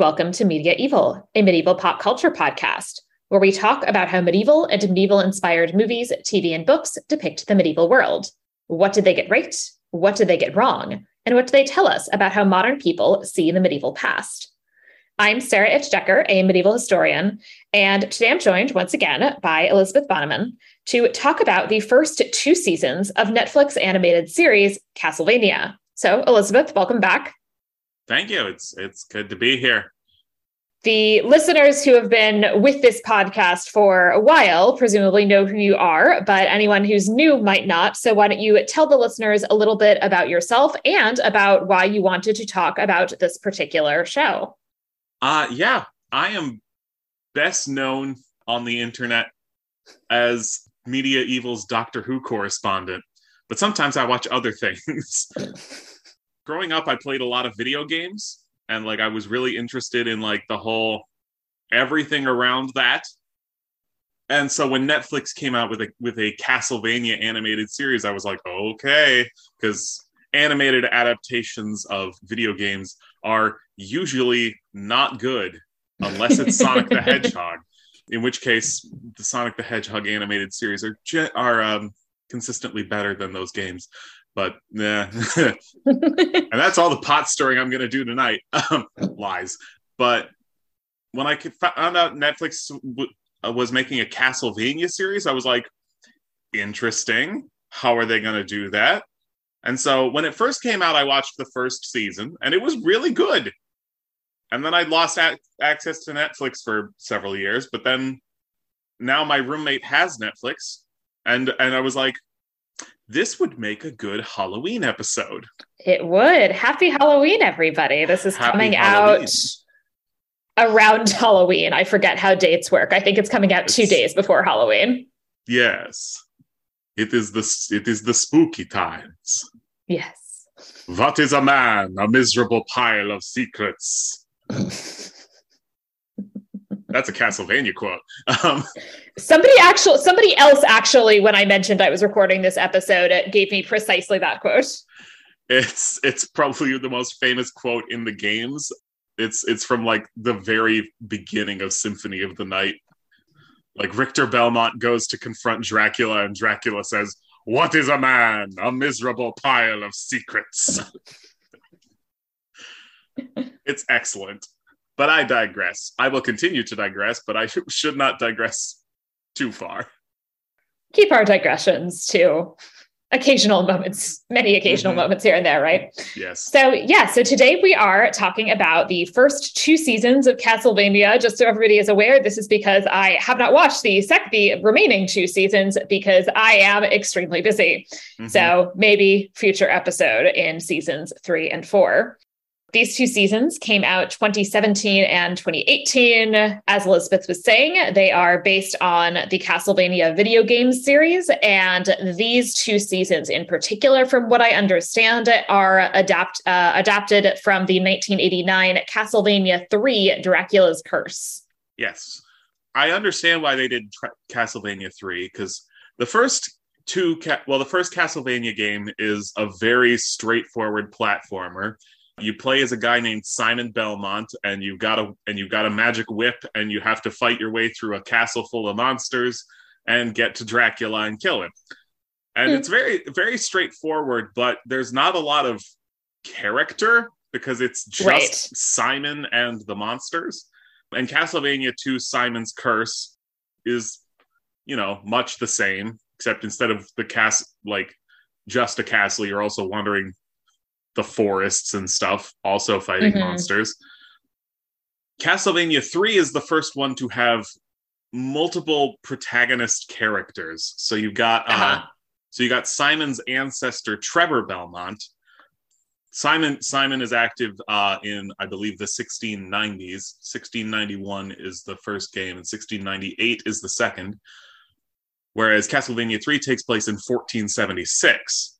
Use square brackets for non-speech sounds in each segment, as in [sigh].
welcome to Media Evil, a medieval pop culture podcast, where we talk about how medieval and medieval inspired movies, TV, and books depict the medieval world. What did they get right? What did they get wrong? And what do they tell us about how modern people see the medieval past? I'm Sarah Itchdecker, a medieval historian, and today I'm joined once again by Elizabeth Bonneman to talk about the first two seasons of Netflix animated series Castlevania. So, Elizabeth, welcome back. Thank you. It's it's good to be here. The listeners who have been with this podcast for a while presumably know who you are, but anyone who's new might not. So, why don't you tell the listeners a little bit about yourself and about why you wanted to talk about this particular show? Uh, yeah, I am best known on the internet as Media Evil's Doctor Who correspondent, but sometimes I watch other [laughs] things. [laughs] Growing up, I played a lot of video games and like I was really interested in like the whole everything around that. And so when Netflix came out with a with a Castlevania animated series, I was like, okay, because animated adaptations of video games are usually not good unless it's Sonic the [laughs] Hedgehog. In which case, the Sonic the Hedgehog animated series are are um, consistently better than those games. But yeah, [laughs] and that's all the pot stirring I'm going to do tonight. [laughs] Um, lies. But when I found out Netflix uh, was making a Castlevania series, I was like, interesting. How are they going to do that? And so when it first came out, I watched the first season and it was really good. And then I lost a- access to Netflix for several years, but then now my roommate has Netflix and and I was like this would make a good Halloween episode. It would. Happy Halloween everybody. This is Happy coming Halloween. out around [laughs] Halloween. I forget how dates work. I think it's coming out it's, 2 days before Halloween. Yes. It is the it is the spooky times. Yes. What is a man? A miserable pile of secrets. [laughs] That's a Castlevania quote. Um, somebody actually, somebody else actually, when I mentioned I was recording this episode, it gave me precisely that quote. It's it's probably the most famous quote in the games. It's it's from like the very beginning of Symphony of the Night like Richter Belmont goes to confront Dracula, and Dracula says, What is a man? A miserable pile of secrets. [laughs] it's excellent. But I digress. I will continue to digress, but I sh- [laughs] should not digress too far. Keep our digressions to occasional moments, many occasional mm-hmm. moments here and there, right? Yes. So, yeah, so today we are talking about the first two seasons of Castlevania. Just so everybody is aware, this is because I have not watched the sec the remaining two seasons because I am extremely busy. Mm-hmm. So, maybe future episode in seasons 3 and 4. These two seasons came out 2017 and 2018. As Elizabeth was saying, they are based on the Castlevania video game series. And these two seasons, in particular, from what I understand, are adapt, uh, adapted from the 1989 Castlevania 3 Dracula's Curse. Yes. I understand why they did tra- Castlevania 3 because the first two, ca- well, the first Castlevania game is a very straightforward platformer you play as a guy named Simon Belmont, and you've got a and you've got a magic whip, and you have to fight your way through a castle full of monsters and get to Dracula and kill him. And mm. it's very very straightforward, but there's not a lot of character because it's just right. Simon and the monsters. And Castlevania 2 Simon's Curse is, you know, much the same, except instead of the cast like just a castle, you're also wandering the forests and stuff, also fighting mm-hmm. monsters. Castlevania 3 is the first one to have multiple protagonist characters. So you've got uh, uh-huh. so you got Simon's ancestor Trevor Belmont. Simon Simon is active uh, in I believe the 1690s. 1691 is the first game, and 1698 is the second. Whereas Castlevania 3 takes place in 1476.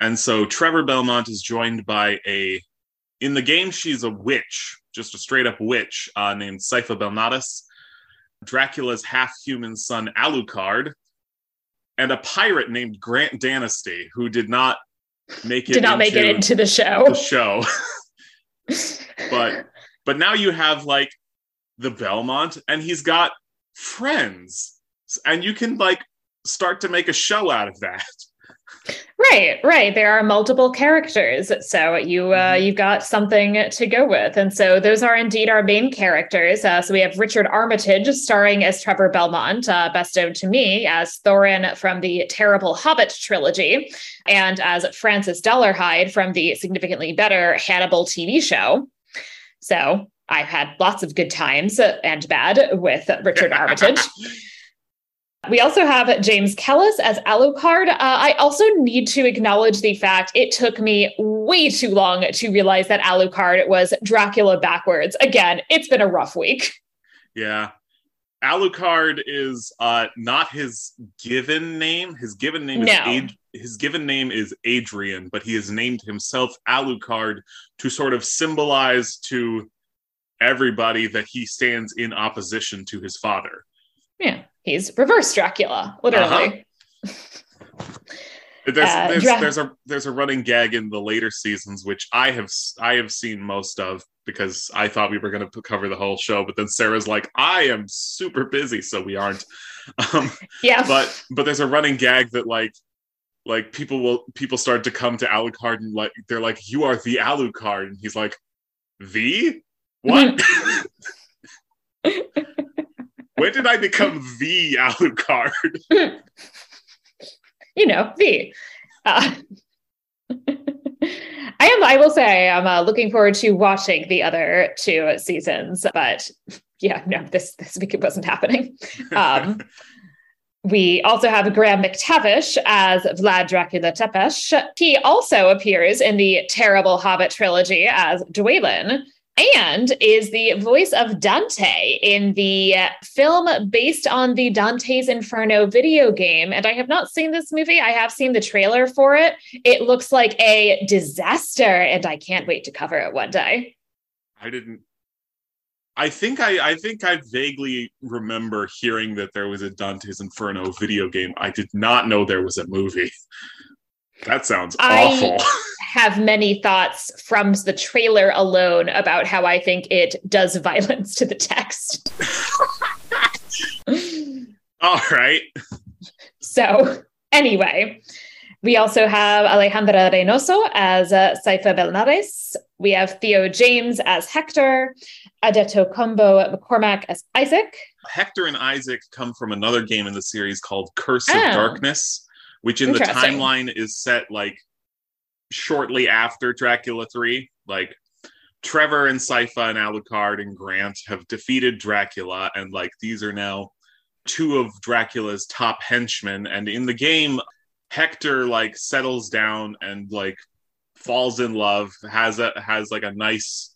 And so Trevor Belmont is joined by a, in the game, she's a witch, just a straight up witch uh, named Sypha Belnades, Dracula's half human son Alucard, and a pirate named Grant Danasty, who did not make it did not make it into the show. The show. [laughs] but But now you have like the Belmont, and he's got friends, and you can like start to make a show out of that. Right, right. There are multiple characters, so you uh, mm-hmm. you've got something to go with, and so those are indeed our main characters. Uh, so we have Richard Armitage starring as Trevor Belmont, uh, best known to me as Thorin from the terrible Hobbit trilogy, and as Francis Dolarhyde from the significantly better Hannibal TV show. So I've had lots of good times and bad with Richard Armitage. [laughs] We also have James Callis as Alucard. Uh, I also need to acknowledge the fact it took me way too long to realize that Alucard was Dracula backwards. Again, it's been a rough week. Yeah. Alucard is uh, not his given name. His given name no. is Ad- his given name is Adrian, but he has named himself Alucard to sort of symbolize to everybody that he stands in opposition to his father. Yeah he's reverse Dracula, literally. Uh-huh. There's, uh, there's, Dra- there's, a there's a running gag in the later seasons which I have I have seen most of because I thought we were going to cover the whole show, but then Sarah's like, I am super busy, so we aren't. [laughs] Um, yeah, but but there's a running gag that like like people will people start to come to Alucard and like they're like, you are the Alucard, and he's like, the what? [laughs] [laughs] when did I become the Alucard? [laughs] you know, the. Uh, [laughs] I am. I will say I'm uh, looking forward to watching the other two seasons, but [laughs] yeah, no, this this week it wasn't happening. Um, we also have Graham McTavish as Vlad Dracula Tepesh. He also appears in the terrible Hobbit trilogy as Dwalin and is the voice of Dante in the uh, film based on the Dante's Inferno video game. And I have not seen this movie. I have seen the trailer for it. It looks like a disaster, and I can't wait to cover it one day. I didn't. I think I, I think I vaguely remember hearing that there was a Dante's Inferno video game. I did not know there was a movie. [laughs] That sounds awful. I have many thoughts from the trailer alone about how I think it does [laughs] violence to the text. [laughs] All right. So, anyway, we also have Alejandra Reynoso as uh, Sypha Belnades. We have Theo James as Hector, Adetokumboh M'Cormack as Isaac. Hector and Isaac come from another game in the series called Curse oh. of Darkness which in the timeline is set like shortly after Dracula 3. Like Trevor and Sypha and Alucard and Grant have defeated Dracula, and like these are now two of Dracula's top henchmen. And in the game, Hector like settles down and like falls in love, has a has like a nice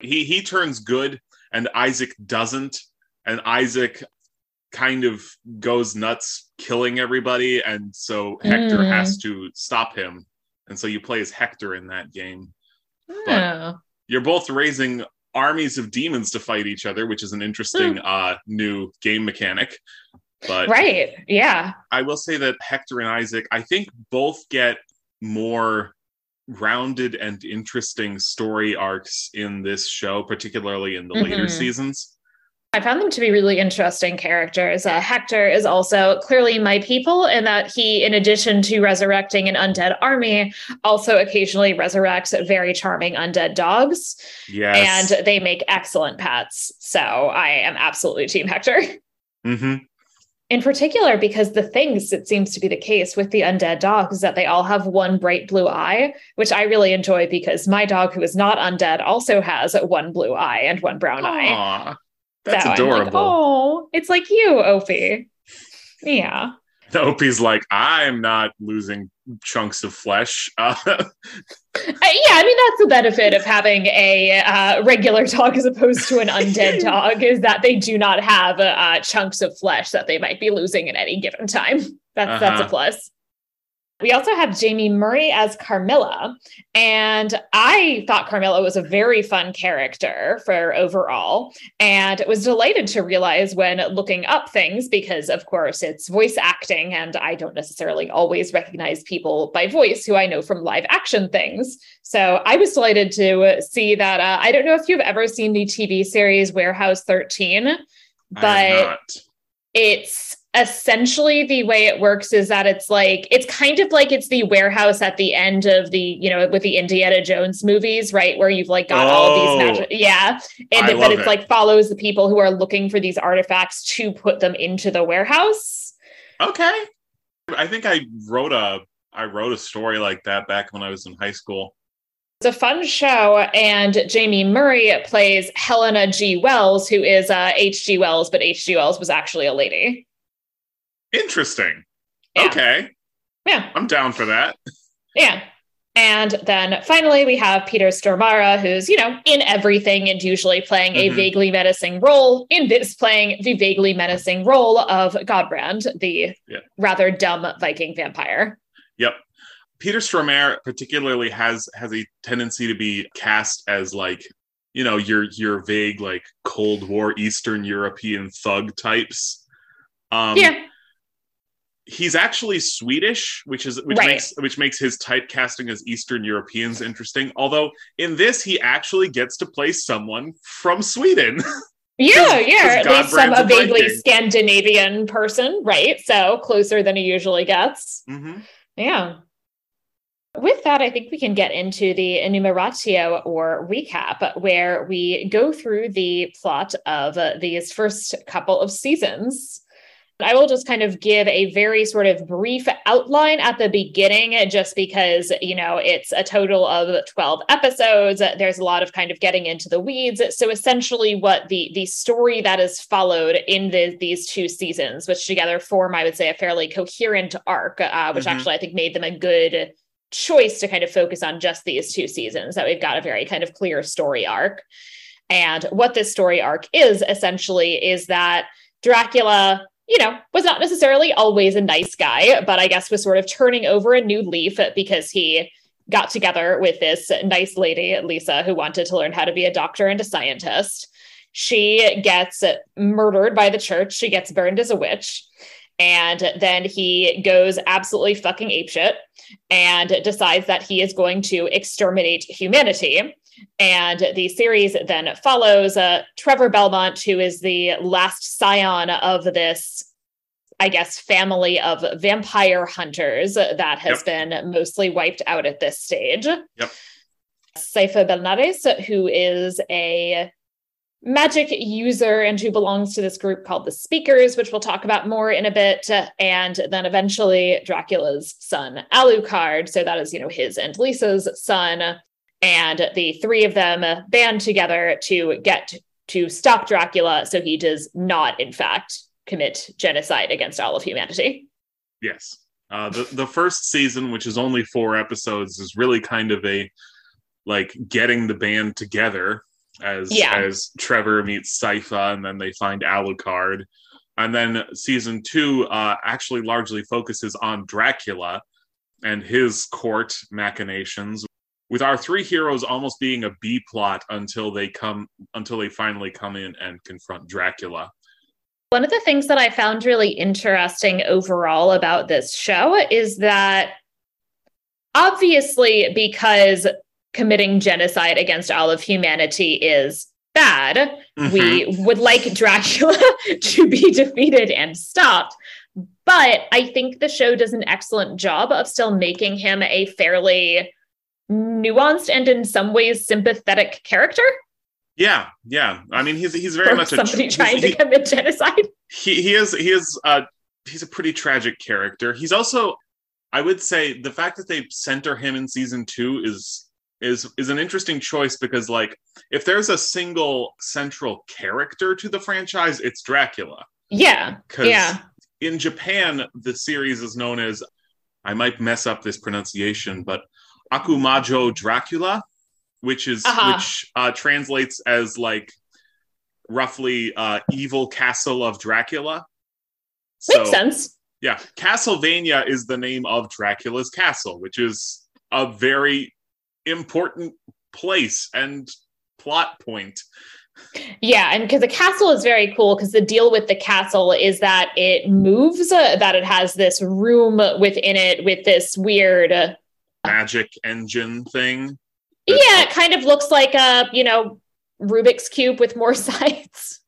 he he turns good and Isaac doesn't. And Isaac kind of goes nuts killing everybody and so hector mm. has to stop him and so you play as hector in that game oh. you're both raising armies of demons to fight each other which is an interesting mm. uh new game mechanic but right yeah i will say that hector and isaac i think both get more rounded and interesting story arcs in this show particularly in the mm-hmm. later seasons I found them to be really interesting characters. Uh, Hector is also clearly my people in that he, in addition to resurrecting an undead army, also occasionally resurrects very charming undead dogs. Yes. And they make excellent pets. So I am absolutely Team Hector. Mm-hmm. In particular, because the things it seems to be the case with the undead dogs is that they all have one bright blue eye, which I really enjoy because my dog, who is not undead, also has one blue eye and one brown Aww. eye. That's so adorable. Like, oh, it's like you, Opie. Yeah. The Opie's like, I'm not losing chunks of flesh. [laughs] Uh, uh, yeah, I mean that's the benefit of having a uh, regular dog as opposed to an undead [laughs] dog is that they do not have uh, chunks of flesh that they might be losing at any given time. That's uh-huh. that's a plus. We also have Jaime Murray as Carmilla. And I thought Carmilla was a very fun character for overall. And was delighted to realize when looking up things, because of course it's voice acting, and I don't necessarily always recognize people by voice who I know from live action things. So I was delighted to see that. Uh, I don't know if you've ever seen the TV series Warehouse 13, but it's essentially the way it works is that it's like it's kind of like it's the warehouse at the end of the you know with the indiana jones movies right where you've like got oh, all of these magic yeah and but it's it. like follows the people who are looking for these artifacts to put them into the warehouse okay i think i wrote a i wrote a story like that back when i was in high school it's a fun show, and Jaime Murray plays Helena G. Wells, who is uh, H.G. Wells, but H.G. Wells was actually a lady. Interesting. Yeah. Okay. Yeah. I'm down for that. Yeah. And then finally, we have Peter Stormare, who's, you know, in everything and usually playing mm-hmm. a vaguely menacing role. In this, playing the vaguely menacing role of Godbrand, the yeah. rather dumb Viking vampire. Yep. Peter Stormare particularly has has a tendency to be cast as like you know your your vague like Cold War Eastern European thug types. Um, yeah he's actually Swedish, which is which right. makes which makes his typecasting as Eastern Europeans interesting. Although in this, he actually gets to play someone from Sweden. [laughs] Yeah, yeah, at least some a vaguely Scandinavian person, right? So closer than he usually gets. Mm-hmm. Yeah. With that, I think we can get into the enumeratio or recap, where we go through the plot of uh, these first couple of seasons. I will just kind of give a very sort of brief outline at the beginning, just because, you know, it's a total of 12 episodes. There's a lot of kind of getting into the weeds. So essentially what the the story that is followed in the, these two seasons, which together form, I would say, a fairly coherent arc, uh, which mm-hmm. actually I think made them a good choice to kind of focus on just these two seasons, that we've got a very kind of clear story arc. And what this story arc is essentially is that Dracula you know, was not necessarily always a nice guy, but I guess was sort of turning over a new leaf because he got together with this nice lady, Lisa, who wanted to learn how to be a doctor and a scientist. She gets murdered by the church. She gets burned as a witch. And then he goes absolutely fucking apeshit and decides that he is going to exterminate humanity. And the series then follows uh, Trevor Belmont, who is the last scion of this, I guess, family of vampire hunters that has yep. been mostly wiped out at this stage. Yep. Sypha Belnades, who is a magic user and who belongs to this group called the Speakers, which we'll talk about more in a bit. And then eventually Dracula's son, Alucard. So that is, you know, his and Lisa's son. And the three of them band together to get to stop Dracula so he does not, in fact, commit genocide against all of humanity. Yes. Uh, the, the first season, which is only four episodes, is really kind of a like getting the band together as yeah. as Trevor meets Sypha and then they find Alucard. And then season two uh, actually largely focuses on Dracula and his court machinations, with our three heroes almost being a B plot until they come until they finally come in and confront Dracula. One of the things that I found really interesting overall about this show is that obviously because committing genocide against all of humanity is bad. Mm-hmm. We would like Dracula [laughs] to be defeated and stopped. But I think the show does an excellent job of still making him a fairly nuanced and in some ways sympathetic character. Yeah, yeah. I mean, he's he's very much somebody a, trying to commit genocide. He he is he is uh he's a pretty tragic character. He's also, I would say, the fact that they center him in season two is is is an interesting choice because like if there's a single central character to the franchise it's dracula yeah yeah in japan the series is known as i might mess up this pronunciation but akumajo dracula which is uh-huh. which uh, translates as like roughly uh, evil castle of dracula so, makes sense Yeah, Castlevania is the name of Dracula's castle, which is a very important place and plot point. Yeah, and because the castle is very cool, because the deal with the castle is that it moves, uh, that it has this room within it with this weird uh, magic engine thing. Yeah, it kind of looks like a you know Rubik's cube with more [laughs] sides.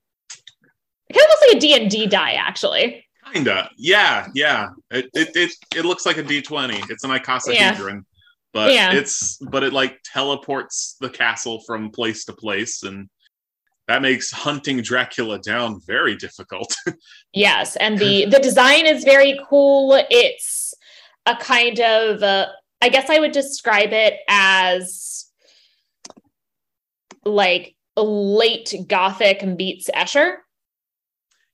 It kind of looks like a D and D die, actually. Kinda, yeah, yeah. It it it, it looks like a D twenty. It's an icosahedron, yeah. but yeah. it's but it like teleports the castle from place to place, and that makes hunting Dracula down very difficult. [laughs] yes, and the the design is very cool. It's a kind of uh, I guess I would describe it as like late Gothic meets Escher.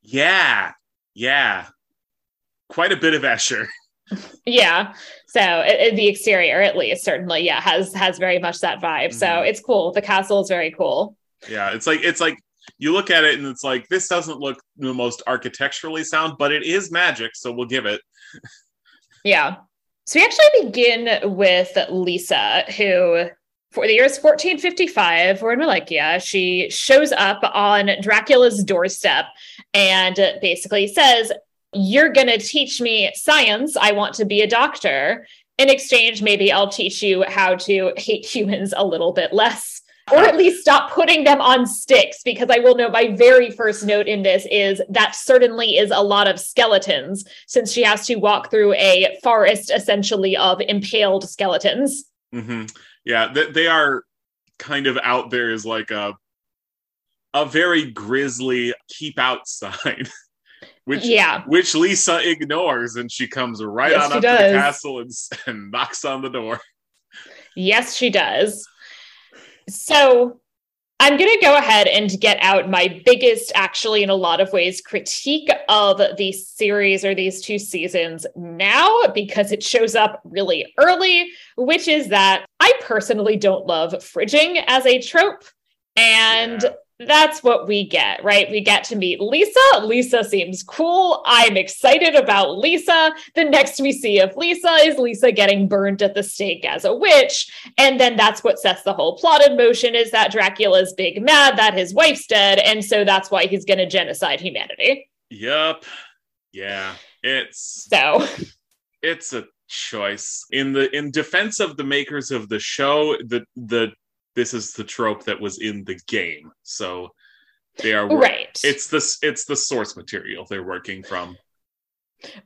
Yeah, yeah, quite a bit of Escher. [laughs] yeah so it, the exterior at least certainly yeah has has very much that vibe mm-hmm. so it's cool the castle is very cool yeah, it's like it's like you look at it and it's like this doesn't look the most architecturally sound, but it is magic, so we'll give it. yeah. So we actually begin with Lisa, who for the year is 1455, we're in Wallachia. She shows up on Dracula's doorstep and basically says, You're going to teach me science. I want to be a doctor. In exchange, maybe I'll teach you how to hate humans a little bit less or at least stop putting them on sticks because i will note my very first note in this is that certainly is a lot of skeletons since she has to walk through a forest essentially of impaled skeletons mm-hmm. yeah th- they are kind of out there as like a a very grisly keep out sign [laughs] which yeah which lisa ignores and she comes right yes, on up does. to the castle and, [laughs] and knocks on the door yes she does so I'm going to go ahead and get out my biggest, actually, in a lot of ways, critique of the series or these two seasons now because it shows up really early, which is that I personally don't love fridging as a trope. And yeah that's what we get, right? We get to meet Lisa. Lisa seems cool. I'm excited about Lisa. The next we see of Lisa is Lisa getting burned at the stake as a witch. And then that's what sets the whole plot in motion is that Dracula's big mad that his wife's dead. And so that's why he's going to genocide humanity. Yep. Yeah. It's so it's a choice in the in defense of the makers of the show the the this is the trope that was in the game. So they are right. It's this it's the source material they're working from.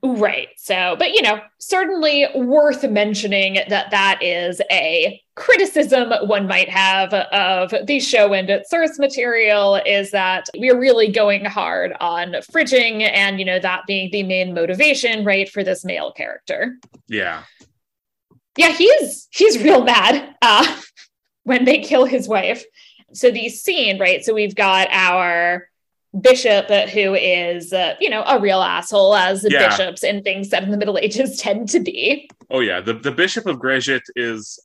Right. So, but you know, certainly worth mentioning that that is a criticism one might have of the show and its source material is that we're really going hard on fridging and, you know, that being the main motivation, right, for this male character. Yeah. Yeah, he's he's real mad. Uh when they kill his wife. So the scene, right? So we've got our bishop who is, uh, you know, a real asshole, as yeah. bishops and things set in the Middle [laughs] Ages tend to be. Oh yeah, the the Bishop of Gresit is.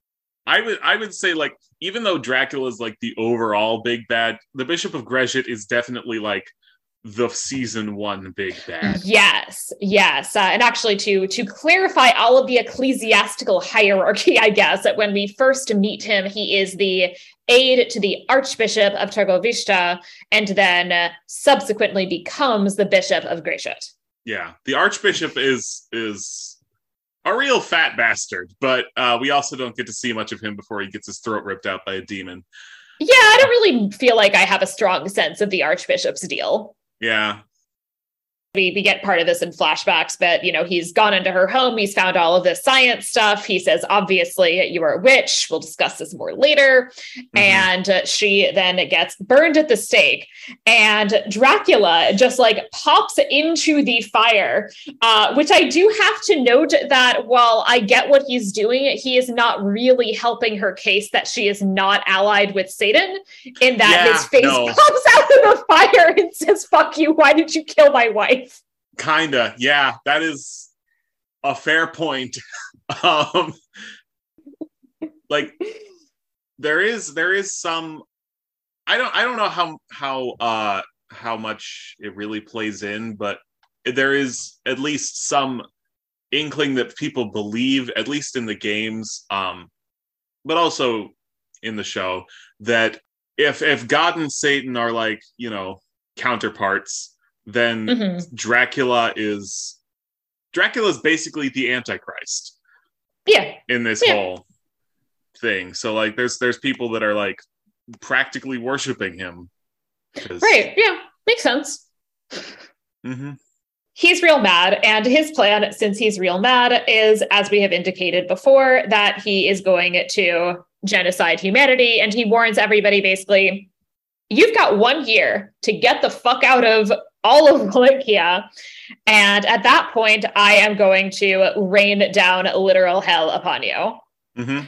I would I would say like even though Dracula is like the overall big bad, the Bishop of Gresit is definitely like the season one big bad. Yes, yes, uh, and actually to to clarify all of the ecclesiastical hierarchy, I guess that when we first meet him, he is the aide to the Archbishop of Targovishta, and then uh, subsequently becomes the Bishop of Gresit. Yeah, the Archbishop is is a real fat bastard, but uh, we also don't get to see much of him before he gets his throat ripped out by a demon. Yeah, I don't really feel like I have a strong sense of the Archbishop's deal. Yeah we, we get part of this in flashbacks, but you know, he's gone into her home, he's found all of this science stuff. He says, obviously, you are a witch. We'll discuss this more later. Mm-hmm. And uh, she then gets burned at the stake. And Dracula just like pops into the fire, uh, which I do have to note that while I get what he's doing, he is not really helping her case that she is not allied with Satan, in that yeah, his face no. [laughs] pops out of the fire and says, fuck you, why did you kill my wife? Kinda, yeah. That is a fair point. [laughs] um, like there is there is some. I don't I don't know how how uh how much it really plays in, but there is at least some inkling that people believe, at least in the games, um, but also in the show, that if if God and Satan are like you know counterparts, then Mhm. Dracula is Dracula is basically the Antichrist Yeah. in this Yeah. whole thing. So like, there's there's people that are like practically worshiping him. Right. Yeah. Makes sense. Mhm. He's real mad, and his plan, since he's real mad, is, as we have indicated before, that he is going to genocide humanity. And he warns everybody basically, you've got one year to get the fuck out of all of Wallachia. And at that point, I am going to rain down literal hell upon you. Mhm.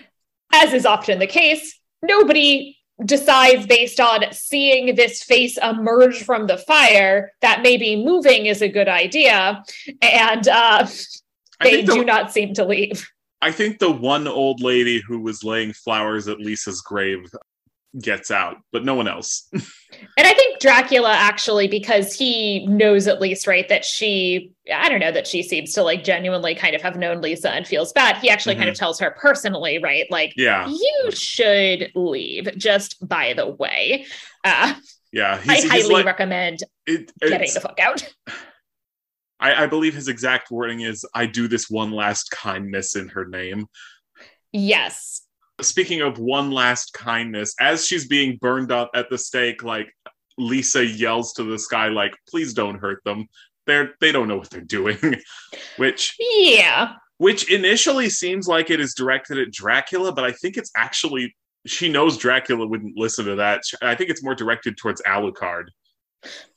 As is often the case, nobody decides based on seeing this face emerge from the fire that maybe moving is a good idea. And uh, they the, do not seem to leave. I think the one old lady who was laying flowers at Lisa's grave gets out, but no one else. [laughs] And I think Dracula actually, because he knows at least, right, that she, I don't know, that she seems to like genuinely kind of have known Lisa and feels bad. He actually kind of tells her personally, right, like, yeah, you should leave, just by the way. Uh, yeah. I highly like, recommend it, getting the fuck out. I, I believe his exact wording is, "I do this one last kindness in her name." Yes. Speaking of one last kindness, as she's being burned up at the stake, like Lisa yells to the sky, like, "Please don't hurt them. They're they don't know what they're doing," [laughs] which Yeah. which initially seems like it is directed at Dracula, but I think it's actually she knows Dracula wouldn't listen to that. I think it's more directed towards Alucard.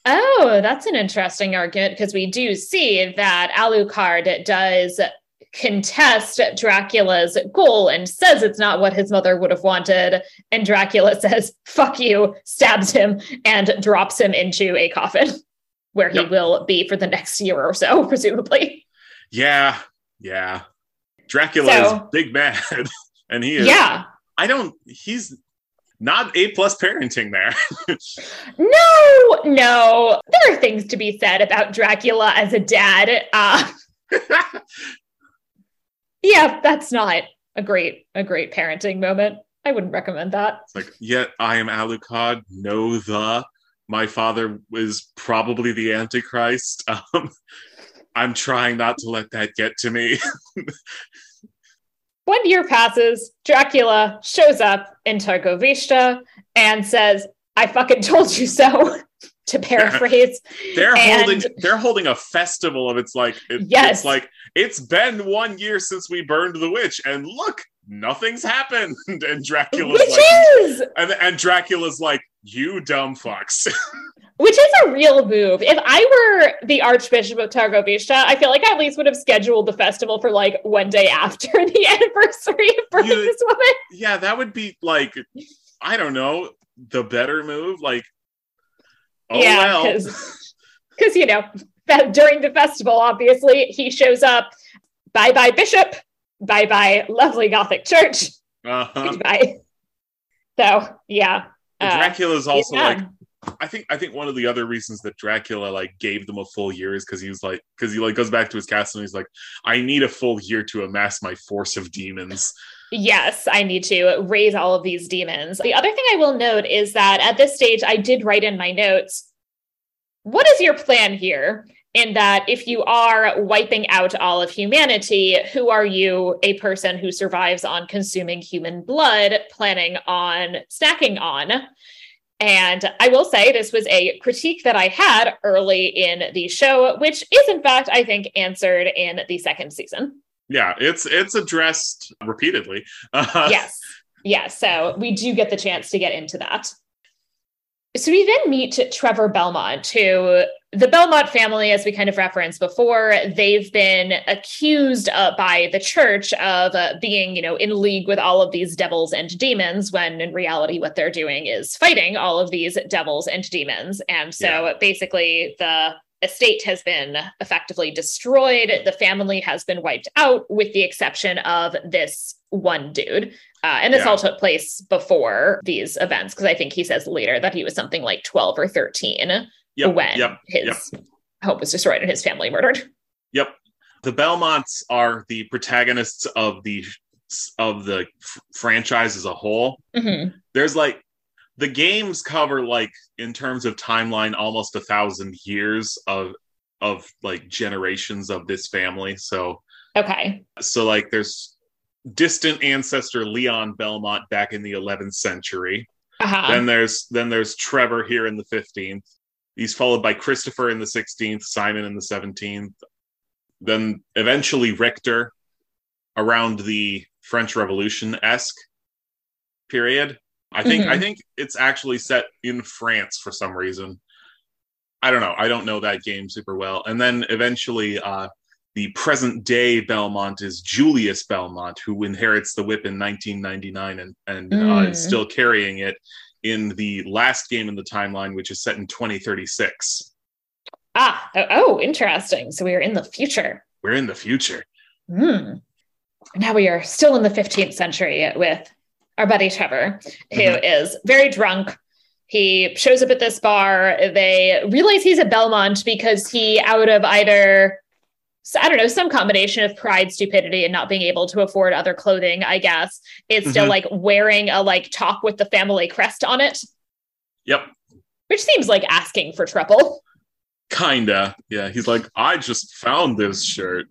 Oh, that's an interesting argument because we do see that Alucard does contest Dracula's goal and says it's not what his mother would have wanted. And Dracula [laughs] says, fuck you, stabs him, and drops him into a coffin [laughs] where he Yep. will be for the next year or so, [laughs] presumably. Yeah, yeah. Dracula So- is big mad, and he is. Yeah. I don't. He's not a plus parenting there. No, no. There are things to be said about Dracula as a dad. Uh, yeah, that's not a great, a great parenting moment. I wouldn't recommend that. It's like, yet I am Alucard. No, the my father was probably the Antichrist. [laughs] Um, I'm trying not to let that get to me. [laughs] One year passes. Dracula shows up in Targovishta and says, "I fucking told you so." [laughs] to paraphrase, they're And- holding they're holding a festival of it's like it- Yes. it's like it's been one year since we burned the witch and look nothing's happened [laughs] and Dracula's which like and, and Dracula's like you dumb fucks [laughs] which is a real move. If I were the Archbishop of Targovishta, I feel like I at least would have scheduled the festival for like one day after [laughs] the anniversary of burning You- this woman. yeah that would be like I don't know the better move like oh yeah, well because you know during the festival, obviously he shows up. Bye bye bishop. Bye bye lovely Gothic church. uh-huh. Bye. So yeah, uh, Dracula's also like I think I think one of the other reasons that Dracula like gave them a full year is because he was like because he like goes back to his castle and he's like I need a full year to amass my force of demons. Yes, I need to raise all of these demons. The other thing I will note is that at this stage, I did write in my notes what is your plan here? In that, if you are wiping out all of humanity, who are you, a person who survives on consuming human blood, planning on snacking on? And I will say this was a critique that I had early in the show, which is, in fact, I think, answered in the second season. Yeah, it's it's addressed repeatedly. [laughs] Yes. Yes. So we do get the chance to get into that. So we then meet Trevor Belmont, who the Belmont family, as we kind of referenced before, they've been accused uh, by the church of uh, being, you know, in league with all of these devils and demons, when in reality, what they're doing is fighting all of these devils and demons. And so basically, the estate has been effectively destroyed. The family has been wiped out, with the exception of this one dude. Uh, and this Yeah. all took place before these events, because I think he says later that he was something like 12 or 13 Yep, when yep, his home was destroyed and his family murdered. Yep. The Belmonts are the protagonists of the of the f- franchise as a whole. Mm-hmm. There's like the games cover like in terms of timeline almost a thousand years of of like generations of this family. So Okay. so like there's distant ancestor Leon Belmont back in the 11th century. Uh-huh. Then there's then there's Trevor here in the 15th. He's followed by Christopher in the 16th, Simon in the 17th. Then eventually Richter around the French Revolution esque period. I think Mhm. I think it's actually set in France for some reason. I don't know. I don't know that game super well. And then eventually uh the present day Belmont is Julius Belmont, who inherits the whip in 1999 and, and uh, Mm. is still carrying it in the last game in the timeline, which is set in 2036. ah, oh, oh, interesting. So we are in the future. We're in the future. Hmm. Now we are still in the 15th century with our buddy Trevor, who is Mhm. very drunk. He shows up at this bar. They realize he's a Belmont because he, out of either, I don't know, some combination of pride, stupidity, and not being able to afford other clothing, I guess, is still Mhm. like wearing a like top with the family crest on it, Yep. which seems like asking for trouble. Kinda. Yeah. He's like, I just found this shirt.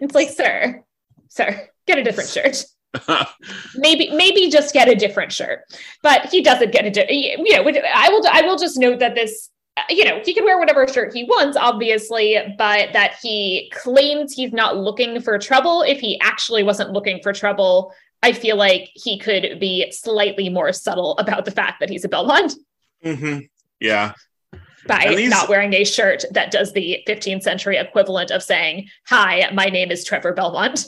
It's like, sir, sir, get a different shirt. [laughs] maybe maybe just get a different shirt but he doesn't get a di- you know i will i will just note that this you know he can wear whatever shirt he wants obviously but that he claims he's not looking for trouble if he actually wasn't looking for trouble i feel like he could be slightly more subtle about the fact that he's a belmont hmm Yeah. by these- not wearing a shirt that does the 15th century equivalent of saying hi my name is trevor belmont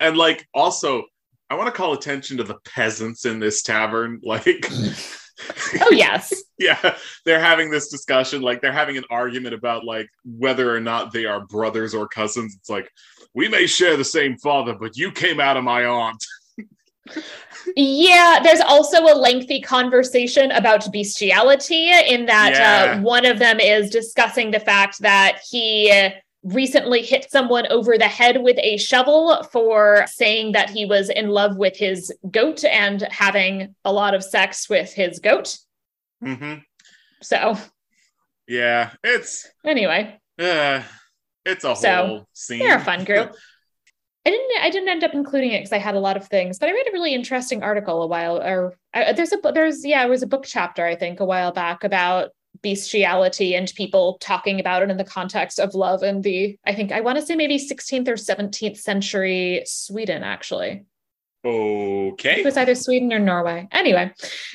And like also, I want to call attention to the peasants in this tavern. [laughs] Like oh yes [laughs] yeah, they're having this discussion, like they're having an argument about like whether or not they are brothers or cousins. It's like, we may share the same father, but you came out of my aunt. [laughs] Yeah, there's also a lengthy conversation about bestiality in that Yeah. uh, one of them is discussing the fact that he recently hit someone over the head with a shovel for saying that he was in love with his goat and having a lot of sex with his goat. hmm So, Yeah, it's anyway, uh, it's a So, whole scene. they're a fun group. I didn't. I didn't end up including it because I had a lot of things. But I read a really interesting article a while, or uh, there's a there's yeah, it was a book chapter I think a while back about bestiality and people talking about it in the context of love in the I think I want to say maybe 16th or 17th century Sweden actually. Okay. It was either Sweden or Norway. Anyway,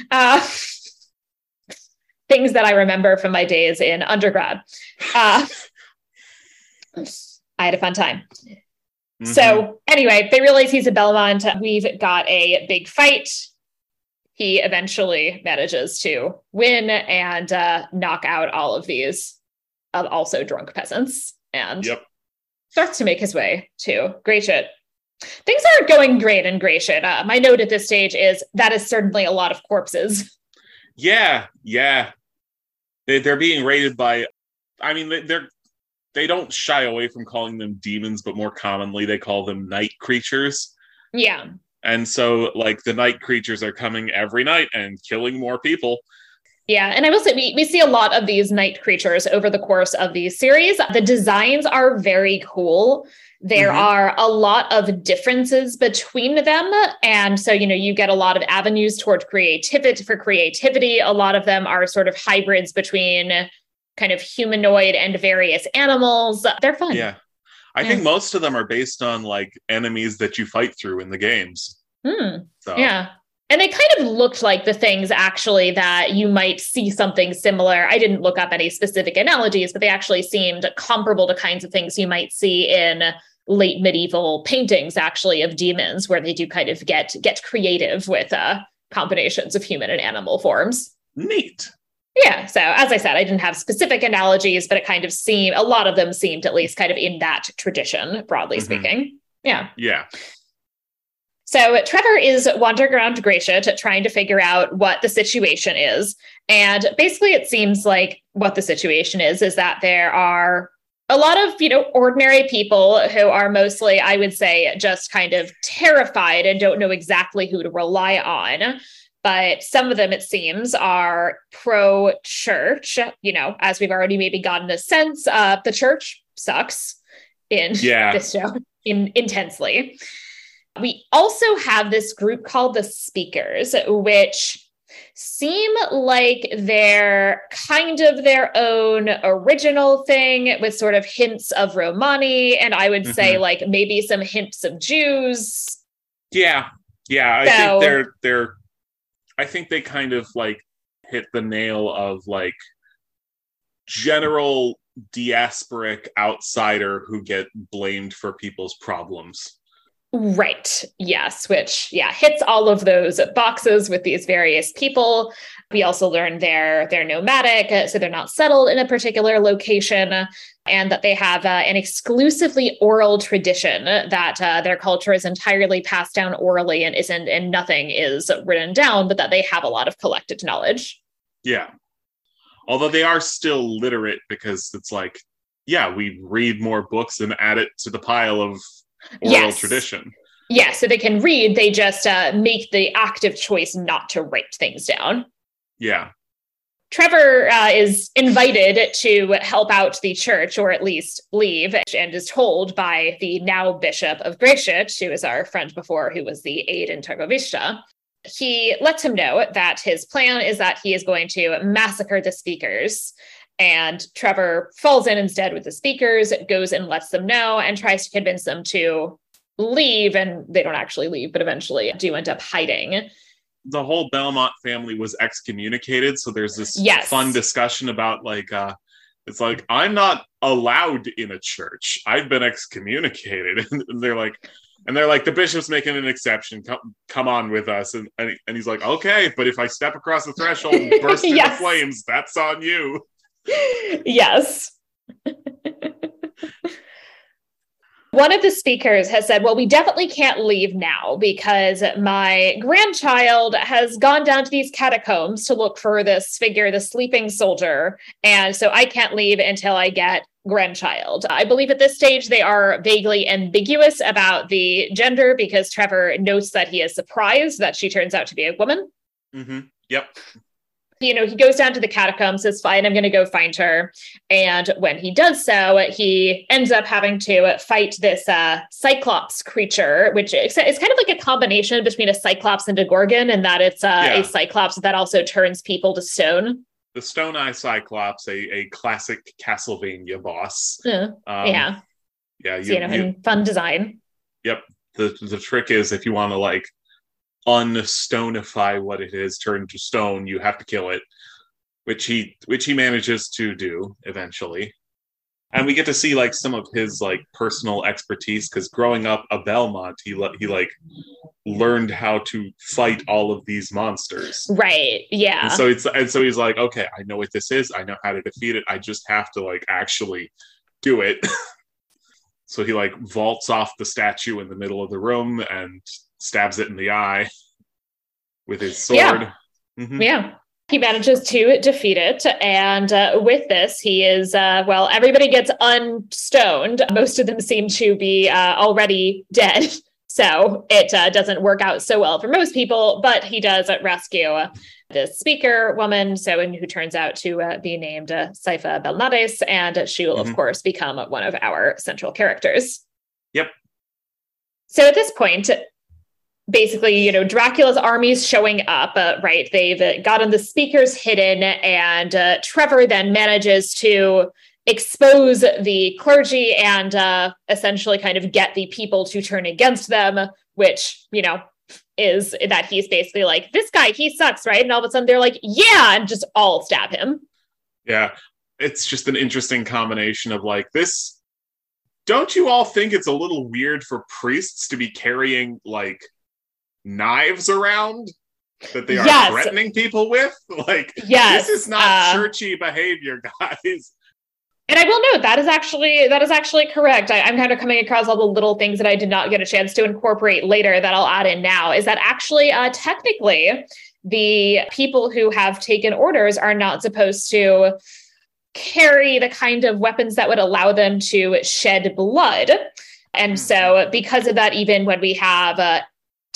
uh, [laughs] things that I remember from my days in undergrad. Uh, [laughs] I had a fun time. Mhm. So anyway, they realize he's a Belmont. We've got a big fight. He eventually manages to win and uh, knock out all of these uh, also drunk peasants and Yep. starts to make his way to Gresit. Things aren't going great in Gresit. Uh, my note at this stage is that is certainly a lot of corpses. Yeah, yeah. They, they're being raided by. I mean, they- they're they don't shy away from calling them demons, but more commonly they call them night creatures. Yeah. And so, like, the night creatures are coming every night and killing more people. Yeah, and I will say we, we see a lot of these night creatures over the course of these series. The designs are very cool. There Mhm. are a lot of differences between them. And so, you know, you get a lot of avenues toward creativity for creativity. A lot of them are sort of hybrids between kind of humanoid and various animals. They're fun. Yeah. I think most of them are based on like enemies that you fight through in the games. Hmm. So Yeah. And they kind of looked like the things actually that you might see something similar. I didn't look up any specific analogies, but they actually seemed comparable to kinds of things you might see in late medieval paintings actually of demons where they do kind of get get creative with uh combinations of human and animal forms. neat. Yeah, so as I said, I didn't have specific analogies, but it kind of seemed a lot of them seemed at least kind of in that tradition, broadly Mhm. speaking. Yeah. Yeah. So Trevor is wandering around Gresit trying to figure out what the situation is. And basically, it seems like what the situation is is that there are a lot of you know ordinary people who are mostly i would say just kind of terrified and don't know exactly who to rely on but some of them it seems are pro church you know as we've already maybe gotten a sense of, the church sucks in Yeah. this show in, intensely we also have this group called the speakers which seem like they're kind of their own original thing with sort of hints of Romani and I would say Mhm. like maybe some hints of Jews. Yeah, yeah. I So- think they're they're. I think they kind of like hit the nail of like general diasporic outsider who get blamed for people's problems. Right. Yes, which yeah, hits all of those boxes with these various people. We also learn they're they're nomadic, uh, so they're not settled in a particular location, and that they have uh, an exclusively oral tradition that uh, their culture is entirely passed down orally and isn't and nothing is written down, but that they have a lot of collected knowledge. Yeah. Although they are still literate because it's like, yeah, we read more books and add it to the pile of oral Yes. tradition. Yeah, so they can read, they just uh, make the active choice not to write things down. Yeah. Trevor uh, is invited to help out the church, or at least leave, and is told by the now Bishop of Gresit, who is our friend before, who was the aide in Targoviste. He lets him know that his plan is that he is going to massacre the speakers. And Trevor falls in instead with the speakers, goes and lets them know, and tries to convince them to leave. And they don't actually leave, but eventually do end up hiding. The whole Belmont family was excommunicated. So there's this Yes. fun discussion about like, uh, it's like, I'm not allowed in a church. I've been excommunicated. [laughs] And they're like, and they're like, the bishop's making an exception. Come, come on with us. And, and, he- and he's like, okay, but if I step across the threshold and burst [laughs] into Yes. flames, that's on you. Yes. One of the speakers has said, Well, we definitely can't leave now because my grandchild has gone down to these catacombs to look for this figure, the sleeping soldier. And so I can't leave until I get grandchild. I believe at this stage they are vaguely ambiguous about the gender because Trevor notes that he is surprised that she turns out to be a woman Mm-hmm. Yep. You know, he goes down to the catacombs, says, fine, I'm going to go find her. And when he does so, he ends up having to fight this uh, Cyclops creature, which is it's kind of like a combination between a Cyclops and a Gorgon, and that it's uh, Yeah. a Cyclops that also turns people to stone. The Stone Eye Cyclops, a, a classic Castlevania boss. Uh, Um, yeah, Yeah. so, you know, and fun design. Yep. The the trick is if you want to like unstonify what it is turned to stone you have to kill it which he which he manages to do eventually and we get to see like some of his like personal expertise because growing up a belmont he le- he like learned how to fight all of these monsters Right. Yeah. and so it's and so he's like okay i know what this is i know how to defeat it i just have to like actually do it [laughs] so he like vaults off the statue in the middle of the room and stabs it in the eye with his sword Yeah. Mhm. Yeah. He manages to defeat it. And uh, with this, he is, uh, well, everybody gets unstoned. Most of them seem to be uh, already dead. [laughs] So it uh, doesn't work out so well for most people, but he does rescue this speaker woman, so and who turns out to uh, be named uh, Sypha Belnades, and she will, of Mhm. course, become one of our central characters. Yep. So at this point, basically, you know, Dracula's army's showing up, uh, right? They've uh, gotten the speakers hidden, and uh, Trevor then manages to expose the clergy and uh, essentially kind of get the people to turn against them, which, you know, is that he's basically like, this guy, he sucks, right? And all of a sudden they're like, yeah, and just all stab him. yeah it's just an interesting combination of like this don't you all think it's a little weird for priests to be carrying like knives around that they are Yes. threatening people with [laughs] like Yes. this is not uh, churchy behavior [laughs] guys And I will note that is actually that is actually correct. I, am kind of coming across all the little things that I did not get a chance to incorporate later that I'll add in now. Is that actually uh, technically the people who have taken orders are not supposed to carry the kind of weapons that would allow them to shed blood. And so, mm-hmm. because of that, even when we have uh,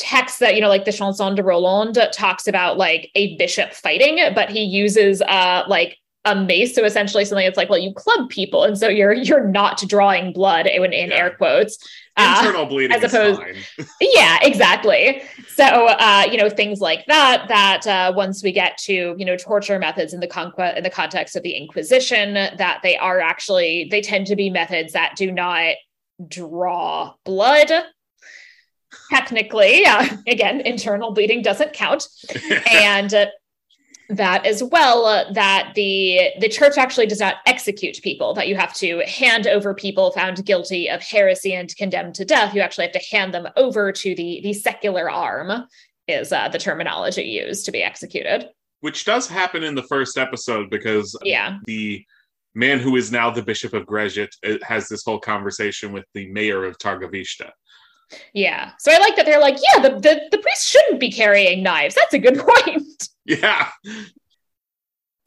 text that you know like the chanson de roland talks about like a bishop fighting but he uses uh like a mace. So essentially something that's like well you club people and so you're you're not drawing blood in, in yeah. air quotes internal uh, bleeding as opposed [laughs] yeah exactly. So uh you know things like that that uh once we get to you know torture methods in the conquest in the context of the inquisition that they are actually they tend to be methods that do not draw blood technically uh, again internal bleeding doesn't count. [laughs] And uh, that as well uh, that the the church actually does not execute people that you have to hand over people found guilty of heresy and condemned to death. You actually have to hand them over to the the secular arm is uh, the terminology used to be executed. Which does happen in the first episode because yeah. the man who is now the bishop of Gresit uh, has this whole conversation with the mayor of Targoviste yeah. So I like that they're like, yeah, the, the, the priest shouldn't be carrying knives. That's a good [laughs] point. Yeah.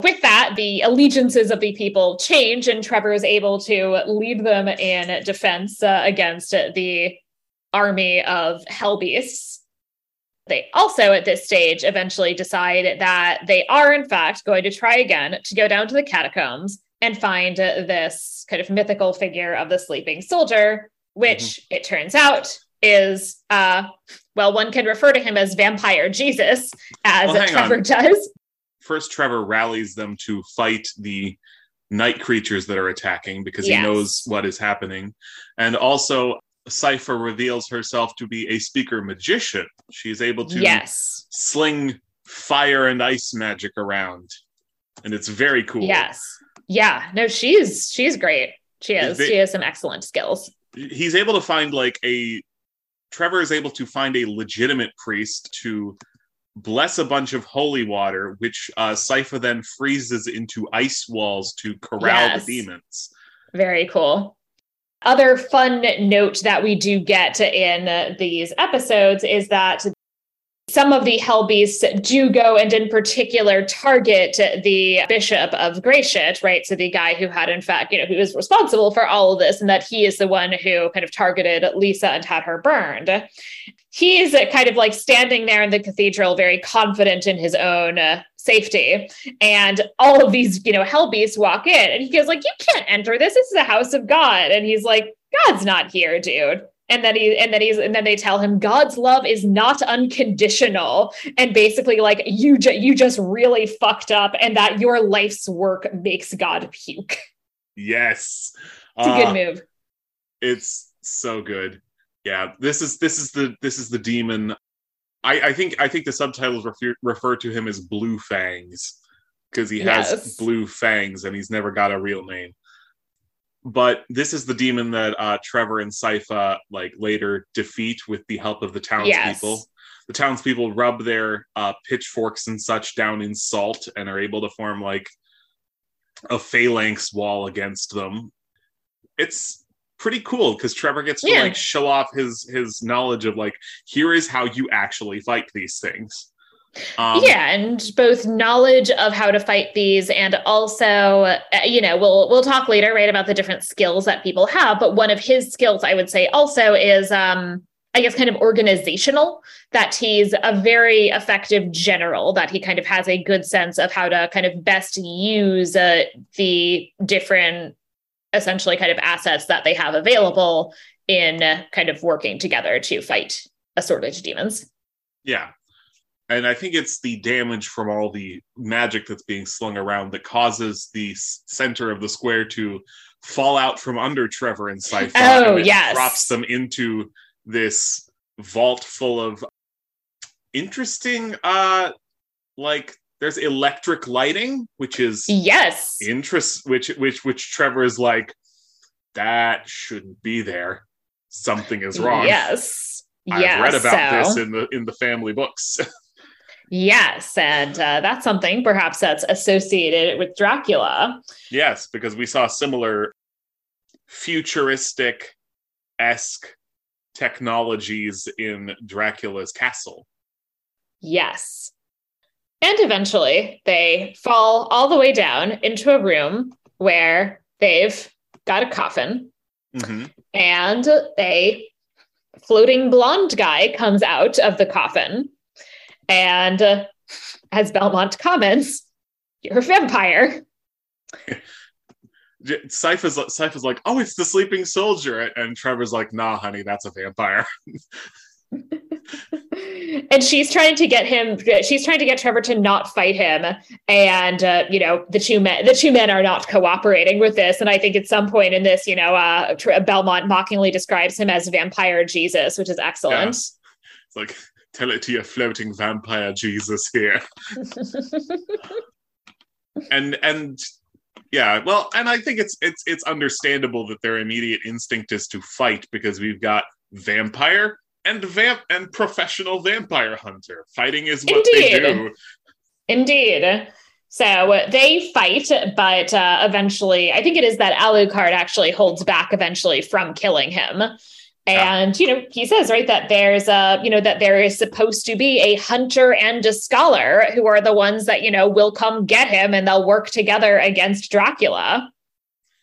With that, the allegiances of the people change, and Trevor is able to lead them in defense uh, against the army of hell beasts. They also, at this stage, eventually decide that they are, in fact, going to try again to go down to the catacombs and find this kind of mythical figure of the sleeping soldier, which mm-hmm. it turns out is uh well one can refer to him as vampire jesus as well, trevor on. does. First trevor rallies them to fight the night creatures that are attacking because yes. he knows what is happening. And also Sypha reveals herself to be a speaker magician. She's able to yes. sling fire and ice magic around. And it's very cool. Yes. Yeah. No she's she's great. She has they, she has some excellent skills. He's able to find like a Trevor is able to find a legitimate priest to bless a bunch of holy water, which uh, Sypha then freezes into ice walls to corral yes. the demons. Very cool. Other fun note that we do get in these episodes is that some of the hell beasts do go and in particular target the bishop of Gresit, right? So the guy who had in fact, you know, who was responsible for all of this and that he is the one who kind of targeted Lisa and had her burned. He's kind of like standing there in the cathedral, very confident in his own uh, safety. And all of these, you know, hell beasts walk in and he goes like, you can't enter this. This is a house of God. And he's like, God's not here, dude and then he and then he's and then they tell him god's love is not unconditional. And basically like you ju- you just really fucked up and that your life's work makes god puke. Yes. It's a uh, good move. it's so good. Yeah this is this is the this is the demon. I i think i think the subtitles refer, refer to him as blue fangs because he has yes. blue fangs and he's never got a real name but this is the demon that uh, Trevor and Sypha like later defeat with the help of the townspeople. Yes. The townspeople rub their uh, pitchforks and such down in salt and are able to form like a phalanx wall against them. It's pretty cool because Trevor gets to yeah. like show off his his knowledge of like here is how you actually fight these things. Um, yeah, and both knowledge of how to fight these, and also, uh, you know, we'll we'll talk later, right, about the different skills that people have. But one of his skills, I would say, also is, um, I guess, kind of organizational. That he's a very effective general. That he kind of has a good sense of how to kind of best use uh, the different, essentially, kind of assets that they have available in uh, kind of working together to fight assorted demons. Yeah, and I think it's the damage from all the magic that's being slung around that causes the center of the square to fall out from under Trevor and Sypha. [laughs] Oh, and yes. Drops them into this vault full of interesting, uh, like there's electric lighting, which is yes, interest, which which which Trevor is like, that shouldn't be there. Something is wrong. Yes. I've yeah, read about so. this in the in the family books. [laughs] Yes, and uh, that's something perhaps that's associated with Dracula. Yes, because we saw similar futuristic esque technologies in Dracula's castle. Yes. And eventually they fall all the way down into a room where they've got a coffin hmm and a floating blonde guy comes out of the coffin. And uh, as Belmont comments, you're a vampire. [laughs] Sypha's, Sypha's like, oh, it's the sleeping soldier. And Trevor's like, nah, honey, that's a vampire. [laughs] and she's trying to get him she's trying to get trevor to not fight him and uh, you know the two men the two men are not cooperating with this and i think at some point in this you know uh, belmont mockingly describes him as vampire jesus which is excellent Yeah. It's like, tell it to your floating vampire Jesus here. [laughs] and and yeah, well, and I think it's it's it's understandable that their immediate instinct is to fight because we've got vampire and vamp and professional vampire hunter. Fighting is what they do. Indeed. So they fight, but uh, eventually, I think it is that Alucard actually holds back eventually from killing him. And, you know, he says, right, that there's a, you know, that there is supposed to be a hunter and a scholar who are the ones that, you know, will come get him and they'll work together against Dracula.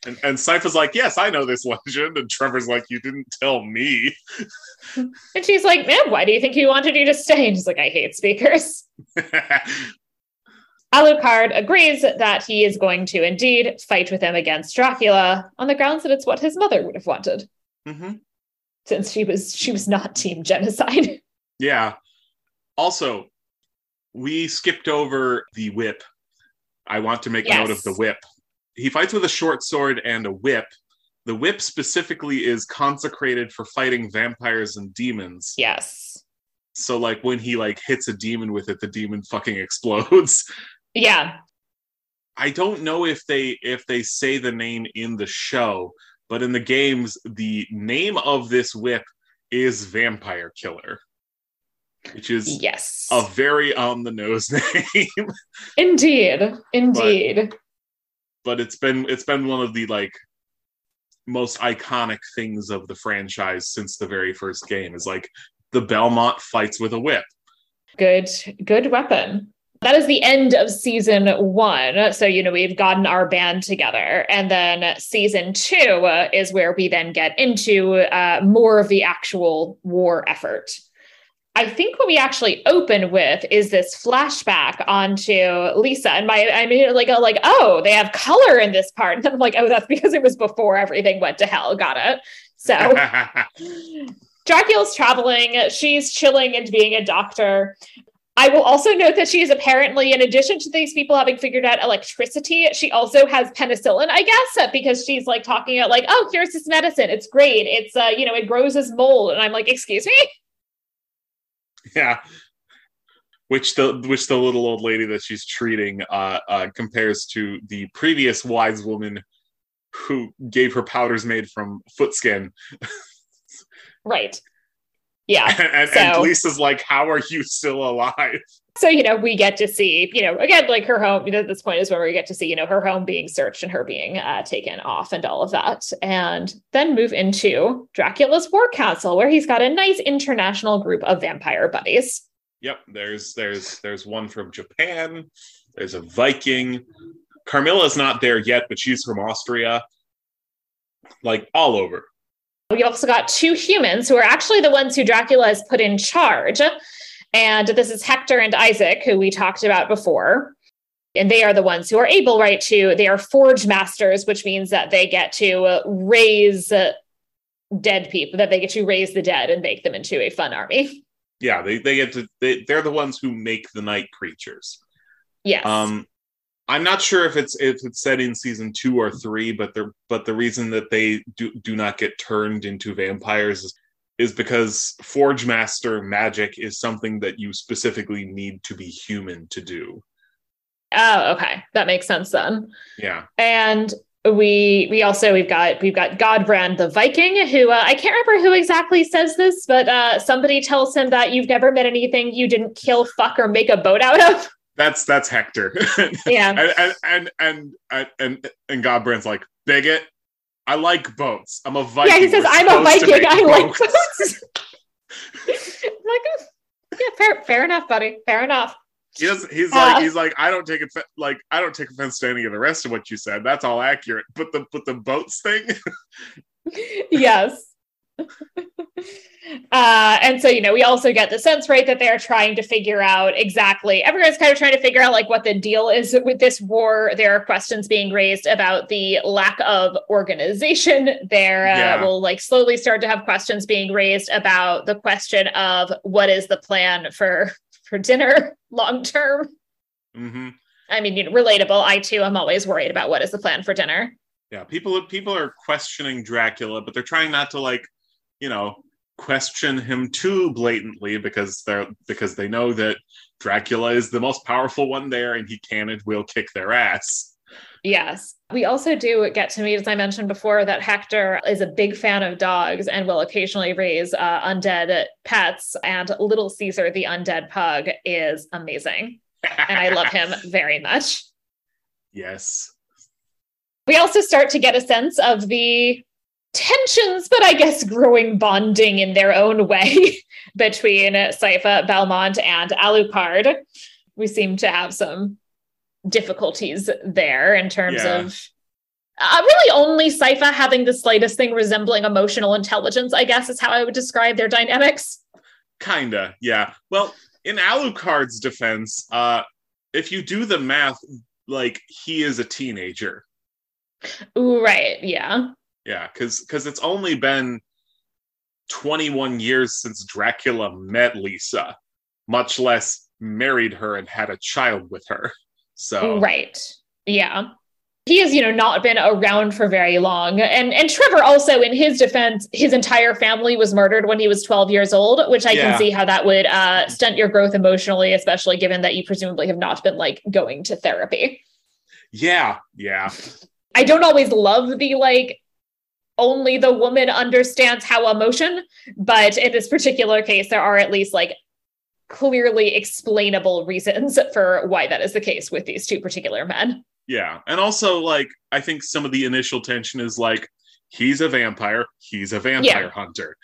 And, and Sypha's like, yes, I know this [laughs] legend. And Trevor's like, you didn't tell me. [laughs] And she's like, man, why do you think he wanted you to stay? And he's like, I hate speakers. [laughs] Alucard agrees that he is going to indeed fight with him against Dracula on the grounds that it's what his mother would have wanted. hmm since she was she was not team genocide. [laughs] Yeah. Also, we skipped over the whip. I want to make Yes. note of the whip. He fights with a short sword and a whip. The whip specifically is consecrated for fighting vampires and demons. yes. So like when he like hits a demon with it, the demon fucking explodes. [laughs] Yeah. I don't know if they if they say the name in the show, but in the games, the name of this whip is Vampire Killer, which is Yes. a very on the nose [laughs] name. Indeed. Indeed. but it's been it's been one of the like most iconic things of the franchise since the very first game is like the Belmont fights with a whip. good good weapon. That is the end of season one. So, you know, we've gotten our band together. And then season two uh, is where we then get into uh, more of the actual war effort. I think what we actually open with is this flashback onto Lisa. And my I mean like like, oh, they have color in this part. And then I'm like, oh, that's [laughs] because it was before everything went to hell. Got it. So [laughs] Dracula's traveling. She's chilling and being a doctor. I will also note that she is apparently, in addition to these people having figured out electricity, she also has penicillin, I guess, because she's like talking about like, oh, here's this medicine. It's great. It's uh, you know, it grows as mold. And I'm like, excuse me? [laughs] yeah. Which the which the little old lady that she's treating uh, uh, compares to the previous wise woman who gave her powders made from foot skin. [laughs] Right. Yeah. [laughs] and, So- and Lisa's like, "How are you still alive?" So, you know, we get to see, you know, again, like her home, you know, this point is where we get to see, you know, her home being searched and her being uh, taken off and all of that. And then move into Dracula's War Castle, where he's got a nice international group of vampire buddies. Yep, there's there's there's one from Japan. There's a Viking. Carmilla's not there yet, but she's from Austria. Like all over. We also got two humans who are actually the ones who Dracula has put in charge. And this is Hector and Isaac, who we talked about before. And they are the ones who are able, right, to, they are forge masters, which means that they get to raise uh, dead people, that they get to raise the dead and make them into a fun army. Yeah, they they get to they, they're the ones who make the night creatures. Yes. Um I'm not sure if it's if it's said in season two or three, but the but the reason that they do do not get turned into vampires is, is because Forge Master magic is something that you specifically need to be human to do. oh, okay. That makes sense then. Yeah. And we we also we've got we've got Godbrand the Viking who uh, I can't remember who exactly says this, but uh, somebody tells him that you've never met anything you didn't kill, fuck, or make a boat out of. That's that's Hector. Yeah, [laughs] and and and and and, and Godbrand's like bigot. I like boats. I'm a Viking. yeah. He says We're I'm a Viking. I like boats." [laughs] like, oh, yeah, fair fair enough, buddy. Fair enough. He doesn't, he's Uh, like he's like I don't take offense like I don't take offense to any of the rest of what you said. That's all accurate. But the but the boats thing, [laughs] yes. [laughs] uh, and so, you know, we also get the sense, right, that they're trying to figure out exactly, everyone's kind of trying to figure out like what the deal is with this war. There are questions being raised about the lack of organization. There uh, Yeah. will like slowly start to have questions being raised about the question of what is the plan for for dinner [laughs] long term. Mm-hmm. I mean, you know, relatable. I too am always worried about what is the plan for dinner. yeah. People people are questioning Dracula, but they're trying not to like you know question him too blatantly because they're because they know that Dracula is the most powerful one there, and he can and will kick their ass. Yes. We also do get to meet, as I mentioned before, that Hector is a big fan of dogs and will occasionally raise uh, undead pets. And Little Caesar, the undead pug, is amazing. And I love him [laughs] very much. yes. We also start to get a sense of the tensions, but I guess growing bonding in their own way [laughs] between Sypha, Belmont, and Alucard. We seem to have some difficulties there in terms Yeah. of uh, really only Sypha having the slightest thing resembling emotional intelligence, I guess is how I would describe their dynamics. Kinda, yeah. Well, in Alucard's defense, uh, if you do the math, like he is a teenager. Ooh, right. Yeah. Yeah, because because it's only been 21 years since Dracula met Lisa, much less married her and had a child with her. So Right. Yeah. He has, you know, not been around for very long. And and Trevor also, in his defense, his entire family was murdered when he was 12 years old, which I Yeah. can see how that would uh, stunt your growth emotionally, especially given that you presumably have not been like going to therapy. yeah, yeah, I don't always love the like only the woman understands how emotion, but in this particular case, there are at least like clearly explainable reasons for why that is the case with these two particular men. yeah. And also, like, I think some of the initial tension is like he's a vampire, he's a vampire Yeah. hunter.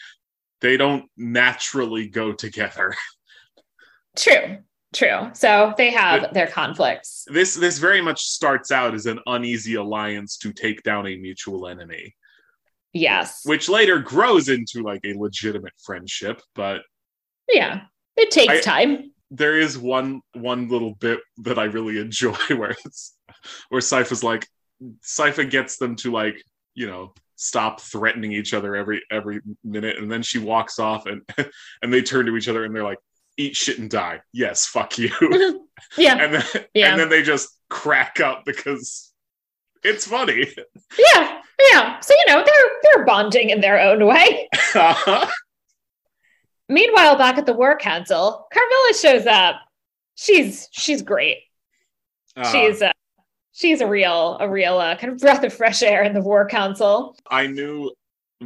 They don't naturally go together. [laughs] True, true. So they have But- their conflicts. This this very much starts out as an uneasy alliance to take down a mutual enemy. Yes. which later grows into like a legitimate friendship but Yeah. It takes I- time. there is one one little bit that i really enjoy [laughs] where it's where Sypha's like Sypha gets them to like you know stop threatening each other every every minute and then she walks off and [laughs] and they turn to each other and they're like eat shit and die yes fuck you [laughs] yeah. and then Yeah. and then they just crack up because it's funny Yeah. Yeah. So you know, they're they're bonding in their own way. [laughs] Meanwhile, back at the war council, Carmilla shows up. She's she's great. Uh, she's uh, she's a real a real uh, kind of breath of fresh air in the war council. i knew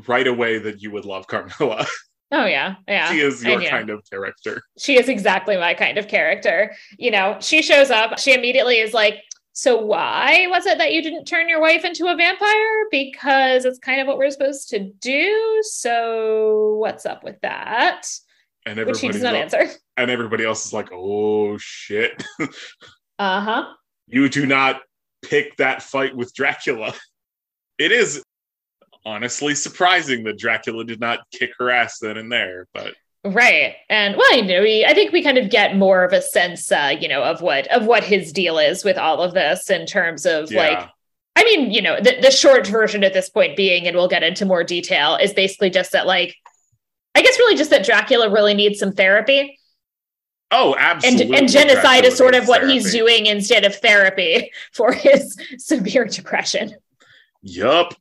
right away that you would love carmilla [laughs] Oh yeah, yeah. she is your And, yeah. kind of character she is exactly my kind of character. You know, she shows up, she immediately is like, So why was it that you didn't turn your wife into a vampire? Because it's kind of what we're supposed to do. So what's up with that? and Which he does not answer. [laughs] and everybody else is like, "Oh shit, [laughs] Uh-huh. you do not pick that fight with Dracula." It is honestly surprising that Dracula did not kick her ass then and there, but Right. And well, you know, we I think we kind of get more of a sense uh, you know, of what of what his deal is with all of this in terms of like I mean, you know, the, the short version at this point being, and we'll get into more detail, is basically just that, like, I guess really just that Dracula really needs some therapy. oh, And, absolutely. and genocide Dracula is sort of what he's doing instead of therapy [laughs] for his [laughs] severe depression. Yup.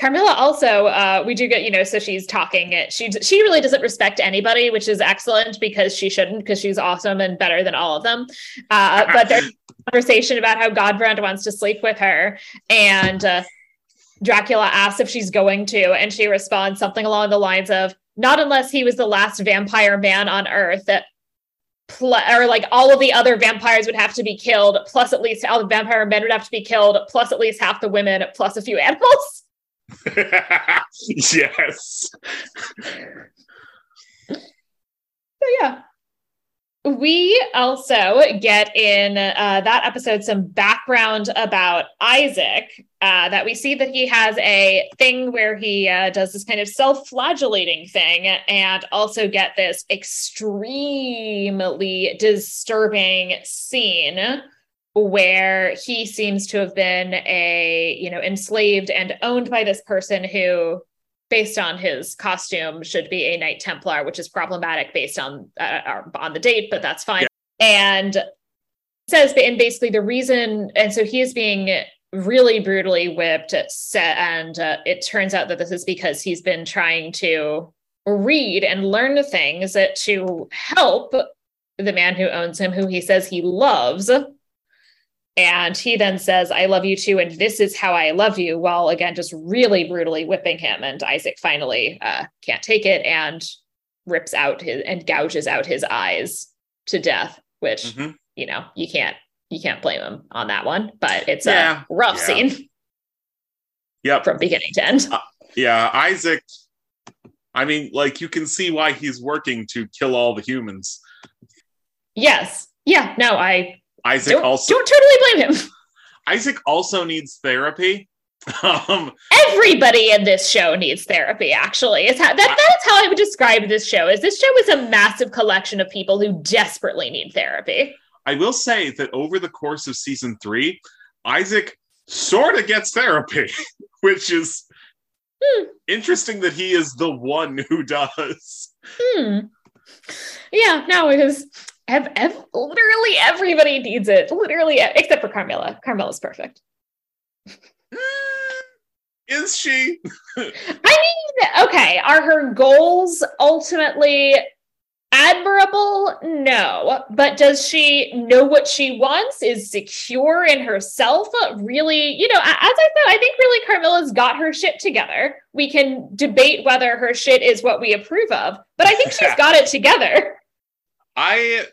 Carmilla also, uh, we do get, you know, so she's talking. She she really doesn't respect anybody, which is excellent because she shouldn't, because she's awesome and better than all of them. Uh, but there, conversation about how Godbrand wants to sleep with her. And uh, Dracula asks if she's going to, and she responds something along the lines of, not unless he was the last vampire man on earth that pl- or like all of the other vampires would have to be killed plus at least all the vampire men would have to be killed plus at least half the women plus a few [laughs] animals [laughs] yes so yeah we also get in uh, that episode some background about Isaac. Uh, that we see that he has a thing where he uh, does this kind of self flagellating thing, and also get this extremely disturbing scene where he seems to have been a you know enslaved and owned by this person who based on his costume should be a knight templar which is problematic based on uh, on the date but that's fine yeah. and says and basically the reason and so he is being really brutally whipped and uh, it turns out that this is because he's been trying to read and learn things that to help the man who owns him who he says he loves and he then says, I love you too. And this is how I love you, while again, just really brutally whipping him. And Isaac finally uh, can't take it and rips out his and gouges out his eyes to death, which, mm-hmm. you know, you can't, you can't blame him on that one, but it's yeah. a rough yeah. scene. Yep. From beginning to end. Uh, yeah. Isaac, I mean, like you can see why he's working to kill all the humans. Yes. Yeah. No, I Isaac don't, also don't totally blame him. Isaac also needs therapy. [laughs] Um, Everybody in this show needs therapy. Actually, it's how, that that's how I would describe this show. Is this show is a massive collection of people who desperately need therapy. I will say that over the course of season three, Isaac sort of gets therapy, [laughs] which is hmm. interesting that he is the one who does. Hmm. Yeah, no, because Ev- ev- literally everybody needs it. Literally, except for Carmilla. Carmilla's perfect. Mm, is she? [laughs] I mean, okay. Are her goals ultimately admirable? No. But does she know what she wants? Is secure in herself? Really, you know, as I said, I think really Carmilla's got her shit together. We can debate whether her shit is what we approve of, but I think she's [laughs] got it together. I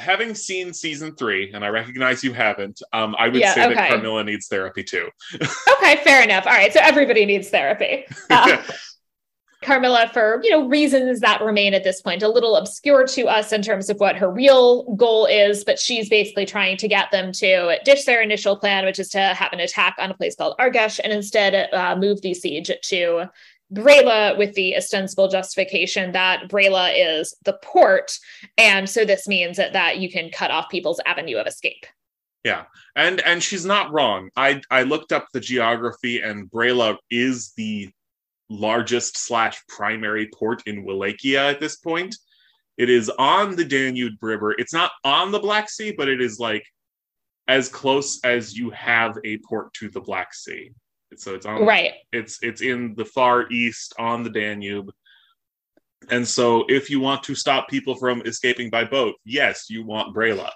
having seen season three, and I recognize you haven't, um, I would yeah, say okay. that Carmilla needs therapy too. [laughs] okay, fair enough. All right, so everybody needs therapy. [laughs] Uh, Carmilla, for you know reasons that remain at this point a little obscure to us in terms of what her real goal is, but she's basically trying to get them to ditch their initial plan, which is to have an attack on a place called Argesh, and instead uh, move the siege to Braila with the ostensible justification that Braila is the port. And so this means that, that you can cut off people's avenue of escape. Yeah. And and she's not wrong. I I looked up the geography and Braila is the largest slash primary port in Wallachia at this point. It is on the Danube River. It's not on the Black Sea, but it is like as close as you have a port to the Black Sea. So it's on right. It's it's in the far east on the Danube. And so if you want to stop people from escaping by boat, yes, you want Braila.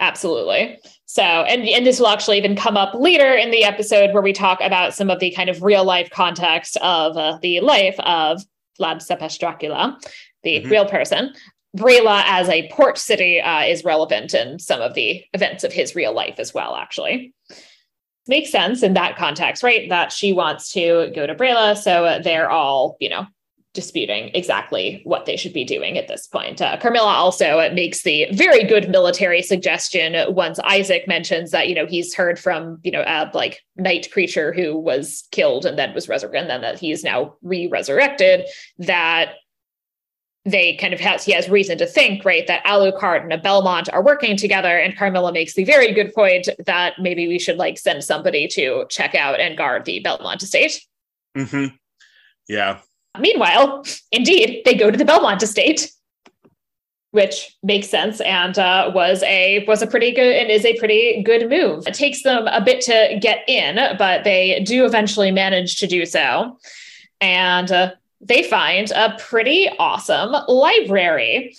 Absolutely. So, and and this will actually even come up later in the episode where we talk about some of the kind of real life context of uh, the life of Vlad Tepes Dracula, the mm-hmm. real person. Braila as a port city uh, is relevant in some of the events of his real life as well, actually makes sense in that context, right? That she wants to go to Braila. So they're all, you know, disputing exactly what they should be doing at this point. Uh, Carmilla also makes the very good military suggestion once Isaac mentions that, you know, he's heard from, you know, a like night preacher who was killed and then was resurrected, and then that he is now re-resurrected, that they kind of has he has reason to think right that Alucard and a Belmont are working together, and Carmilla makes the very good point that maybe we should like send somebody to check out and guard the Belmont estate. Mm-hmm. Yeah. Meanwhile, indeed, they go to the Belmont estate, which makes sense and uh, was a was a pretty good and is a pretty good move. It takes them a bit to get in, but they do eventually manage to do so. And uh, they find a pretty awesome library.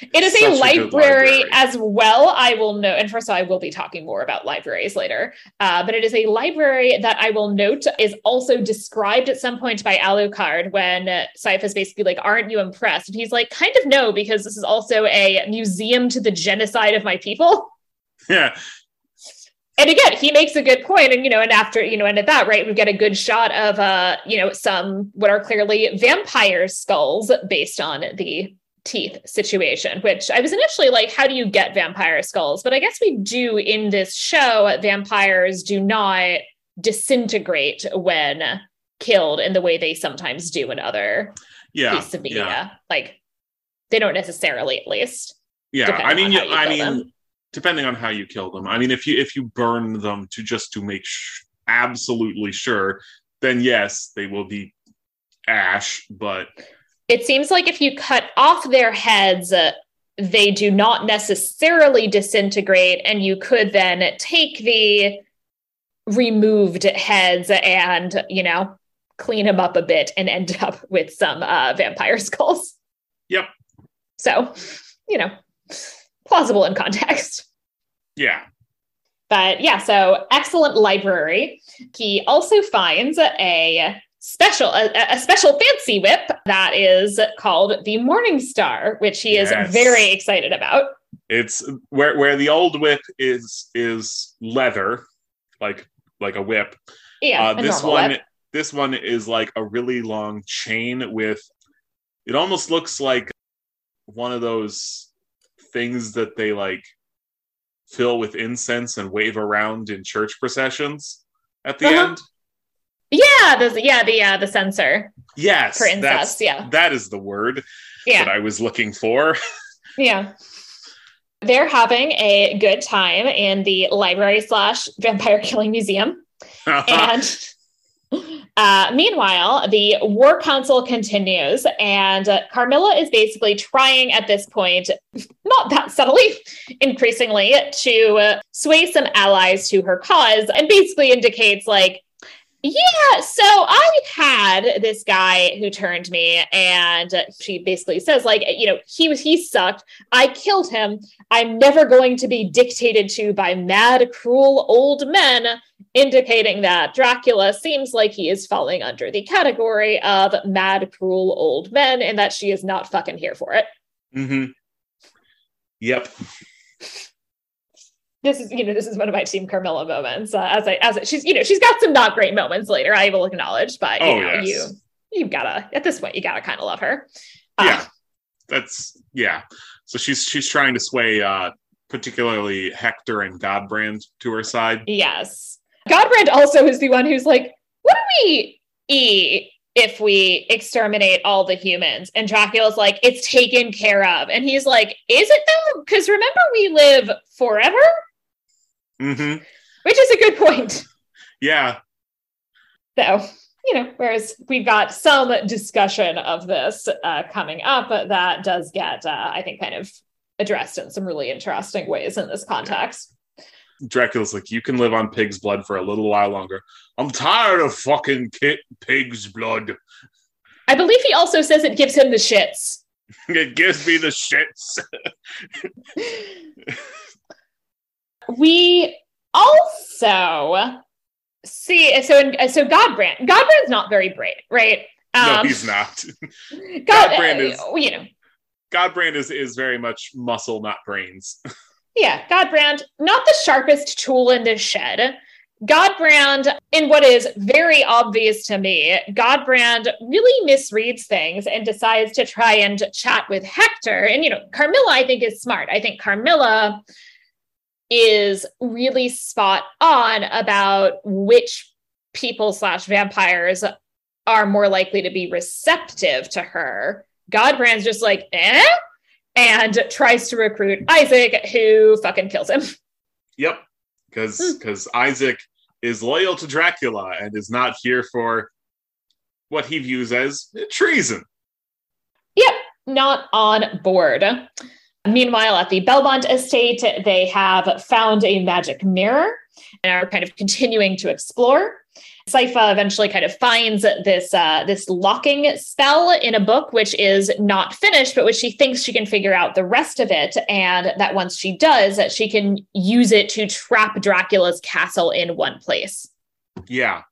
It is a a library, library. as well. I will know, and first of all, I will be talking more about libraries later. Uh, but it is a library that I will note is also described at some point by Alucard when Sypha is basically like, "Aren't you impressed?" And he's like, "Kind of no, because this is also a museum to the genocide of my people." [laughs] Yeah. And again he makes a good point and you know and after you know and at that right we get a good shot of uh you know some what are clearly vampire skulls based on the teeth situation which i was initially like how do you get vampire skulls but i guess we do in this show vampires do not disintegrate when killed in the way they sometimes do in other Yeah. pieces of media Yeah. like they don't necessarily at least Yeah. I mean, on you, how you I mean, them. Depending on how you kill them. I mean, if you if you burn them to just to make sh- absolutely sure, then yes, they will be ash. But it seems like if you cut off their heads, uh, they do not necessarily disintegrate, and you could then take the removed heads and, you know, clean them up a bit and end [laughs] up with some uh, vampire skulls. Yep. So, you know, plausible in context. [laughs] yeah, But yeah, so excellent library. He also finds a special a, a special fancy whip that is called the Morning Star, which he is very excited about. it's where where the old whip is is leather, like like a whip. Yeah, uh, this one whip. this one is like a really long chain with it almost looks like one of those things that they like fill with incense and wave around in church processions at the Uh-huh. end Yeah, the yeah the uh, the censer. yes For incest, yeah. that is the word Yeah, that i was looking for [laughs] yeah. They're having a good time in the library slash vampire killing museum. and uh, meanwhile, the war council continues, and uh, Carmilla is basically trying at this point, not that subtly, increasingly, to uh, sway some allies to her cause, and basically indicates like. Yeah, so I had this guy who turned me, and she basically says, like, you know, he was he sucked. I killed him. I'm never going to be dictated to by mad, cruel old men indicating that Dracula seems like he is falling under the category of mad, cruel old men, and that she is not fucking here for it. Mm hmm. yep This is, you know, this is one of my team Carmilla moments. Uh, as I, as I, she's, you know, she's got some not great moments later. I will acknowledge, but you Oh, know, yes. you, you gotta at this point, you gotta kind of love her. Uh, yeah that's yeah so she's she's trying to sway uh particularly hector and godbrand to her side Yes. Godbrand also is the one who's like, what do we eat if we exterminate all the humans? And Dracula's like, it's taken care of. And he's like, is it though? Because remember, we live forever, hmm which is a good point. yeah So, you know, whereas we've got some discussion of this uh, coming up that does get, uh, I think, kind of addressed in some really interesting ways in this context. Dracula's like, you can live on pig's blood for a little while longer. I'm tired of fucking ki- pig's blood. I believe he also says it gives him the shits. [laughs] It gives me the shits. [laughs] we also see so in, so Godbrand Godbrand's not very brave, right? no, Um, he's not. [laughs] God, Godbrand uh, is- you know, Godbrand is is very much muscle, not brains. [laughs] yeah, Godbrand, not the sharpest tool in the shed. Godbrand, in what is very obvious to me, Godbrand really misreads things and decides to try and chat with Hector. And, you know, Carmilla, I think, is smart. I think Carmilla is really spot on about which people slash vampires are more likely to be receptive to her. Godbrand's just like, eh? And tries to recruit Isaac, who fucking kills him. Yep, because Hmm. because Isaac is loyal to Dracula and is not here for what he views as treason. Yep, not on board. Meanwhile, at the Belmont estate, they have found a magic mirror and are kind of continuing to explore. Sypha eventually kind of finds this uh, this locking spell in a book, which is not finished, but which she thinks she can figure out the rest of it, and that once she does, that she can use it to trap Dracula's castle in one place. Yeah.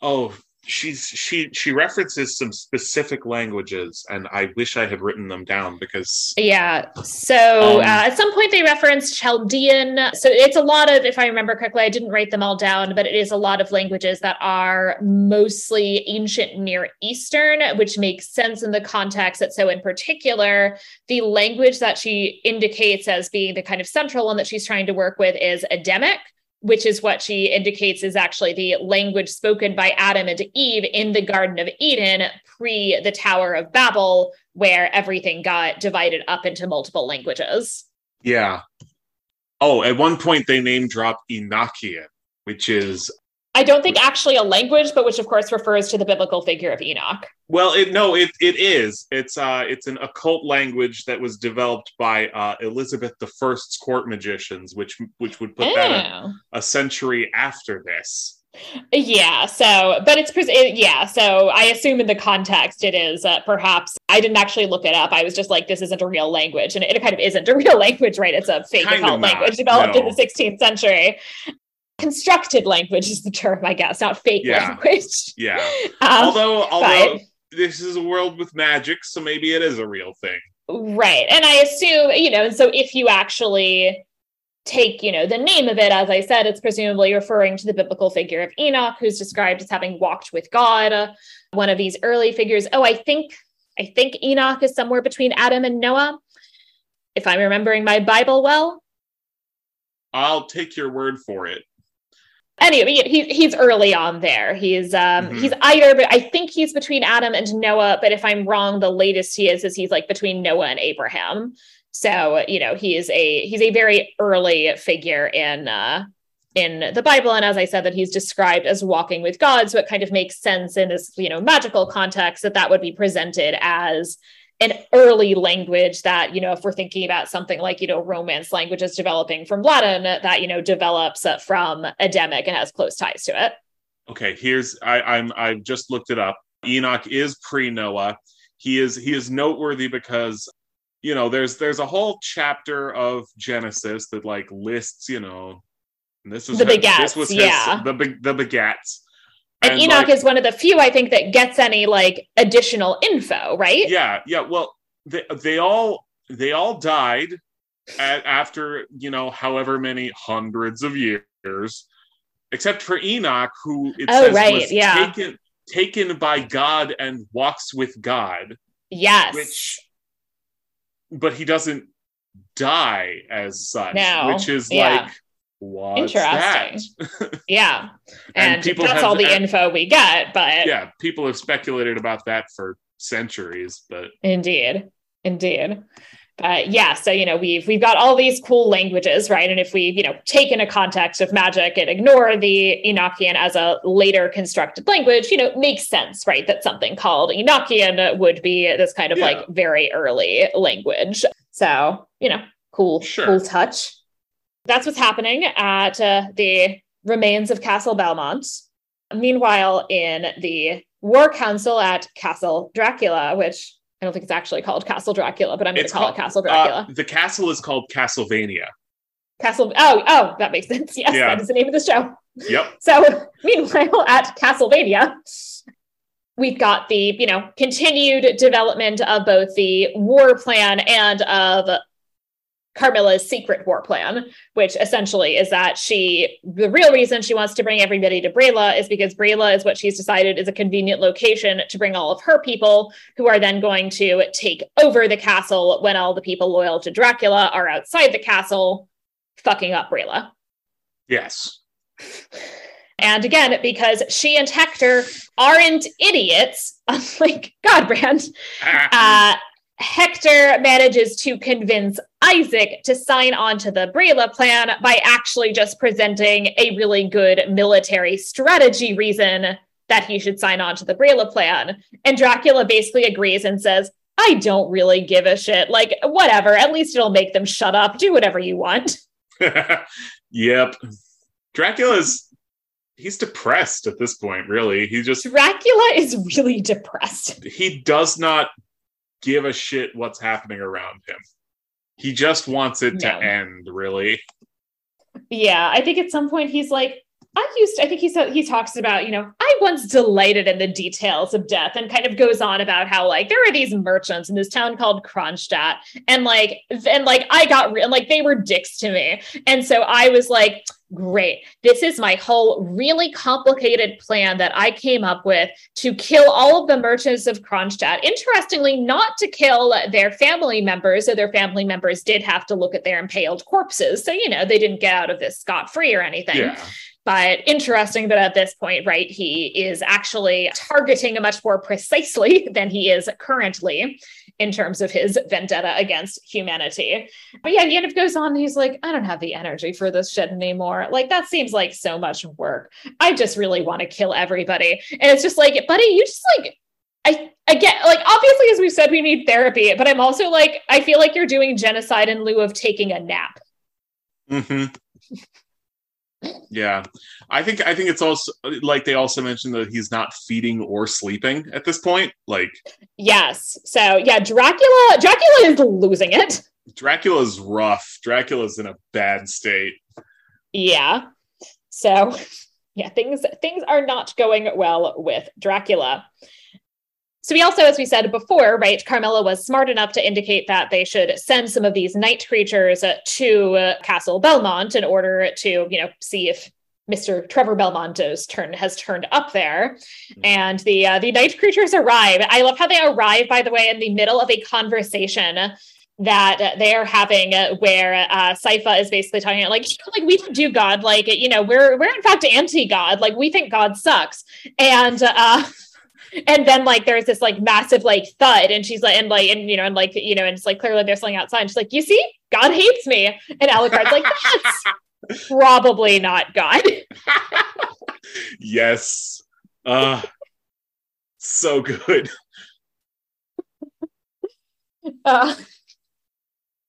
Oh, she's she she references some specific languages and i wish i had written them down because yeah so Um, uh, at some point they reference chaldean. So it's a lot of if i remember correctly i didn't write them all down but it is a lot of languages that are mostly ancient near eastern which makes sense in the context that so in particular the language that she indicates as being the kind of central one that she's trying to work with is Adamic, which is what she indicates is actually the language spoken by Adam and Eve in the Garden of Eden pre the Tower of Babel, where everything got divided up into multiple languages. yeah oh at one point they name drop enochian which is I don't think actually a language, but which of course refers to the biblical figure of Enoch. well it no it, it is it's uh it's an occult language that was developed by uh elizabeth the first's court magicians which which would put that a, Oh. a century after this Yeah. So, but it's pres- it, yeah. So I assume in the context it is uh, perhaps I didn't actually look it up. I was just like, this isn't a real language, and it, kind of isn't a real [laughs] language, right? It's a fake Kind occult language developed in the 16th century. Constructed language is the term, I guess, not fake Yeah. language. yeah [laughs] Um, although although but- this is a world with magic so maybe it is a real thing Right. And I assume, you know, and so if you actually take, you know, the name of it, as I said, it's presumably referring to the biblical figure of Enoch, who's described as having walked with God, uh, one of these early figures. Oh, I think, I think Enoch is somewhere between Adam and Noah. If I'm remembering my Bible well. i'll take your word for it Anyway, he, he's early on there. He's um Mhm. he's either, but I think he's between Adam and Noah. But if I'm wrong, the latest he is is he's like between Noah and Abraham. So you know he is a he's a very early figure in uh in the Bible, and as I said, that he's described as walking with God. So it kind of makes sense in this you know magical context that that would be presented as an early language that you know if we're thinking about something like you know romance languages developing from latin that you know develops uh, from adamic and has close ties to it. Okay here's i i'm i've just looked it up. Enoch is pre-noah. He is he is noteworthy because you know there's there's a whole chapter of genesis that like lists you know this is The begats, this was his, yeah. the the begats and, enoch like, is one of the few i think that gets any like additional info right yeah yeah well they, they all they all died a- after you know however many hundreds of years except for enoch who it Oh, says right, was yeah. taken taken by god and walks with god yes which but he doesn't die as such No, which is yeah. like what's Interesting. [laughs] yeah And and, people that's have- all the and- info we get but yeah people have speculated about that for centuries but Indeed. Indeed. But yeah, so you know, we've we've got all these cool languages, right? And if we, you know, take in a context of magic and ignore the Enochian as a later constructed language, you know, makes sense, right? That something called Enochian would be this kind of Yeah. like very early language. So, you know, cool, Sure. cool touch. That's what's happening at uh, the remains of Castle Belmont. Meanwhile, in the War Council at Castle Dracula, which I don't think it's actually called Castle Dracula, but I'm going to call called- it Castle Dracula. uh, the castle is called castlevania Castle. Oh, oh, that makes sense. [laughs] Yes, Yeah. that is the name of the show. yep [laughs] So, meanwhile, at Castlevania, we've got the you know continued development of both the war plan and of Carmilla's secret war plan, which essentially is that she, the real reason she wants to bring everybody to Braila is because Braila is what she's decided is a convenient location to bring all of her people, who are then going to take over the castle when all the people loyal to Dracula are outside the castle, fucking up Braila. yes And again, because she and Hector aren't idiots, [laughs] unlike Godbrand, Ah, [laughs] uh, Hector manages to convince Isaac to sign on to the Braila plan by actually just presenting a really good military strategy reason that he should sign on to the Braila plan. And Dracula basically agrees and says, I don't really give a shit. Like, whatever. At least it'll make them shut up. Do whatever you want. [laughs] yep dracula's he's depressed at this point, really. He just Dracula is really depressed. he does not give a shit what's happening around him. He just wants it to end, really. Yeah, I think at some point he's like, I used to, I think he said he talks about, you know, I once delighted in the details of death and kind of goes on about how like there were these merchants in this town called Kronstadt and like and like I got re- like they were dicks to me. And so I was like, great. This is my whole really complicated plan that I came up with to kill all of the merchants of Kronstadt. Interestingly, not to kill their family members, so their family members did have to look at their impaled corpses. So, you know, they didn't get out of this scot free or anything. Yeah. But interesting that at this point, right, he is actually targeting much more precisely [laughs] than he is currently in terms of his vendetta against humanity. But yeah, he kind of goes on. He's like, I don't have the energy for this shit anymore. Like, that seems like so much work. I just really want to kill everybody. And it's just like, buddy, you just like, I, get like obviously as we said we need therapy but i'm also like i feel like you're doing genocide in lieu of taking a nap hmm Yeah. I think I think it's also like they also mentioned that he's not feeding or sleeping at this point. Like yes so yeah dracula dracula is losing it Dracula's rough. Dracula's in a bad state. Yeah. So yeah, things things are not going well with Dracula. So we also, as we said before, right, Carmilla was smart enough to indicate that they should send some of these night creatures uh, to uh, Castle Belmont in order to, you know, see if Mr. Trevor Belmonto's turn has turned up there, and the uh, the night creatures arrive. I love how they arrive, by the way, in the middle of a conversation that they are having uh, where uh Sypha is basically talking like like we don't do God like you know we're we're in fact anti-God like we think God sucks and uh [laughs] and then like there's this like massive like thud and she's like and like and you know and like you know and it's like clearly there's something outside and she's like you see God hates me and Alucard's like that's [laughs] probably not God yes. Uh so good. Uh,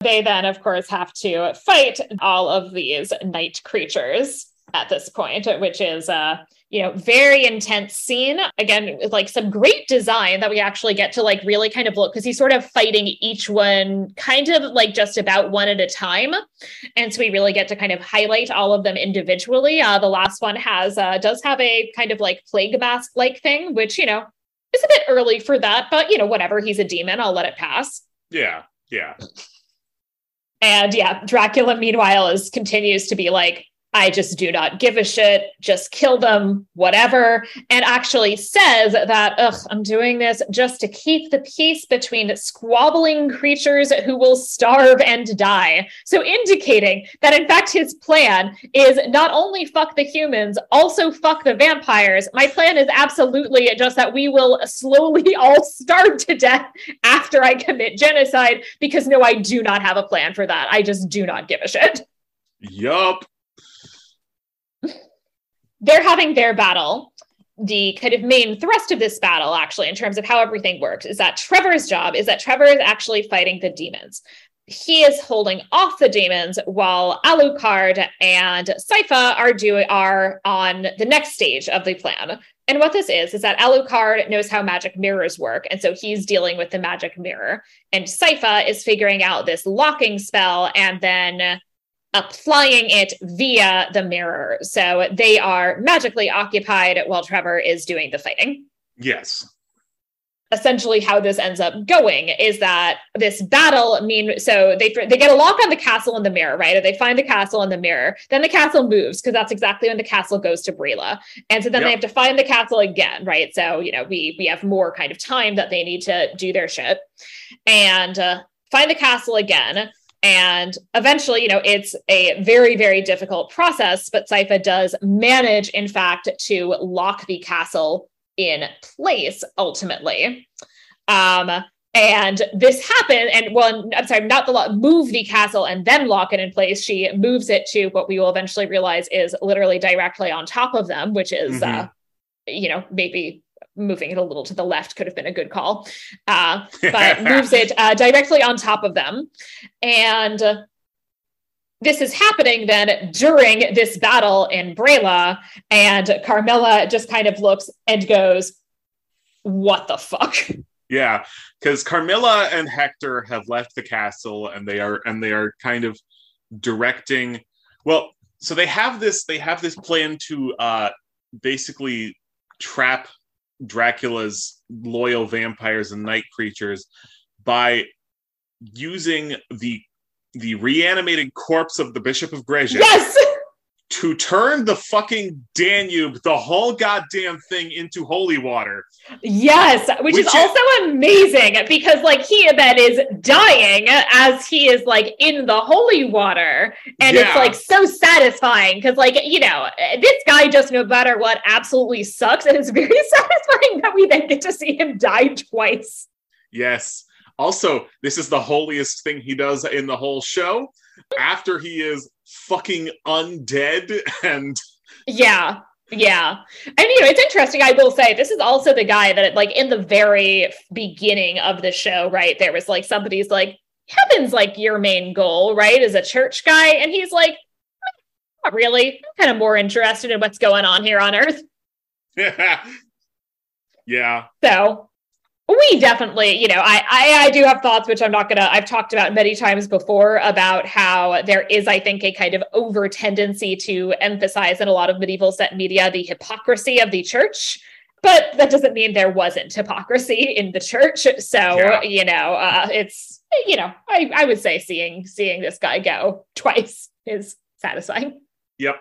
they then, of course, have to fight all of these night creatures at this point, which is a you know very intense scene. Again, with, like some great design that we actually get to like really kind of look because he's sort of fighting each one kind of like just about one at a time, and so we really get to kind of highlight all of them individually. Uh, the last one has uh, does have a kind of like plague mask like thing, which you know is a bit early for that, but you know whatever. He's a demon. I'll let it pass. Yeah. Yeah. And yeah, Dracula, meanwhile, is continues to be like, I just do not give a shit, just kill them, whatever. And actually says that, ugh, I'm doing this just to keep the peace between squabbling creatures who will starve and die. So indicating that, in fact, his plan is not only fuck the humans, also fuck the vampires. My plan is absolutely just that we will slowly [laughs] all starve to death after I commit genocide, because no, I do not have a plan for that. I just do not give a shit. Yup. [laughs] they're having their battle. The kind of main thrust of this battle, actually, in terms of how everything works, is that Trevor's job is that Trevor is actually fighting the demons. He is holding off the demons while Alucard and Sypha are doing are on the next stage of the plan. And what this is is that Alucard knows how magic mirrors work, and so he's dealing with the magic mirror. And Sypha is figuring out this locking spell and then applying it via the mirror. So they are magically occupied while Trevor is doing the fighting. Yes. Essentially, how this ends up going is that this battle mean so they they get a lock on the castle in the mirror, right? Or they find the castle in the mirror. Then the castle moves because that's exactly when the castle goes to Braila, and so then they have to find the castle again, right? So you know we we have more kind of time that they need to do their shit and uh, find the castle again. And eventually, you know, it's a very, very difficult process, but Sypha does manage, in fact, to lock the castle in place ultimately. Um, and this happened, and well, I'm sorry, not the lock, move the castle and then lock it in place. She moves it to what we will eventually realize is literally directly on top of them, which is, uh, Mhm. you know, maybe moving it a little to the left could have been a good call. Uh, [laughs] but moves it uh, directly on top of them. And this is happening then during this battle in Braila, and Carmilla just kind of looks and goes, What the fuck? Yeah, because Carmilla and Hector have left the castle and they are and they are kind of directing well, so they have this they have this plan to uh basically trap Dracula's loyal vampires and night creatures by using the the reanimated corpse of the Bishop of Gresit Yes. To turn the fucking Danube, the whole goddamn thing, into holy water. Yes, which, Which is is- also amazing because like he then is dying as he is like in the holy water and it's like so satisfying because like you know this guy just no matter what absolutely sucks and it's very [laughs] satisfying that we then get to see him die twice. Yes. Also, this is the holiest thing he does in the whole show. After he is fucking undead [laughs] and Yeah. Yeah. And you know, it's interesting. I will say this is also the guy that like in the very beginning of the show, right? There was like somebody's like, heaven's like your main goal, right? As a church guy. And he's like, hmm, not really. I'm kind of more interested in what's going on here on earth. [laughs] yeah. So we definitely, you know, I, I I do have thoughts, which I'm not gonna. I've talked about many times before about how there is, I think, a kind of over tendency to emphasize in a lot of medieval set media the hypocrisy of the church. But that doesn't mean there wasn't hypocrisy in the church. So Yeah. you know, uh, it's you know, I I would say seeing seeing this guy go twice is satisfying. Yep.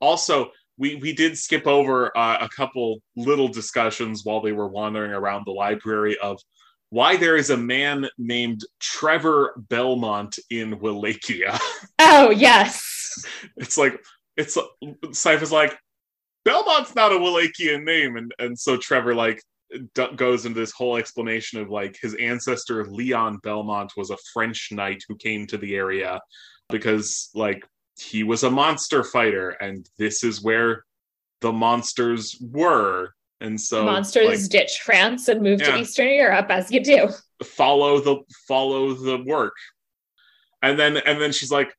Also, we we did skip over uh, a couple little discussions while they were wandering around the library of why there is a man named Trevor Belmont in Wallachia. [laughs] Oh yes, it's like it's Sypha's like Belmont's not a Wallachian name, and and so Trevor like d- goes into this whole explanation of like his ancestor Leon Belmont was a French knight who came to the area because like he was a monster fighter, and this is where the monsters were, and so monsters like, ditch France and move Yeah. to Eastern Europe as you do. follow the follow the work and then and then she's like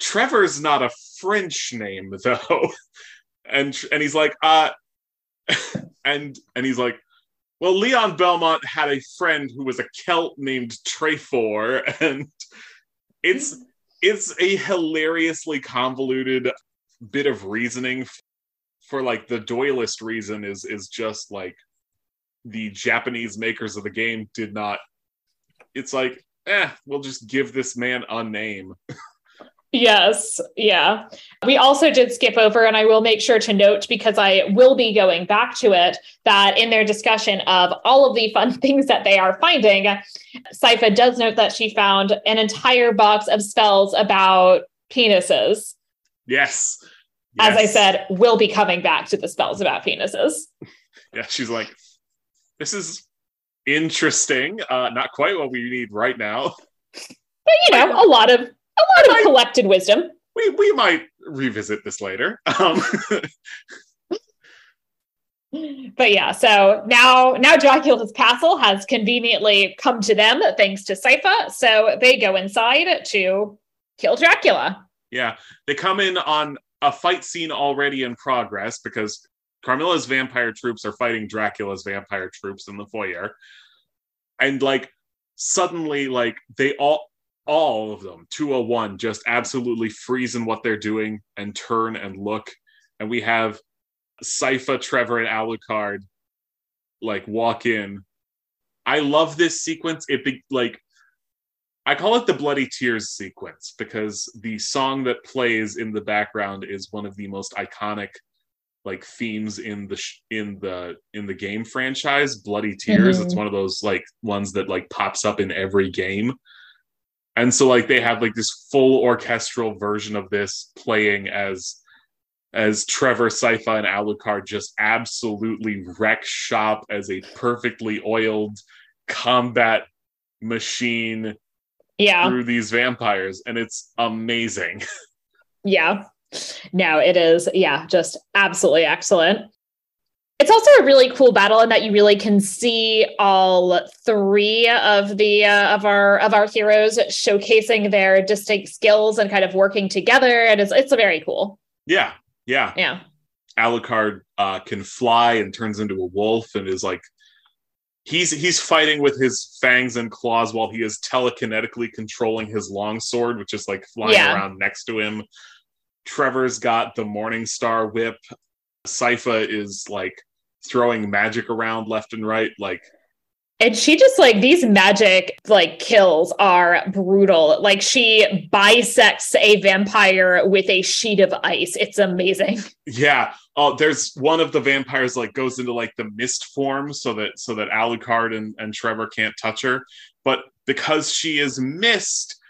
trevor's not a french name [laughs] though and and he's like uh [laughs] and and he's like well leon belmont had a friend who was a celt named trefor [laughs] and it's it's a hilariously convoluted bit of reasoning for like the doylist reason is is just like the japanese makers of the game did not it's like, eh, we'll just give this man a name. [laughs] Yes, yeah. We also did skip over, and I will make sure to note because I will be going back to it that in their discussion of all of the fun [laughs] things that they are finding, Sypha does note that she found an entire box of spells about penises. Yes. As I said, we'll be coming back to the spells about penises. Yeah, she's like, this is interesting. Uh, not quite what we need right now. But you know, a lot of lot of collected wisdom. We we might revisit this later. Um, [laughs] But yeah, so now now Dracula's castle has conveniently come to them thanks to Sypha. So they go inside to kill Dracula. yeah, they come in on a fight scene already in progress because Carmilla's vampire troops are fighting Dracula's vampire troops in the foyer. And like suddenly like they all all of them 201 just absolutely freeze in what they're doing and turn and look and we have Sypha, Trevor and Alucard like walk in. I love this sequence. It be like I call it the bloody tears sequence because the song that plays in the background is one of the most iconic like themes in the sh- in the in the game franchise bloody tears Mhm. it's one of those like ones that like pops up in every game and so like they have like this full orchestral version of this playing as as Trevor, Sypha, and Alucard just absolutely wreck shop as a perfectly oiled combat machine Yeah, through these vampires, and it's amazing. [laughs] yeah. No, it is. Yeah, just absolutely excellent. It's also a really cool battle in that you really can see all three of the uh, of our of our heroes showcasing their distinct skills and kind of working together, and it's it's very cool. Yeah, yeah, Yeah, Alucard uh, can fly and turns into a wolf and is like he's he's fighting with his fangs and claws while he is telekinetically controlling his long sword, which is like flying Yeah. around next to him. Trevor's got the Morning Star whip. Sypha is like throwing magic around left and right. Like and she just like these magic like kills are brutal. Like she bisects a vampire with a sheet of ice. It's amazing. [laughs] Yeah. Oh, there's one of the vampires like goes into like the mist form so that so that Alucard and, and Trevor can't touch her. But because she is mist,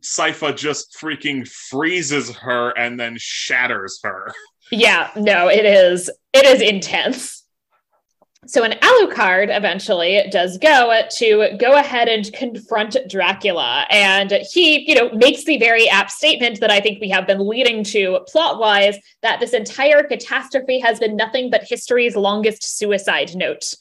Sypha just freaking freezes her and then shatters her. [laughs] Yeah, no, it is. It is intense. So an Alucard eventually does go to go ahead and confront Dracula, and he, you know, makes the very apt statement that I think we have been leading to plot-wise that this entire catastrophe has been nothing but history's longest suicide note.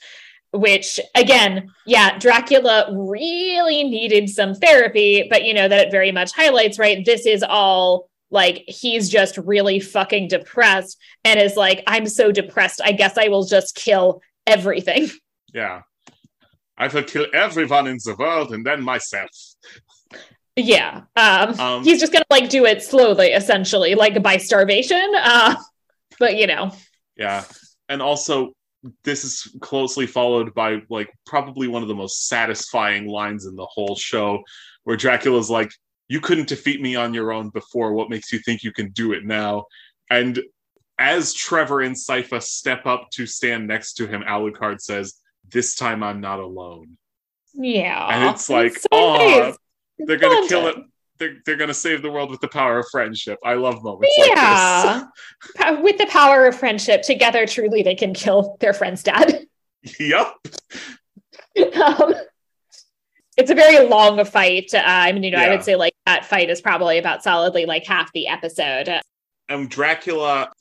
Which again, yeah, Dracula really needed some therapy, but you know that it very much highlights, right? This is all like he's just really fucking depressed and is like, I'm so depressed. I guess I will just kill everything. [laughs] Yeah. I will kill everyone in the world and then myself. Yeah. Um, Um, he's just gonna like do it slowly, essentially, like by starvation. [laughs] Uh, but you know, Yeah. And also, this is closely followed by like probably one of the most satisfying lines in the whole show, where Dracula's like, You couldn't defeat me on your own before. What makes you think you can do it now? And as Trevor and Sypha step up to stand next to him, Alucard says, This time I'm not alone. yeah. And it's like, so "Aw, nice. They're gonna Love kill it. They're, they're gonna save the world with the power of friendship. I love moments like this. [laughs] Yeah. With the power of friendship, together truly they can kill their friend's dad. [laughs] Yep. [laughs] um, it's a very long fight. Uh, I mean, you know, I would say like that fight is probably about solidly like half the episode. and Dracula,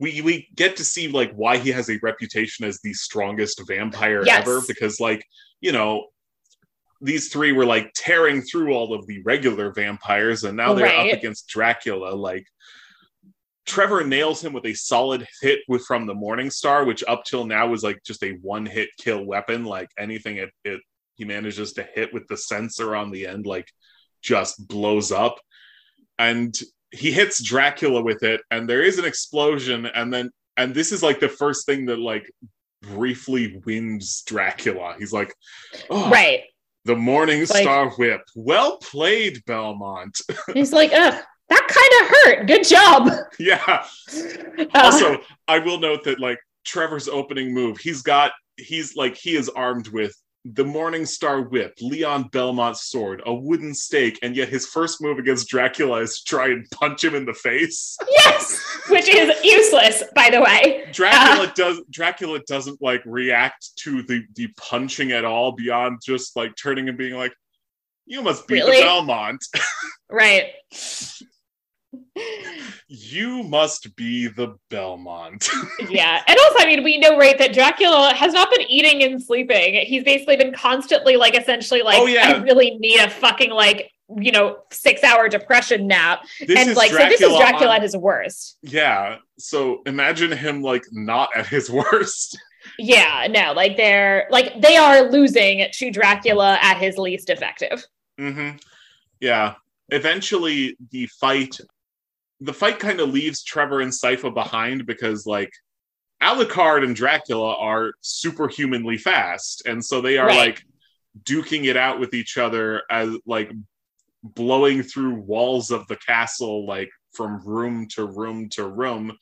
we we get to see like why he has a reputation as the strongest vampire Yes. ever because like you know these three were like tearing through all of the regular vampires and now they're Right. up against Dracula like Trevor nails him with a solid hit with from the Morning Star which up till now was like just a one hit kill weapon like anything it, it he manages to hit with the censer on the end like just blows up and he hits Dracula with it, and there is an explosion, and then and this is like the first thing that like briefly wins Dracula. He's like, oh, Right. the Morning Like- Star Whip. Well played, Belmont. [laughs] He's like, Ugh, that kind of hurt. Good job. [laughs] yeah. Uh, Also, I will note that like Trevor's opening move, he's got he's like he is armed with the Morning Star Whip, Leon Belmont's sword, a wooden stake, and yet his first move against Dracula is to try and punch him in the face. yes, which is useless, by the way. Dracula uh, does Dracula doesn't like react to the the punching at all beyond just like turning and being like, "You must be Really? the Belmont. [laughs] Right. You must be the Belmont." [laughs] Yeah. And also, I mean, we know, right, that Dracula has not been eating and sleeping. He's basically been constantly, like, essentially, like, Oh, yeah. I really need a fucking, like, you know, six hour depression nap. this and, like, so this is Dracula on- at his worst. yeah. So imagine him like not at his [laughs] worst. Yeah. No, like, they're, like, they are losing to Dracula at his least effective. hmm Yeah. Eventually, the fight, the fight kind of leaves Trevor and Sypha behind because, like, Alucard and Dracula are superhumanly fast, and so they are Right. like duking it out with each other as like blowing through walls of the castle, like from room to room to room,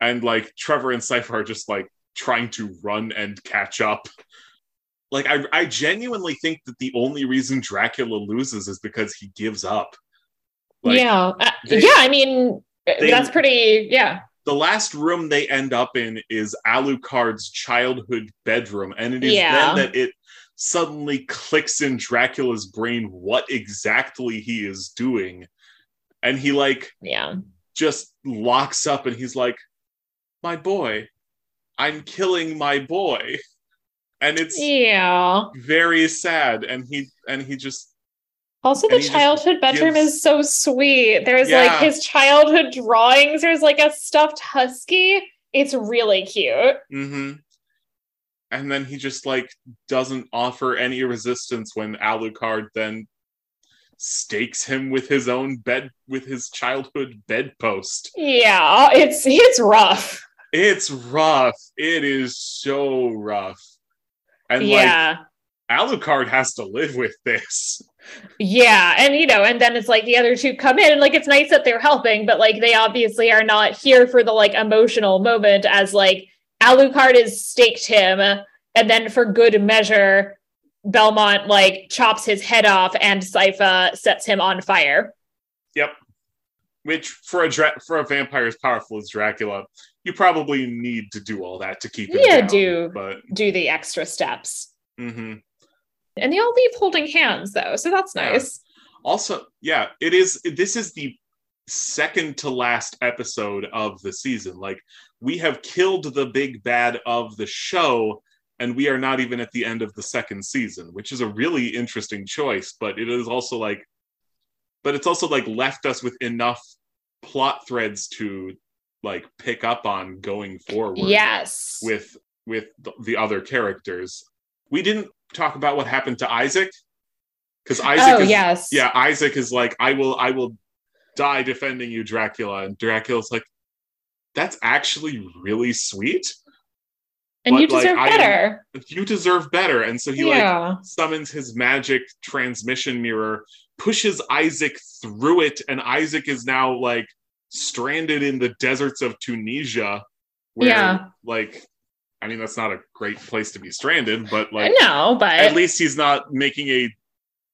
and like Trevor and Sypha are just like trying to run and catch up like I, I genuinely think that the only reason Dracula loses is because he gives up. Like, yeah. Uh, they- yeah. I mean, they- that's pretty, yeah. The last room they end up in is Alucard's childhood bedroom, and it is Yeah. then that it suddenly clicks in Dracula's brain what exactly he is doing, and he like Yeah. just locks up, and he's like, "My boy, I'm killing my boy. And it's Yeah. very sad. And he and he just Also, And the childhood bedroom gives- is so sweet. There's Yeah. like his childhood drawings. There's like a stuffed husky. It's really cute. hmm And then he just like doesn't offer any resistance when Alucard then stakes him with his own bed with his childhood bedpost. Yeah, it's it's rough. It's rough. It is so rough. And like yeah. Alucard has to live with this. Yeah, and you know, and then it's like the other two come in, and like it's nice that they're helping, but like they obviously are not here for the like emotional moment as like Alucard has staked him, and then for good measure, Belmont like chops his head off, and Sypha sets him on fire. Yep. Which for a dra- for a vampire as powerful as Dracula, you probably need to do all that to keep him Yeah, down. do. But Do the extra steps, mhm. And they all leave holding hands though, so that's Yeah. nice. also yeah it is this is the second to last episode of the season like we have killed the big bad of the show and we are not even at the end of the second season which is a really interesting choice but it is also like but it's also like left us with enough plot threads to like pick up on going forward Yes. with with the other characters we didn't talk about what happened to isaac because isaac oh is yes. yeah isaac is like i will i will die defending you dracula and dracula's like that's actually really sweet and you but, like, deserve I am- better. you deserve better and so he like summons his magic transmission mirror pushes isaac through it and isaac is now like stranded in the deserts of tunisia where Yeah. like i mean that's not a great place to be stranded but like no, but at least he's not making a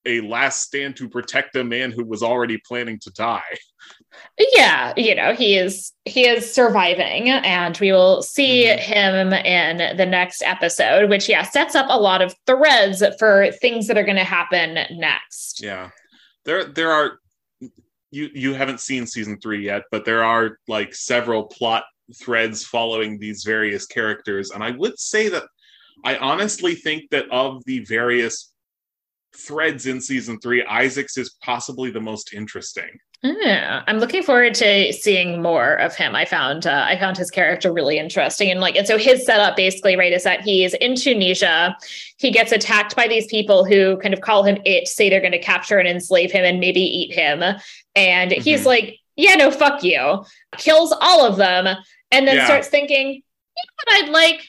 a last stand to protect a man who was already planning to die. yeah you know he is he is surviving and we will see Mhm. him in the next episode which yeah sets up a lot of threads for things that are going to happen next Yeah. There there are you you haven't seen season 3 yet, but there are like several plot threads following these various characters and I would say that I honestly think that of the various threads in season 3, Isaac's is possibly the most interesting. Yeah, I'm looking forward to seeing more of him. I found uh, I found his character really interesting, and like, and so his setup basically, right, is that he's in Tunisia. He gets attacked by these people who kind of call him it, say they're going to capture and enslave him and maybe eat him, and he's Mhm. like, "Yeah, no, fuck you," kills all of them, and then Yeah. starts thinking, "You know what I'd like."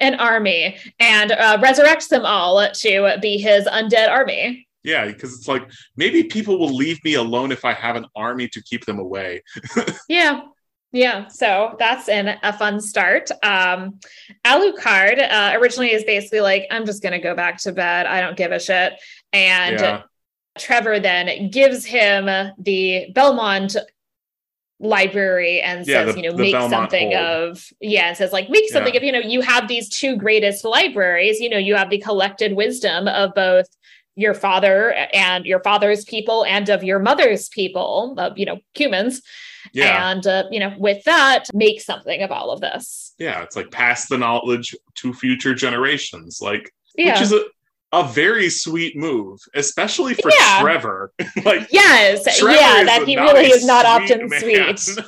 An army and uh, resurrects them all to be his undead army. Yeah, because it's like maybe people will leave me alone if I have an army to keep them away. [laughs] Yeah. Yeah, so that's an, a fun start. Um, Alucard uh, originally is basically like, I'm just going to go back to bed. I don't give a shit. And Yeah. Trevor then gives him the Belmont library and Yeah, says, the- you know, make Belmont something of, yeah, and says, like, make something Yeah. of, you know, you have these two greatest libraries. You know, you have the collected wisdom of both your father and your father's people and of your mother's people, of, you know, humans. Yeah. And, uh, you know, with that, make something of all of this. yeah, it's like pass the knowledge to future generations, like Yeah. which is a, a very sweet move, especially for Yeah. Trevor. [laughs] like yes. Trevor yeah. That he really is not often man. sweet.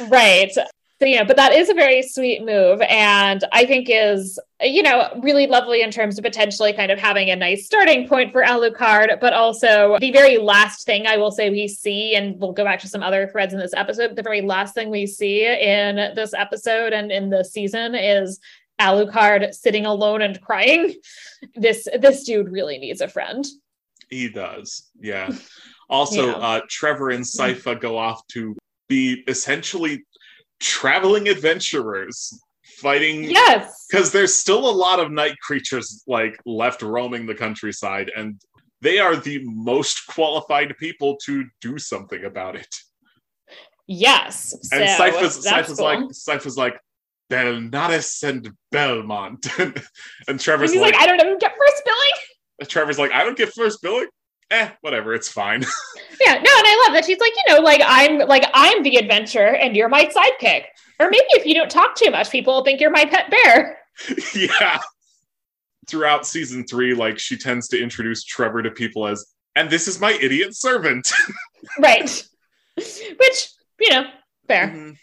[laughs] right. So, you know, but that is a very sweet move. And I think is, you know, really lovely in terms of potentially kind of having a nice starting point for Alucard, but also the very last thing I will say we see, and we'll go back to some other threads in this episode. The very last thing we see in this episode and in the season is Alucard sitting alone and crying. This this dude really needs a friend. he does. Yeah. Also, Yeah. uh, Trevor and Sypha go off to be essentially traveling adventurers fighting Yes. because there's still a lot of night creatures like left roaming the countryside and they are the most qualified people to do something about it Yes. and so that's Sypha's cool. like like Belnades and Belmont [laughs] and And Trevor's he's like, like, I don't even get first billing. Trevor's like I don't get first billing eh whatever it's fine [laughs] Yeah, no, and I love that she's like, you know, like I'm like I'm the adventurer and you're my sidekick. Or maybe if you don't talk too much, people will think you're my pet bear. [laughs] yeah. Throughout season three, like she tends to introduce Trevor to people as, and this is my idiot servant. right. Which, you know, fair. Mhm.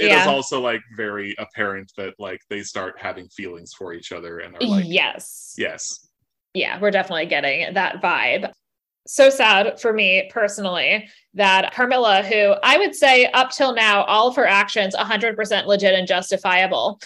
It is Yeah. also like very apparent that like they start having feelings for each other and are like, yes. yes. Yeah, we're definitely getting that vibe. So sad for me personally that Carmilla, who I would say up till now, all of her actions 100% legit and justifiable,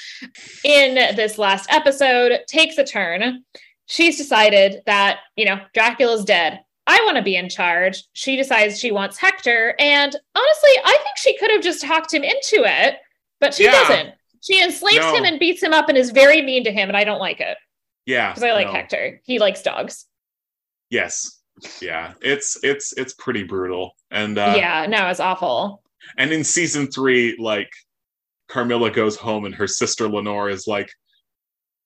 in this last episode takes a turn. She's decided that, you know, Dracula's dead. I want to be in charge. She decides she wants Hector. And honestly, I think she could have just talked him into it, but she Yeah. doesn't. She enslaves No. him and beats him up and is very mean to him. And I don't like it Yeah. because I like no. Hector. He likes dogs. Yes. Yeah. It's it's it's pretty brutal. And uh yeah, no, it's awful. and in season three, like Carmilla goes home and her sister Lenore is like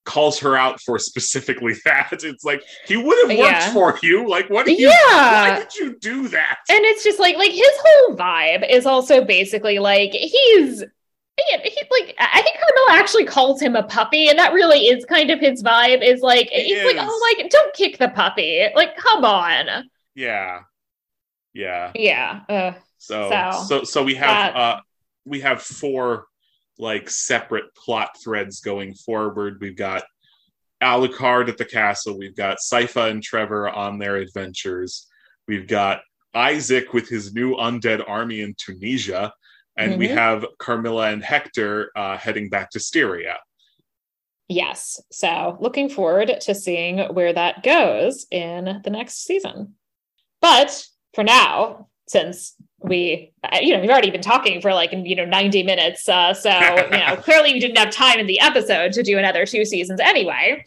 calls her out for specifically [laughs] that. It's like he would have worked Yeah. for you. Like what did you Yeah. why did you do that? And it's just like like his whole vibe is also basically like he's he, he, like I think Carmilla actually calls him a puppy, and that really is kind of his vibe. Is like It he's like, oh, like don't kick the puppy. Like, come on. yeah. Yeah. Yeah. Uh, So So, so so, we have that- uh we have four like separate plot threads going forward. We've got Alucard at the castle, we've got Sypha and Trevor on their adventures. We've got Isaac with his new undead army in Tunisia, and we Mhm. have Carmilla and Hector uh, heading back to Styria. yes. So looking forward to seeing where that goes in the next season. But for now, since we, uh, you know, we've already been talking for like, you know, 90 minutes. Uh, so, you know, [laughs] clearly we didn't have time in the episode to do another two seasons anyway.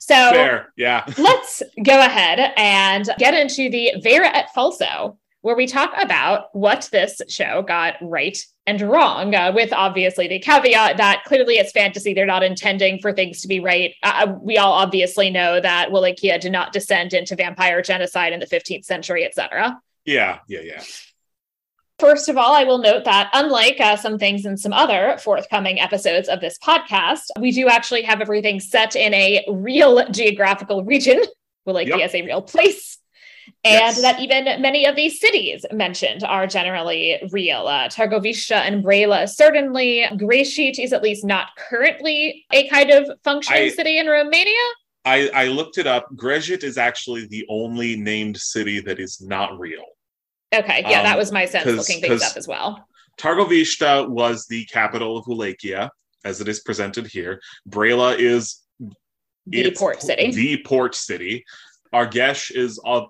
So Fair, yeah. [laughs] let's go ahead and get into the Vera et Falso, where we talk about what this show got right and wrong, uh, with obviously the caveat that clearly it's fantasy. They're not intending for things to be right. Uh, we all obviously know that Wallachia did not descend into vampire genocide in the 15th century, etc. Yeah, yeah, yeah. First of all, I will note that unlike uh, some things in some other forthcoming episodes of this podcast, we do actually have everything set in a real geographical region, Wallachia Yep. as a real place. And Yes. that even many of these cities mentioned are generally real. Uh, Targoviste and Braila, certainly. Gresit is at least not currently a kind of functioning I- city in Romania. I, I looked it up. Gresit is actually the only named city that is not real. Okay, yeah, that Um, was my sense looking things up as well. Targoviste was the capital of Wallachia, as it is presented here. Braila is The port city. The port city. Argesh is a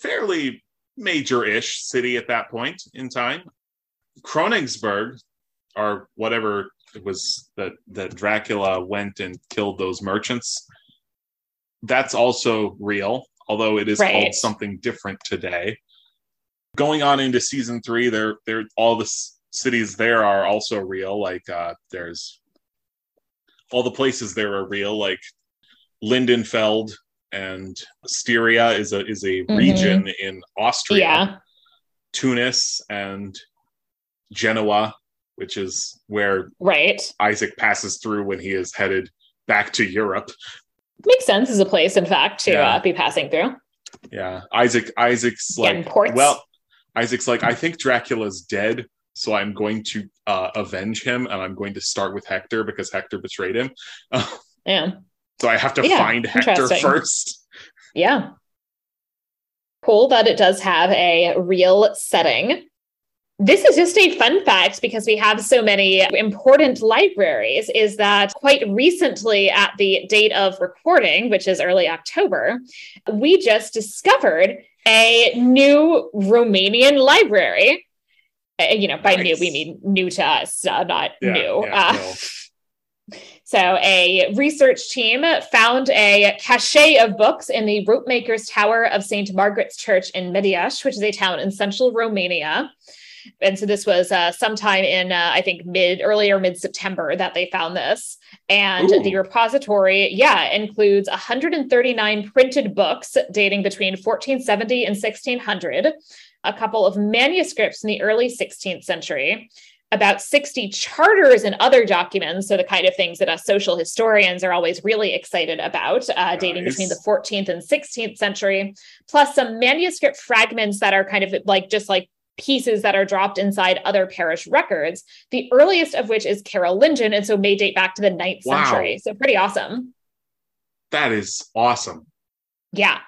fairly major-ish city at that point in time. Kronigsberg, or whatever it was that that Dracula went and killed those merchants. That's also real, although it is Right. called something different today. Going on into season three, there, there, all the s- cities there are also real. Like uh, there's all the places there are real, like Lindenfeld and Styria is a is a Mhm. region in Austria. Yeah. Tunis and Genoa, which is where Right. Isaac passes through when he is headed back to Europe. Makes sense as a place, in fact, to Yeah. uh, be passing through. Yeah, Isaac. Isaac's like, ports. well, Isaac's like, I think Dracula's dead, so I'm going to uh, avenge him, and I'm going to start with Hector because Hector betrayed him. Yeah. [laughs] so I have to Yeah, find Hector first. Yeah. Cool that it does have a real setting. This is just a fun fact because we have so many important libraries. Is that quite recently, at the date of recording, which is early October, we just discovered a new Romanian library. Uh, you know, by new, we mean new to us, uh, not Yeah, new. yeah, Uh, no. [laughs] so, a research team found a cache of books in the Ropemaker's Tower of St. Margaret's Church in Mediaș, which is a town in central Romania. And so this was uh, sometime in, uh, I think, mid earlier mid September that they found this. And Ooh. the repository, yeah, includes 139 printed books dating between 1470 and 1600, a couple of manuscripts in the early 16th century, about 60 charters and other documents. So, the kind of things that us social historians are always really excited about, uh, dating nice. between the 14th and 16th century, plus some manuscript fragments that are kind of like just like pieces that are dropped inside other parish records, the earliest of which is Carolingian, and so may date back to the ninth wow. century. So, pretty awesome. That is awesome. Yeah.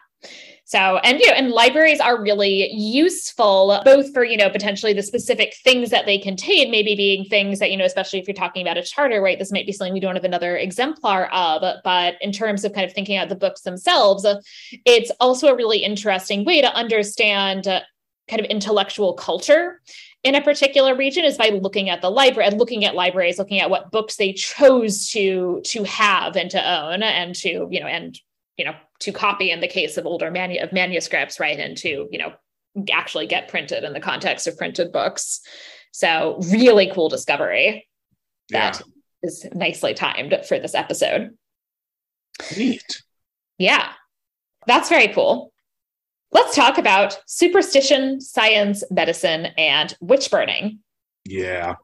So, and you know, and libraries are really useful both for, you know, potentially the specific things that they contain, maybe being things that, you know, especially if you're talking about a charter, right? This might be something we don't have another exemplar of, but in terms of kind of thinking out the books themselves, it's also a really interesting way to understand kind of intellectual culture in a particular region is by looking at the library and looking at libraries looking at what books they chose to to have and to own and to you know and you know to copy in the case of older manu- of manuscripts right and to you know actually get printed in the context of printed books. So really cool discovery that yeah. is nicely timed for this episode. Neat. Yeah. That's very cool let's talk about superstition science medicine and witch burning yeah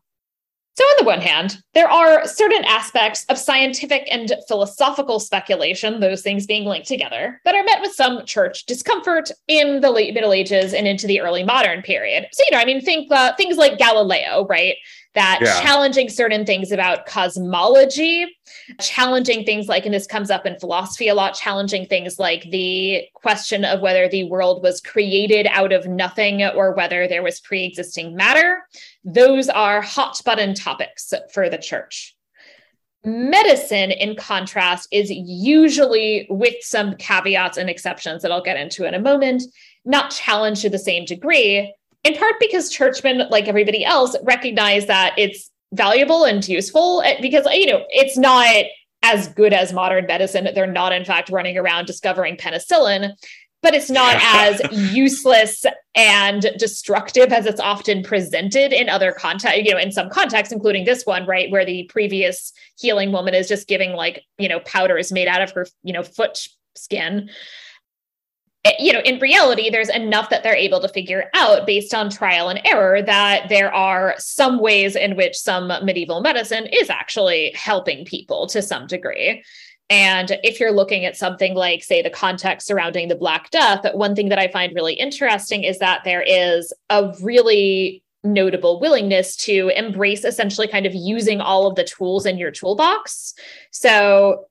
so, on the one hand, there are certain aspects of scientific and philosophical speculation, those things being linked together, that are met with some church discomfort in the late Middle Ages and into the early modern period. So, you know, I mean, think uh, things like Galileo, right? That yeah. challenging certain things about cosmology, challenging things like, and this comes up in philosophy a lot, challenging things like the question of whether the world was created out of nothing or whether there was pre existing matter. Those are hot button topics for the church. Medicine, in contrast, is usually with some caveats and exceptions that I'll get into in a moment, not challenged to the same degree, in part because churchmen, like everybody else, recognize that it's valuable and useful eh, because, you know, it's not as good as modern medicine. They're not, in fact, running around discovering penicillin, but it's not as [laughs] useless and destructive as it's often presented in other context, you know, in some contexts, including this one, right, where the previous healing woman is just giving like, you know, powders made out of her, you know, foot skin. Eh, you know, in reality, there's enough that they're able to figure out based on trial and error that there are some ways in which some medieval medicine is actually helping people to some degree. And if you're looking at something like, say, the context surrounding the Black Death, one thing that I find really interesting is that there is a really notable willingness to embrace essentially kind of using all of the tools in your toolbox. So,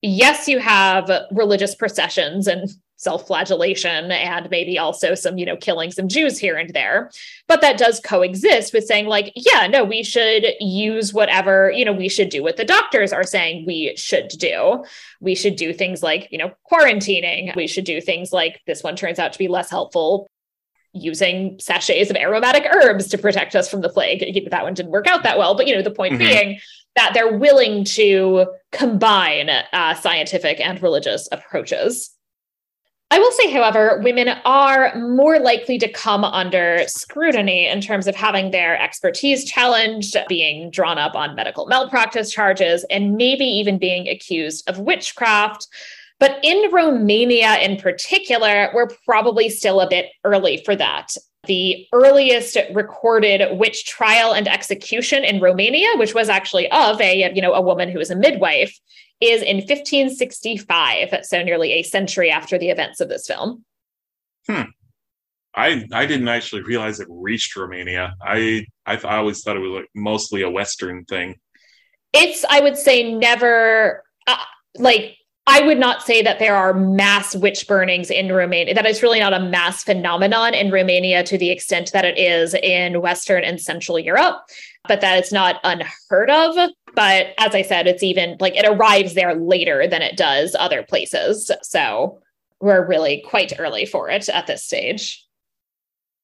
yes, you have religious processions and self-flagellation and maybe also some you know killing some jews here and there. But that does coexist with saying like yeah no we should use whatever you know we should do what the doctors are saying we should do. We should do things like you know quarantining. We should do things like this one turns out to be less helpful using sachets of aromatic herbs to protect us from the plague. That one didn't work out that well but you know the point mm-hmm. being that they're willing to combine uh, scientific and religious approaches I will say, however, women are more likely to come under scrutiny in terms of having their expertise challenged, being drawn up on medical malpractice charges, and maybe even being accused of witchcraft. But in Romania in particular, we're probably still a bit early for that. The earliest recorded witch trial and execution in Romania, which was actually of a, you know, a woman who was a midwife, is in 1565, so nearly a century after the events of this film. Hmm. I I didn't actually realize it reached Romania. I I, th- I always thought it was like mostly a Western thing. It's I would say never uh, like I would not say that there are mass witch burnings in Romania. That is really not a mass phenomenon in Romania to the extent that it is in Western and Central Europe, but that it's not unheard of. But as I said, it's even like it arrives there later than it does other places. So we're really quite early for it at this stage.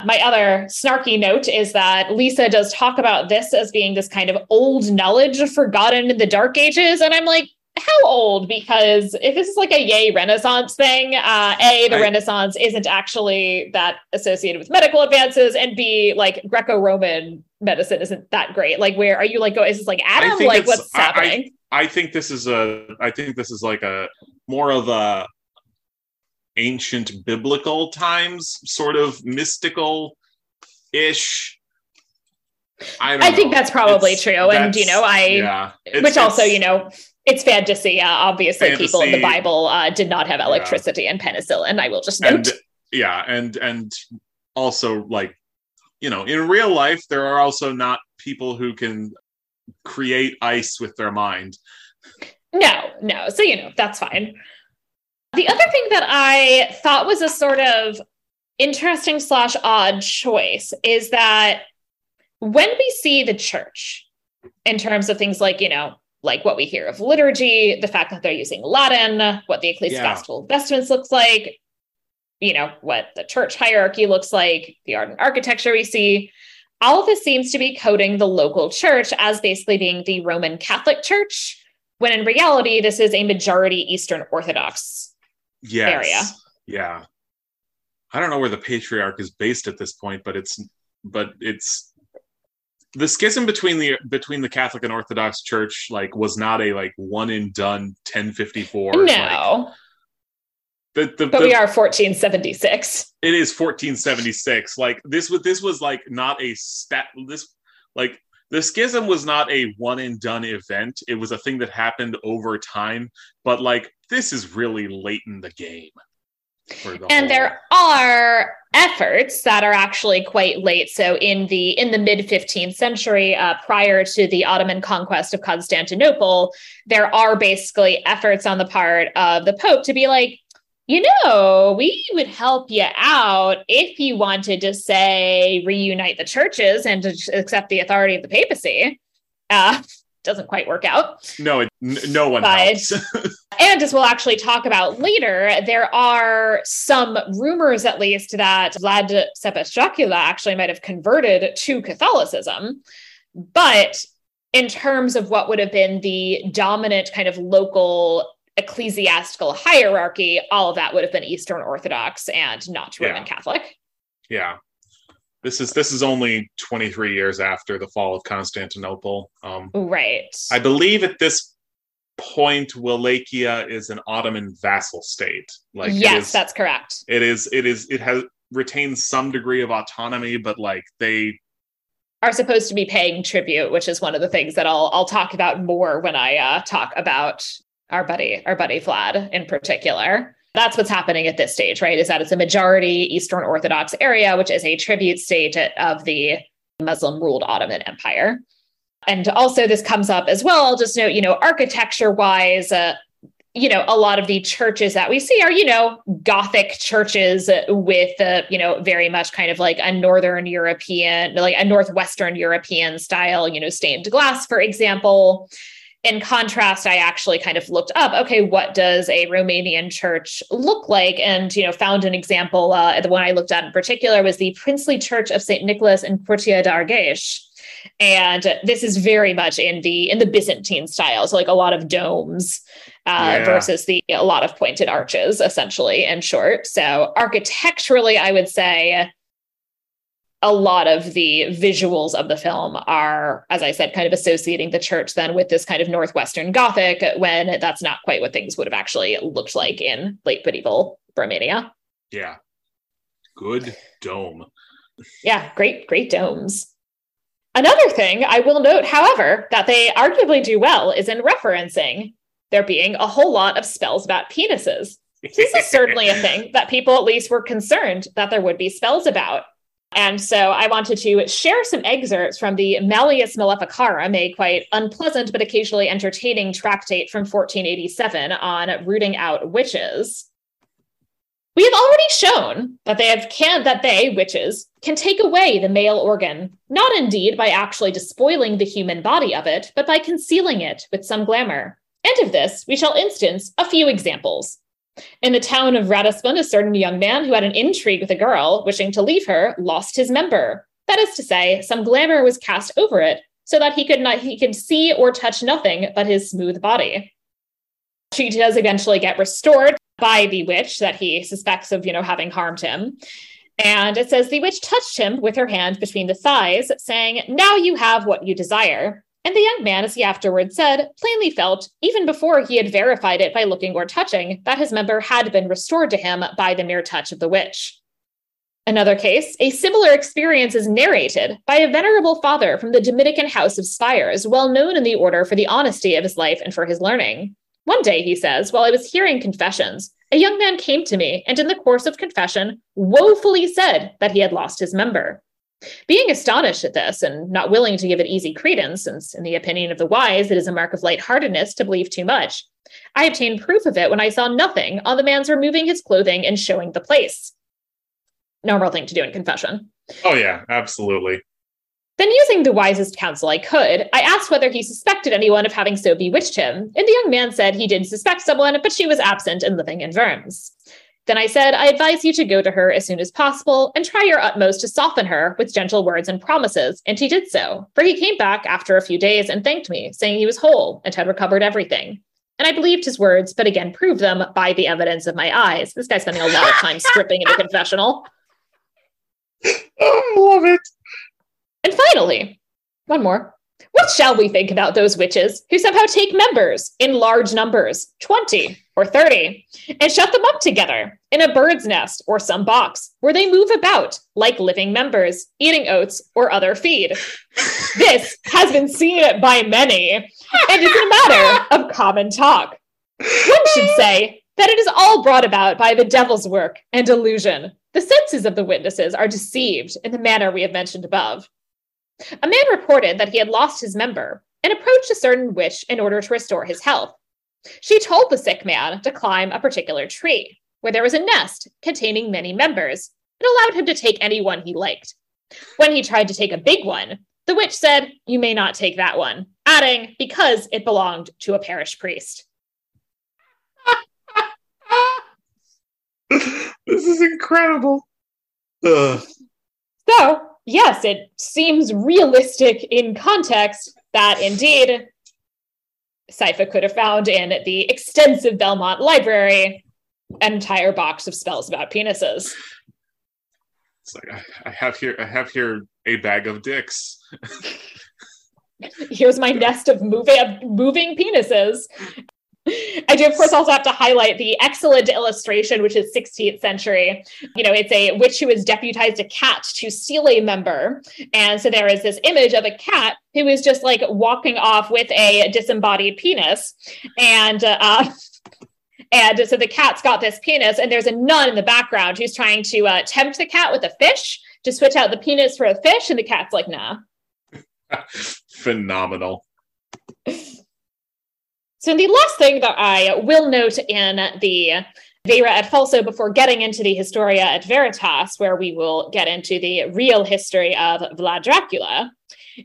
My other snarky note is that Lisa does talk about this as being this kind of old knowledge forgotten in the dark ages. And I'm like, how old? Because if this is like a yay Renaissance thing, uh, A, the Renaissance isn't actually that associated with medical advances, and B, like Greco Roman medicine isn't that great. Like, where are you like, go, is this like Adam? Like, what's I, happening? I, I think this is a, I think this is like a more of a ancient biblical times sort of mystical ish I, I think that's probably it's, true. And, you know, I, yeah, which also, you know, it's fantasy. Obviously, fantasy, people in the Bible uh, did not have electricity yeah. and penicillin. I will just note. And, yeah, and and also like, you know, in real life, there are also not people who can create ice with their mind. No, no. So you know that's fine. The other thing that I thought was a sort of interesting slash odd choice is that when we see the church in terms of things like, you know, like what we hear of liturgy, the fact that they're using Latin, what the ecclesiastical yeah. vestments looks like, you know, what the church hierarchy looks like, the art and architecture we see, all of this seems to be coding the local church as basically being the Roman Catholic Church, when in reality, this is a majority Eastern Orthodox yes. area. Yeah. I don't know where the patriarch is based at this point, but it's but it's the schism between the between the Catholic and Orthodox Church like was not a like one and done 1054. No. Like, the, the, but the, we are 1476. It is 1476. Like this was this was like not a stat this like the schism was not a one and done event. It was a thing that happened over time, but like this is really late in the game. The and there are efforts that are actually quite late. So in the in the mid 15th century, uh, prior to the Ottoman conquest of Constantinople, there are basically efforts on the part of the Pope to be like, you know, we would help you out if you wanted to say reunite the churches and to accept the authority of the papacy. Uh, doesn't quite work out. No, it, no one but, helps. [laughs] and as we'll actually talk about later, there are some rumors, at least, that Vlad Tepes actually might have converted to Catholicism. But in terms of what would have been the dominant kind of local ecclesiastical hierarchy, all of that would have been Eastern Orthodox and not Roman yeah. Catholic. Yeah. This is this is only 23 years after the fall of Constantinople. Um, right. I believe at this point Wallachia is an Ottoman vassal state. Like yes, is, that's correct. It is. It is. It has retained some degree of autonomy, but like they are supposed to be paying tribute, which is one of the things that I'll I'll talk about more when I uh, talk about our buddy, our buddy Vlad in particular. That's what's happening at this stage, right? Is that it's a majority Eastern Orthodox area, which is a tribute state of the Muslim ruled Ottoman Empire. And also, this comes up as well. I'll just note, you know, architecture wise, uh, you know, a lot of the churches that we see are, you know, Gothic churches with, uh, you know, very much kind of like a Northern European, like a Northwestern European style, you know, stained glass, for example in contrast, I actually kind of looked up, okay, what does a Romanian church look like? And, you know, found an example. Uh, the one I looked at in particular was the Princely Church of St. Nicholas in Curtea de Argeș. And this is very much in the in the Byzantine style, so like a lot of domes uh, yeah. versus the a lot of pointed arches, essentially. In short, so architecturally, I would say a lot of the visuals of the film are, as I said, kind of associating the church then with this kind of Northwestern Gothic when that's not quite what things would have actually looked like in late medieval Romania. Yeah. Good dome. Yeah, great, great domes. Another thing I will note, however, that they arguably do well is in referencing there being a whole lot of spells about penises. This is certainly a thing [laughs] that people at least were concerned that there would be spells about. And so I wanted to share some excerpts from the Malleus Maleficarum, a quite unpleasant but occasionally entertaining tractate from 1487 on rooting out witches. We have already shown that they have can that they, witches, can take away the male organ, not indeed by actually despoiling the human body of it, but by concealing it with some glamour. And of this, we shall instance a few examples. In the town of Ratisbon, a certain young man who had an intrigue with a girl, wishing to leave her, lost his member. That is to say, some glamour was cast over it, so that he could not he could see or touch nothing but his smooth body. She does eventually get restored by the witch that he suspects of, you know, having harmed him. And it says the witch touched him with her hand between the thighs, saying, Now you have what you desire. And the young man, as he afterwards said, plainly felt, even before he had verified it by looking or touching, that his member had been restored to him by the mere touch of the witch. Another case, a similar experience is narrated by a venerable father from the Dominican House of Spires, well known in the order for the honesty of his life and for his learning. One day, he says, while I was hearing confessions, a young man came to me and, in the course of confession, woefully said that he had lost his member. Being astonished at this and not willing to give it easy credence, since, in the opinion of the wise, it is a mark of lightheartedness to believe too much, I obtained proof of it when I saw nothing on the man's removing his clothing and showing the place normal thing to do in confession. Oh, yeah, absolutely. Then, using the wisest counsel I could, I asked whether he suspected anyone of having so bewitched him, and the young man said he did suspect someone, but she was absent and living in Worms. Then I said, I advise you to go to her as soon as possible and try your utmost to soften her with gentle words and promises. And he did so, for he came back after a few days and thanked me, saying he was whole and had recovered everything. And I believed his words, but again proved them by the evidence of my eyes. This guy's spending a lot of time stripping in the confessional. [laughs] I love it. And finally, one more. What shall we think about those witches who somehow take members in large numbers, 20 or 30, and shut them up together in a bird's nest or some box where they move about like living members, eating oats or other feed? this has been seen by many and is a matter of common talk. One should say that it is all brought about by the devil's work and illusion, the senses of the witnesses are deceived in the manner we have mentioned above. A man reported that he had lost his member and approached a certain witch in order to restore his health. She told the sick man to climb a particular tree where there was a nest containing many members and allowed him to take any one he liked. When he tried to take a big one, the witch said, You may not take that one, adding, because it belonged to a parish priest. [laughs] this is incredible. Ugh. So, yes, it seems realistic in context that indeed Sypha could have found in the extensive Belmont library an entire box of spells about penises. It's like I, I have here I have here a bag of dicks. [laughs] Here's my nest of moving of moving penises. [laughs] I do, of course, also have to highlight the excellent illustration, which is 16th century. You know, it's a witch who has deputized a cat to steal a member. And so there is this image of a cat who is just like walking off with a disembodied penis. And, uh, [laughs] and so the cat's got this penis, and there's a nun in the background who's trying to uh, tempt the cat with a fish to switch out the penis for a fish. And the cat's like, nah. [laughs] Phenomenal. So the last thing that I will note in the Vera et Falso before getting into the Historia et Veritas, where we will get into the real history of Vlad Dracula,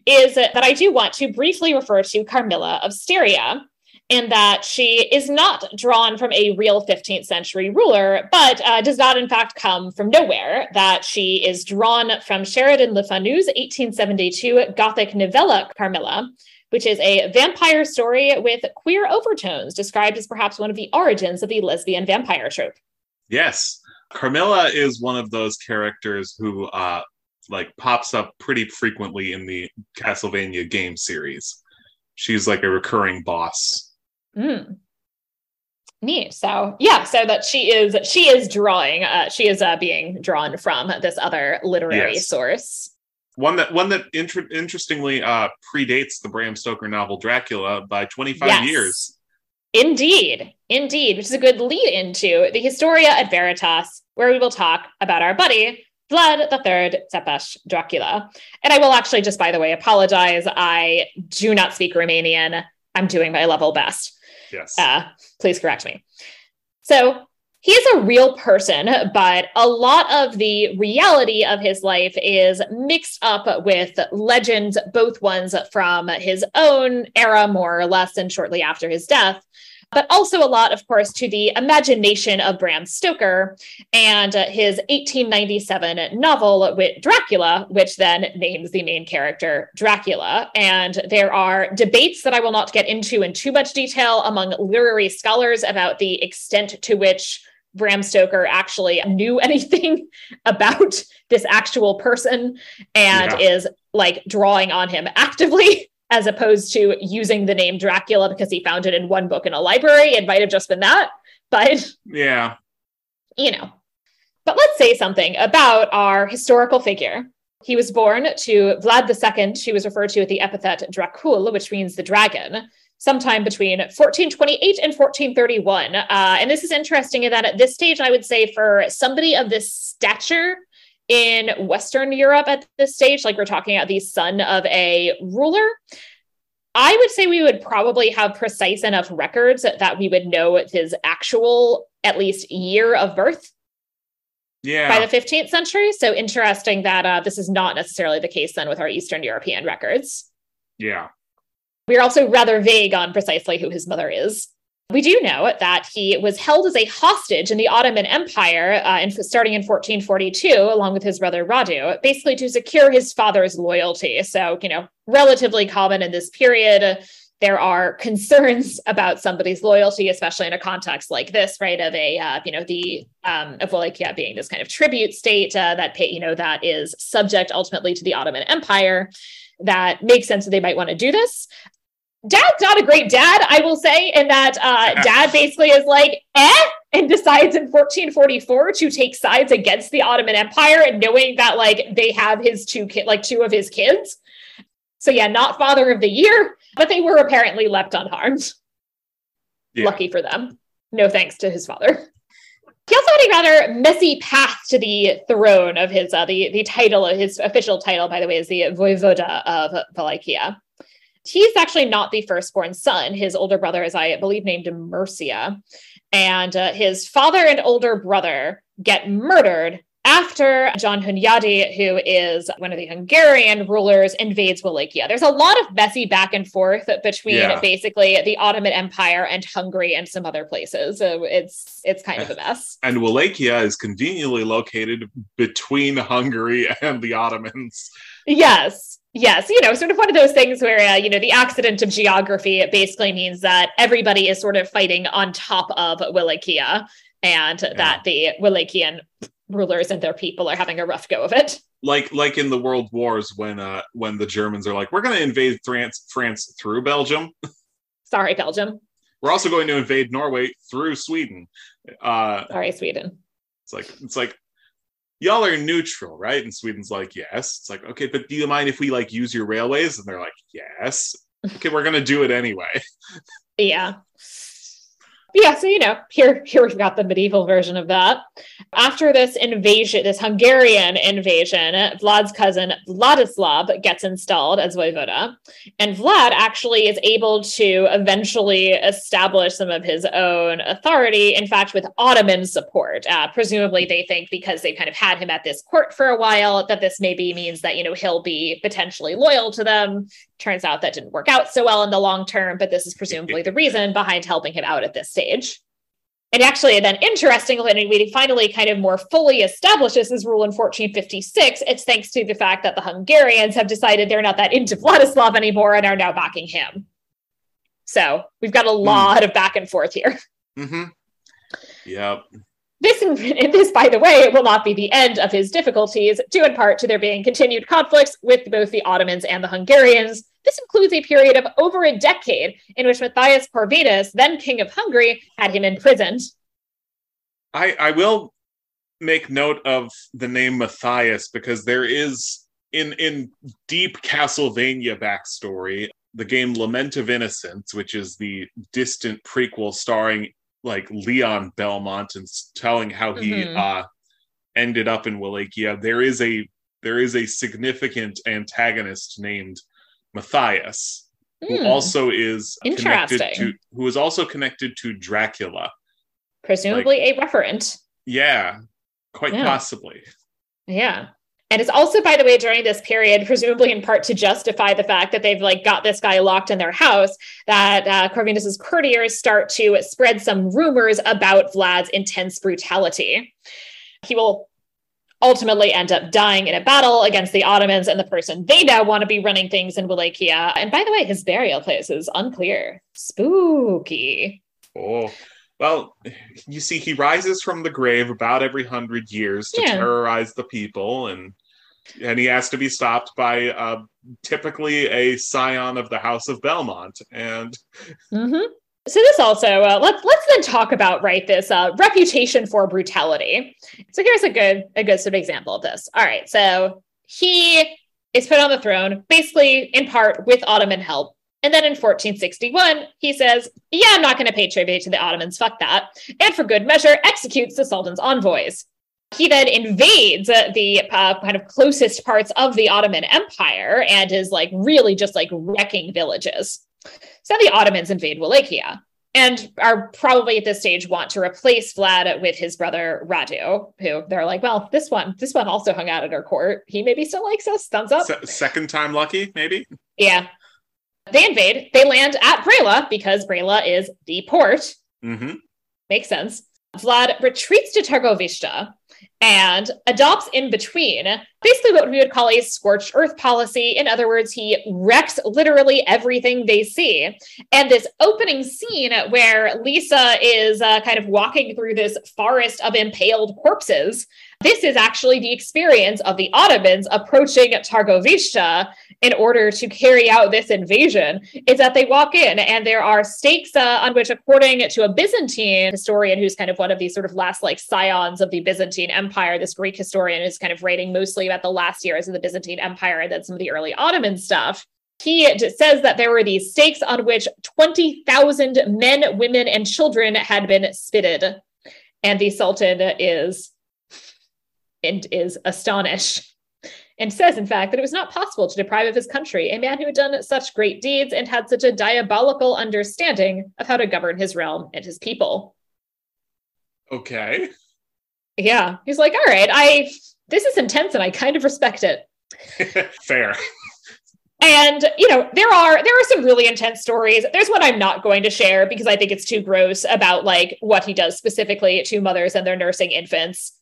is that I do want to briefly refer to Carmilla of Styria, in that she is not drawn from a real 15th century ruler, but uh, does not, in fact, come from nowhere. That she is drawn from Sheridan Le Fanu's 1872 Gothic novella Carmilla, which is a vampire story with queer overtones, described as perhaps one of the origins of the lesbian vampire trope. Yes. Carmilla is one of those characters who uh, like pops up pretty frequently in the Castlevania game series. She's like a recurring boss. Mm. Neat. So yeah, so that she is she is drawing. Uh, she is uh, being drawn from this other literary yes. source one that one that inter- interestingly uh, predates the Bram Stoker novel Dracula by 25 yes. years. Indeed, indeed, which is a good lead into the Historia et Veritas, where we will talk about our buddy Vlad the Third Tzepes Dracula. And I will actually just, by the way, apologize. I do not speak Romanian. I'm doing my level best. Yes. Uh, please correct me. So he's a real person, but a lot of the reality of his life is mixed up with legends, both ones from his own era, more or less, and shortly after his death. But also a lot, of course, to the imagination of Bram Stoker and his 1897 novel with Dracula, which then names the main character Dracula. And there are debates that I will not get into in too much detail among literary scholars about the extent to which Bram Stoker actually knew [laughs] anything about this actual person and yeah. is like drawing on him actively [laughs] as opposed to using the name Dracula because he found it in one book in a library. It might have just been that, but yeah, you know. But let's say something about our historical figure. He was born to Vlad II, who was referred to with the epithet Dracul, which means the dragon, sometime between 1428 and 1431. Uh, and this is interesting in that at this stage, I would say for somebody of this stature in Western Europe at this stage, like we're talking about the son of a ruler, I would say we would probably have precise enough records that we would know his actual, at least, year of birth Yeah. by the 15th century. So interesting that uh, this is not necessarily the case then with our Eastern European records. yeah. We are also rather vague on precisely who his mother is. We do know that he was held as a hostage in the Ottoman Empire uh, in, starting in 1442, along with his brother Radu, basically to secure his father's loyalty. So, you know, relatively common in this period. There are concerns [laughs] about somebody's loyalty, especially in a context like this, right? Of a, uh, you know, the um, of Wallachia being this kind of tribute state uh, that pay, you know, that is subject ultimately to the Ottoman Empire. That makes sense that they might want to do this dad's not a great dad, I will say, in that uh, [laughs] dad basically is like, eh, and decides in 1444 to take sides against the Ottoman Empire, and knowing that like they have his two kid, like two of his kids. So yeah, not father of the year, but they were apparently left unharmed. Yeah. Lucky for them. No thanks to his father. He also had a rather messy path to the throne of his uh, the the title of his official title, by the way, is the voivoda of Wallachia he's actually not the firstborn son. His older brother is, I believe, named Mircea. And uh, his father and older brother get murdered after John Hunyadi, who is one of the Hungarian rulers, invades Wallachia. There's a lot of messy back and forth between Yeah. basically the Ottoman Empire and Hungary and some other places. So it's it's kind of a mess. And Wallachia is conveniently located between Hungary and the Ottomans. Yes. Yes, you know, sort of one of those things where uh, you know the accident of geography it basically means that everybody is sort of fighting on top of Wallachia, and that the Wallachian rulers and their people are having a rough go of it. Like like in the world wars when uh when the Germans are like, we're gonna invade France France through Belgium. [laughs] Sorry, Belgium. We're also going to invade Norway through Sweden. Uh Sorry, Sweden. it's like it's like y'all are neutral, right? And Sweden's like, yes. It's like, okay, but do you mind if we like use your railways? And they're like, yes. Okay, we're gonna do it anyway. Yeah. Yeah, so you know, here here we've got the medieval version of that. After this invasion, this Hungarian invasion, Vlad's cousin Vladislav gets installed as voivoda, and Vlad actually is able to eventually establish some of his own authority. In fact, with Ottoman support, uh, presumably they think because they've kind of had him at this court for a while that this maybe means that you know he'll be potentially loyal to them. Turns out that didn't work out so well in the long term, but this is presumably the reason behind helping him out at this stage. And actually, then interestingly, when we finally kind of more fully establishes this rule in 1456, it's thanks to the fact that the Hungarians have decided they're not that into [laughs] Vladislav anymore and are now backing him. So we've got a lot of back and forth here. Mm-hmm. Yep. This, [laughs] this, by the way, will not be the end of his difficulties, due in part to there being continued conflicts with both the Ottomans and the Hungarians. This includes a period of over a decade in which Matthias Corvinus, then king of Hungary, had him imprisoned. I I will make note of the name Matthias because there is in in deep Castlevania backstory the game Lament of Innocence, which is the distant prequel starring like Leon Belmont and telling how he Mhm. uh ended up in Wallachia. There is a there is a significant antagonist named Matthias who Hmm, also is connected to who is also connected to Dracula. presumably a referent. Yeah, quite Yeah. possibly. Yeah. And it's also, by the way, during this period, presumably in part to justify the fact that they've like got this guy locked in their house, that uh, Corvinus's courtiers start to spread some rumors about Vlad's intense brutality. He will ultimately end up dying in a battle against the Ottomans and the person they now want to be running things in Wallachia. And by the way, his burial place is unclear. Spooky. Oh, well, you see, he rises from the grave about every hundred years to Yeah. terrorize the people, and and he has to be stopped by uh, typically a scion of the House of Belmont. And hmm So this also uh, let's let's then talk about right this uh, reputation for brutality. So here's a good a good sort of example of this. All right, so he is put on the throne basically in part with Ottoman help. And then in 1461, he says, Yeah, I'm not going to pay tribute to the Ottomans, fuck that. And for good measure, executes the Sultan's envoys. He then invades uh, the uh, kind of closest parts of the Ottoman Empire and is like really just like wrecking villages. So the Ottomans invade Wallachia and are probably at this stage want to replace Vlad with his brother Radu, who they're like, well, this one, this one also hung out at our court. He maybe still likes us. Thumbs up. Se- second time lucky, maybe. Yeah. They invade. They land at Braila because Braila is the port. Mm-hmm. Makes sense. Vlad retreats to Targoviste, and adopts in between basically what we would call a scorched earth policy. In other words, he wrecks literally everything they see. And this opening scene where Lisa is uh, kind of walking through this forest of impaled corpses this is actually the experience of the Ottomans approaching Targoviste in order to carry out this invasion. Is that they walk in and there are stakes uh, on which, according to a Byzantine historian who's kind of one of these sort of last like scions of the Byzantine Empire, this Greek historian is kind of writing mostly about the last years of the Byzantine Empire and then some of the early Ottoman stuff he says that there were these stakes on which 20,000 men, women, and children had been spitted. And the Sultan is and is astonished and says, in fact, that it was not possible to deprive of his country a man who had done such great deeds and had such a diabolical understanding of how to govern his realm and his people. Okay. Yeah. He's like, all right, I this is intense and I kind of respect it. [laughs] Fair. And you know, there are there are some really intense stories. There's one I'm not going to share because I think it's too gross about like what he does specifically to mothers and their nursing infants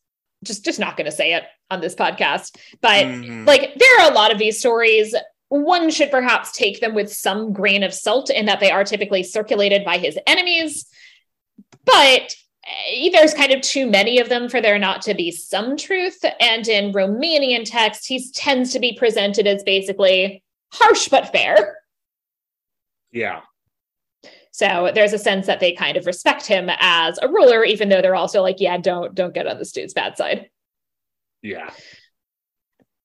just just not going to say it on this podcast but mm-hmm. like there are a lot of these stories. One should perhaps take them with some grain of salt in that they are typically circulated by his enemies but eh, there's kind of too many of them for there not to be some truth. And in romanian text he tends to be presented as basically harsh but fair. Yeah so there's a sense that they kind of respect him as a ruler, even though they're also like, yeah, don't don't get on this dude's bad side. Yeah.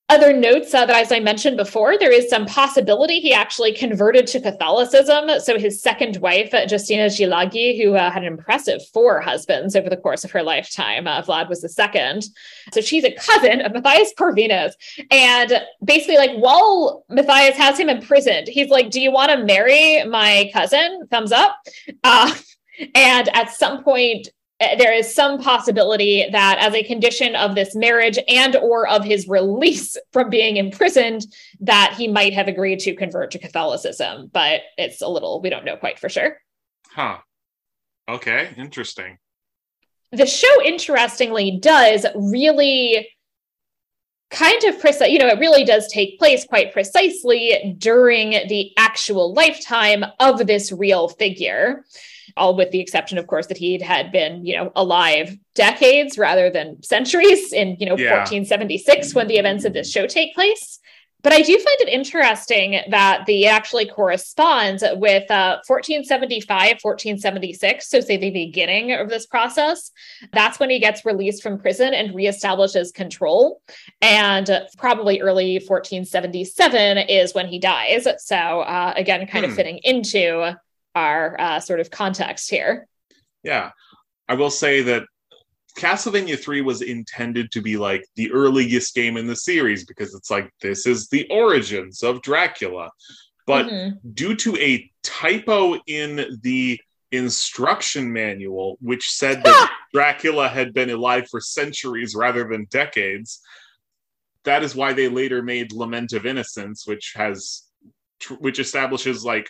Other notes uh, that, as I mentioned before, there is some possibility he actually converted to Catholicism. So his second wife, Justina Szilágyi, who uh, had an impressive four husbands over the course of her lifetime, uh, Vlad was the second. So she's a cousin of Matthias Corvinus. And basically, like while Matthias has him imprisoned, he's like, "Do you want to marry my cousin?" Thumbs up. Uh, [laughs] and at some point, uh, Uh, there is some possibility that as a condition of this marriage and or of his release [laughs] from being imprisoned that he might have agreed to convert to catholicism but it's a little we don't know quite for sure. Huh. Okay interesting. The show interestingly does really kind of precise you know it really does take place quite precisely during the actual lifetime of this real figure all with the exception, of course, that he had been, you know, alive decades rather than centuries in, you know, yeah. 1476 when the events of this show take place. But I do find it interesting that the actually corresponds with uh, 1475, 1476. So, say the beginning of this process. That's when he gets released from prison and reestablishes control. And probably early 1477 is when he dies. So, uh, again, kind hmm. of fitting into our uh, sort of context here. Yeah, I will say that Castlevania 3 was intended to be like the earliest game in the series because it's like this is the origins of Dracula. But mm-hmm. due to a typo in the instruction manual, which said that [laughs] Dracula had been alive for centuries rather than decades, that is why they later made Lament of Innocence, which has which establishes like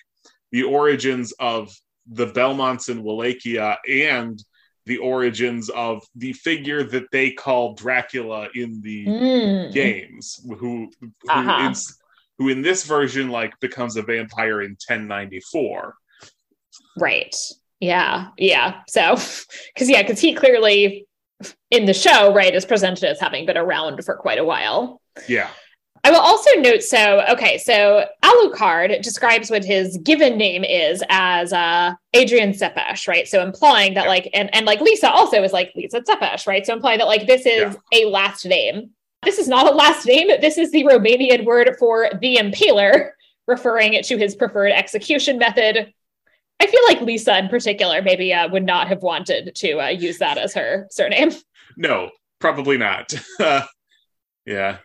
the origins of the Belmonts in Wallachia and the origins of the figure that they call Dracula in the mm. games, who who, uh-huh. who in this version like becomes a vampire in 1094. Right. Yeah. Yeah. So, [laughs] because yeah, because he clearly in the show, right, is presented as having been around for quite a while. Yeah. I will also note so, okay, so Alucard describes what his given name is as uh, Adrian Tsepesh, right? So implying that, like, and, and like Lisa also is like Lisa Tsepesh, right? So implying that, like, this is yeah. a last name. This is not a last name. This is the Romanian word for the impaler, referring to his preferred execution method. I feel like Lisa in particular maybe uh, would not have wanted to uh, use that as her surname. No, probably not. [laughs] yeah.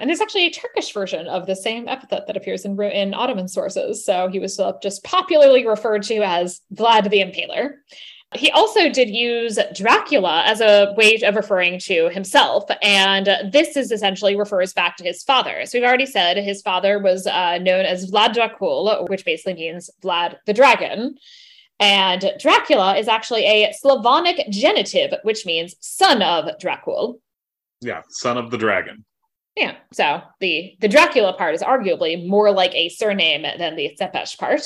And there's actually a Turkish version of the same epithet that appears in, in Ottoman sources. So he was just popularly referred to as Vlad the Impaler. He also did use Dracula as a way of referring to himself. And this is essentially refers back to his father. So we've already said his father was uh, known as Vlad Dracul, which basically means Vlad the Dragon. And Dracula is actually a Slavonic genitive, which means son of Dracul. Yeah, son of the dragon. Yeah. So the the Dracula part is arguably more like a surname than the Tsepesh part.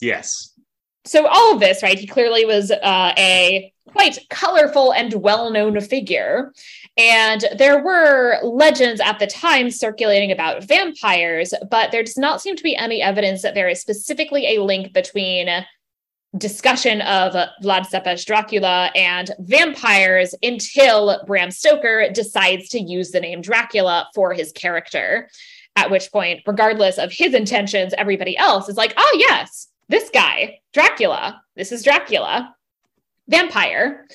Yes. So all of this, right? He clearly was uh, a quite colorful and well-known figure, and there were legends at the time circulating about vampires, but there does not seem to be any evidence that there is specifically a link between discussion of Vlad Tsepesh Dracula and vampires until Bram Stoker decides to use the name Dracula for his character. At which point, regardless of his intentions, everybody else is like, oh, yes, this guy, Dracula, this is Dracula, vampire.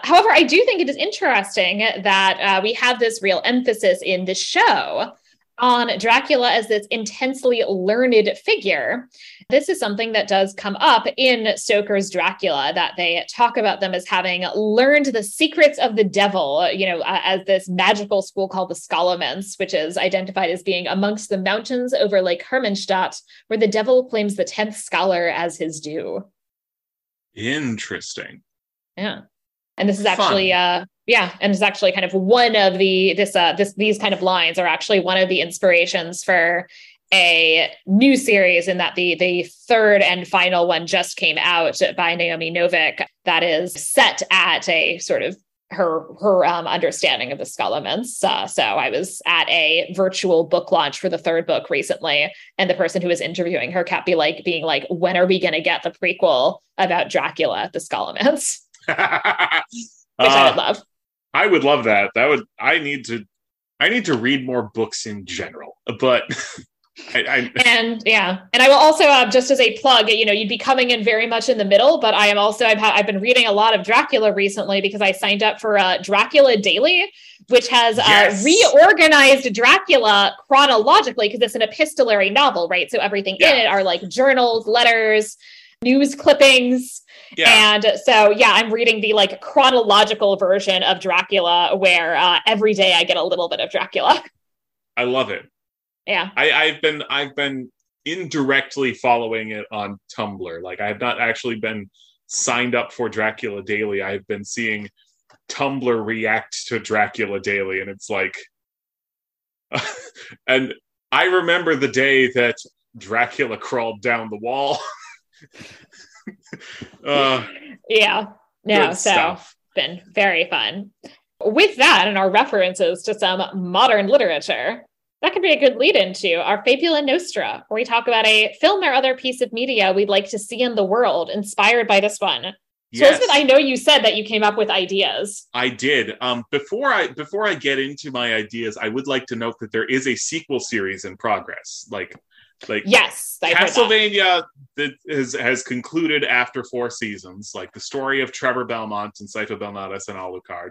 However, I do think it is interesting that uh, we have this real emphasis in the show on Dracula as this intensely learned figure. This is something that does come up in Stoker's Dracula, that they talk about them as having learned the secrets of the devil, you know, uh, as this magical school called the Scholomance, which is identified as being amongst the mountains over Lake Hermanstadt, where the devil claims the 10th scholar as his due. Interesting. Yeah. And this is actually Fun. uh yeah and it's actually kind of one of the this uh this these kind of lines are actually one of the inspirations for a new series in that the the third and final one just came out by Naomi Novik that is set at a sort of her her um, understanding of the Scholomance. Uh, so I was at a virtual book launch for the third book recently, and the person who was interviewing her kept be like being like, "When are we going to get the prequel about Dracula the Scholomance?" [laughs] Which uh, I would love. I would love that. That would I need to I need to read more books in general. But [laughs] I, I, and yeah, and I will also uh, just as a plug, you know, you'd be coming in very much in the middle, but I am also I've ha- I've been reading a lot of Dracula recently because I signed up for uh, Dracula Daily, which has uh, yes. reorganized Dracula chronologically because it's an epistolary novel, right? So everything yeah. in it are like journals, letters, news clippings yeah. And so, yeah, I'm reading the like chronological version of Dracula where uh, every day I get a little bit of Dracula. [laughs] I love it. Yeah. I, I've been, I've been indirectly following it on Tumblr. Like I have not actually been signed up for Dracula Daily. I've been seeing Tumblr react to Dracula Daily, and it's like, [laughs] and I remember the day that Dracula crawled down the wall. [laughs] [laughs] uh, yeah. No, so stuff. been very fun. With that and our references to some modern literature, that could be a good lead into our Fabula Nostra, where we talk about a film or other piece of media we'd like to see in the world inspired by this one. So yes. Elizabeth, I know you said that you came up with ideas. I did. Um, before I before I get into my ideas, I would like to note that there is a sequel series in progress. Like like yes, I Castlevania that has has concluded after four seasons. Like the story of Trevor Belmont and Sypha Belnades and Alucard,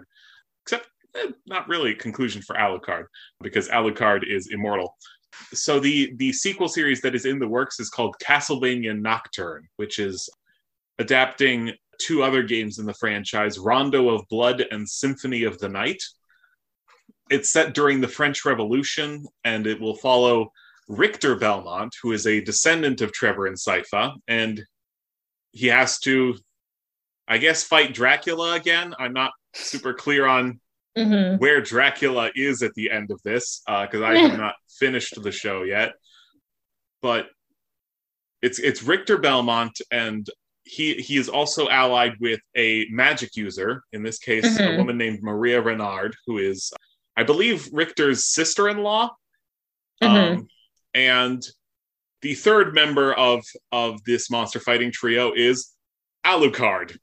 except eh, not really conclusion for Alucard because Alucard is immortal. So the the sequel series that is in the works is called Castlevania Nocturne, which is adapting two other games in the franchise, Rondo of Blood and Symphony of the Night. It's set during the French Revolution, and it will follow Richter Belmont, who is a descendant of Trevor and Sypha, and he has to, I guess, fight Dracula again. I'm not super clear on mm-hmm. where Dracula is at the end of this because uh, I have [laughs] not finished the show yet. But it's it's Richter Belmont, and he he is also allied with a magic user. In this case, mm-hmm. a woman named Maria Renard, who is, I believe, Richter's sister-in-law Mhm. Um, and the third member of of this monster fighting trio is Alucard,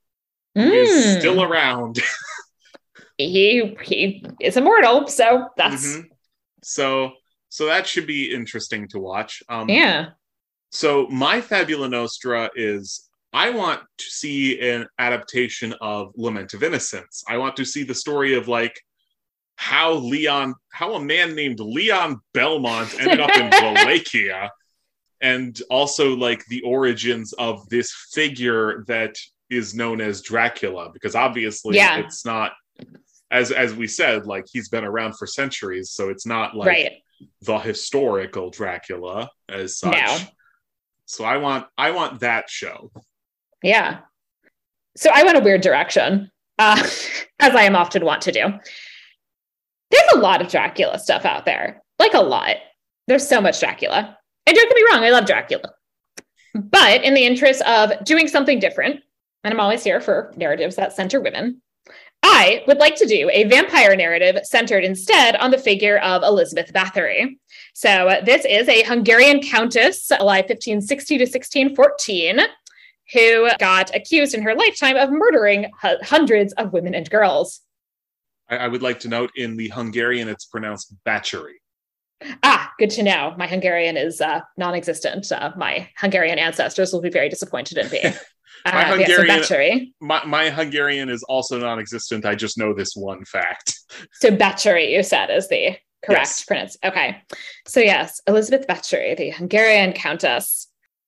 who is Mm. still around. [laughs] he he is immortal, so that's Mhm. So so that should be interesting to watch. Um, yeah. So my Fabula Nostra is I want to see an adaptation of Lament of Innocence. I want to see the story of like how Leon, how a man named Leon Belmont ended up in [laughs] Wallachia, and also like the origins of this figure that is known as Dracula, because obviously Yeah. it's not as as we said, like he's been around for centuries, so it's not like right. the historical Dracula as such. No. So I want I want that show. Yeah. So I went a weird direction, uh, [laughs] as I am often want to do. There's a lot of Dracula stuff out there, like a lot. There's so much Dracula. And don't get me wrong, I love Dracula. But in the interest of doing something different, and I'm always here for narratives that center women, I would like to do a vampire narrative centered instead on the figure of Elizabeth Bathory. So this is a Hungarian countess, alive 1560 to 1614 who got accused in her lifetime of murdering hu- hundreds of women and girls. I, I would like to note in the Hungarian it's pronounced Batchery. Ah, good to know. My Hungarian is uh, non-existent. Uh, my Hungarian ancestors will be very disappointed in me. [laughs] Uh, My so Hungarian- My, my Hungarian is also non-existent. I just know this one fact. [laughs] So Batchery, you said, is the correct Yes. pronounce. Okay. So yes, Elizabeth Batchery, the Hungarian countess.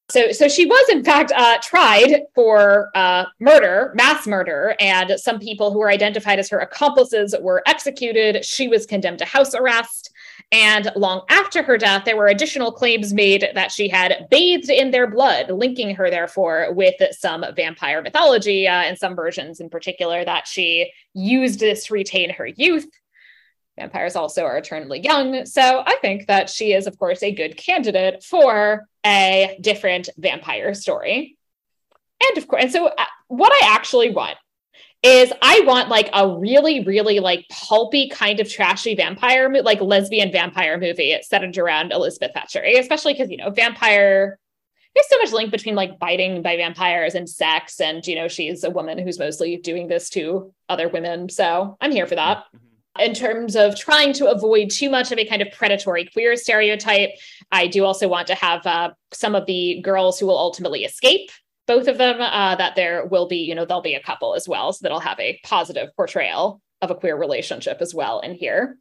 So, so she was in fact uh, tried for uh, murder, mass murder, and some people who were identified as her accomplices were executed. She was condemned to house arrest. And long after her death, there were additional claims made that she had bathed in their blood, linking her, therefore, with some vampire mythology, uh, and some versions in particular that she used this to retain her youth. Vampires also are eternally young. So I think that she is, of course, a good candidate for a different vampire story. And of course, and so uh, what I actually want is I want like a really, really like pulpy kind of trashy vampire, like lesbian vampire movie centered around Elizabeth Thatcher, especially because, you know, vampire, there's so much link between like biting by vampires and sex. And, you know, she's a woman who's mostly doing this to other women. So I'm here for that in terms of trying to avoid too much of a kind of predatory queer stereotype. I do also want to have uh, some of the girls who will ultimately escape, both of them, uh, that there will be, you know, there'll be a couple as well. So that'll have a positive portrayal of a queer relationship as well in here.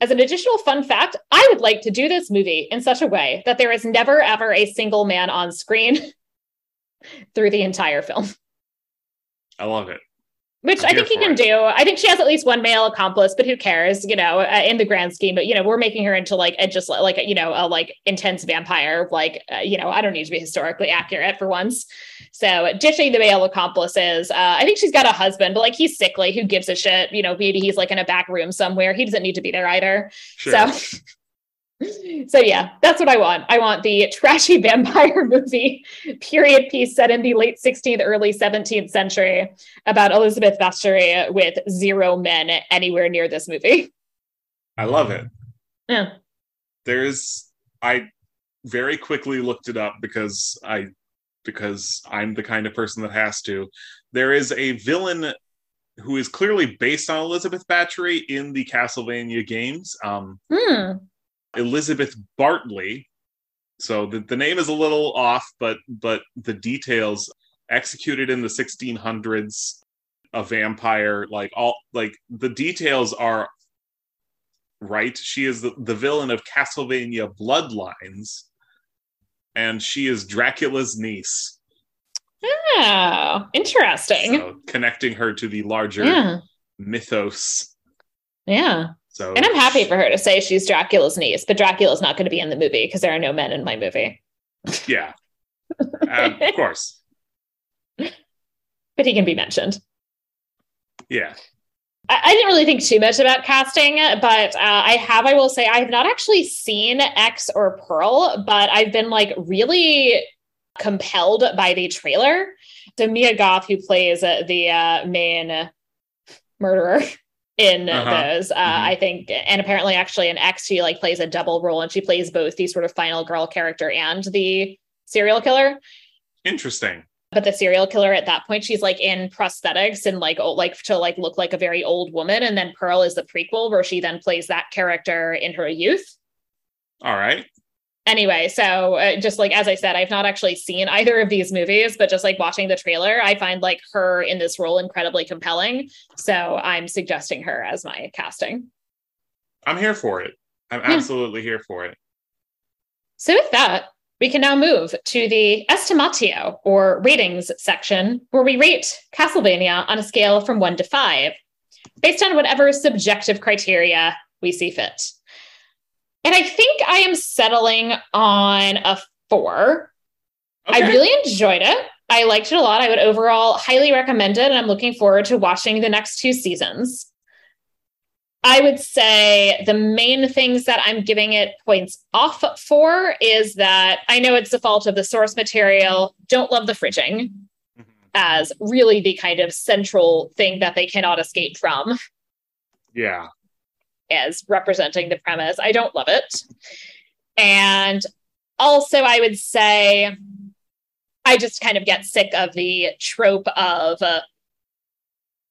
As an additional fun fact, I would like to do this movie in such a way that there is never, ever a single man on screen [laughs] through the entire film I love it. Which I'm I think he can it. do. I think she has at least one male accomplice, but who cares? You know, uh, in the grand scheme. But you know, we're making her into like a just like you know a like intense vampire. Like uh, you know, I don't need to be historically accurate for once. So ditching the male accomplices. Uh, I think she's got a husband, but like he's sickly. Who gives a shit? You know, maybe he's like in a back room somewhere. He doesn't need to be there either. Sure. So. [laughs] [laughs] So yeah, that's what I want. I want the trashy [laughs] vampire movie period piece set in the late 16th, early 17th century about Elizabeth Bathory with zero men anywhere near this movie. I love it. Yeah. There's I very quickly looked it up because I because I'm the kind of person that has to. There is a villain who is clearly based on Elizabeth Bathory in the Castlevania games. Um, Hmm. Elizabeth Bartley. So the, the name is a little off, but but the details executed in the 1600s, a vampire, like all like the details are right. She is the, the villain of Castlevania Bloodlines, and she is Dracula's niece. Oh, interesting. So connecting her to the larger yeah. mythos. Yeah. So And I'm happy for her to say she's Dracula's niece, but Dracula's not going to be in the movie because there are no men in my movie. yeah, Uh, of [laughs] course, But he can be mentioned. yeah. I, I didn't really think too much about casting, but uh, I have, I will say, I have not actually seen X or Pearl, but I've been like really compelled by the trailer. So Mia Goth, who plays uh, the uh, main murderer in Uh-huh. those. Uh, Mhm. I think, and apparently, actually, in X, she like plays a double role, and she plays both the sort of final girl character and the serial killer. Interesting. But the serial killer at that point, she's like in prosthetics and like old, like to like look like a very old woman. And then Pearl is the prequel where she then plays that character in her youth. All right. Anyway, so uh, just like as I said, I've not actually seen either of these movies, but just like watching the trailer, I find like her in this role incredibly compelling. So I'm suggesting her as my casting. I'm here for it. I'm Yeah. absolutely here for it. So with that, we can now move to the estimatio or ratings section where we rate Castlevania on a scale from one to five, based on whatever subjective criteria we see fit. And I think I am settling on a four. I really enjoyed it. I liked it a lot. I would overall highly recommend it, and I'm looking forward to watching the next two seasons. I would say the main things that I'm giving it points off for is that I know it's the fault of the source material. Don't love the fridging Mhm. as really the kind of central thing that they cannot escape from Yeah. As representing the premise. I don't love it. And also, I would say I just kind of get sick of the trope of uh,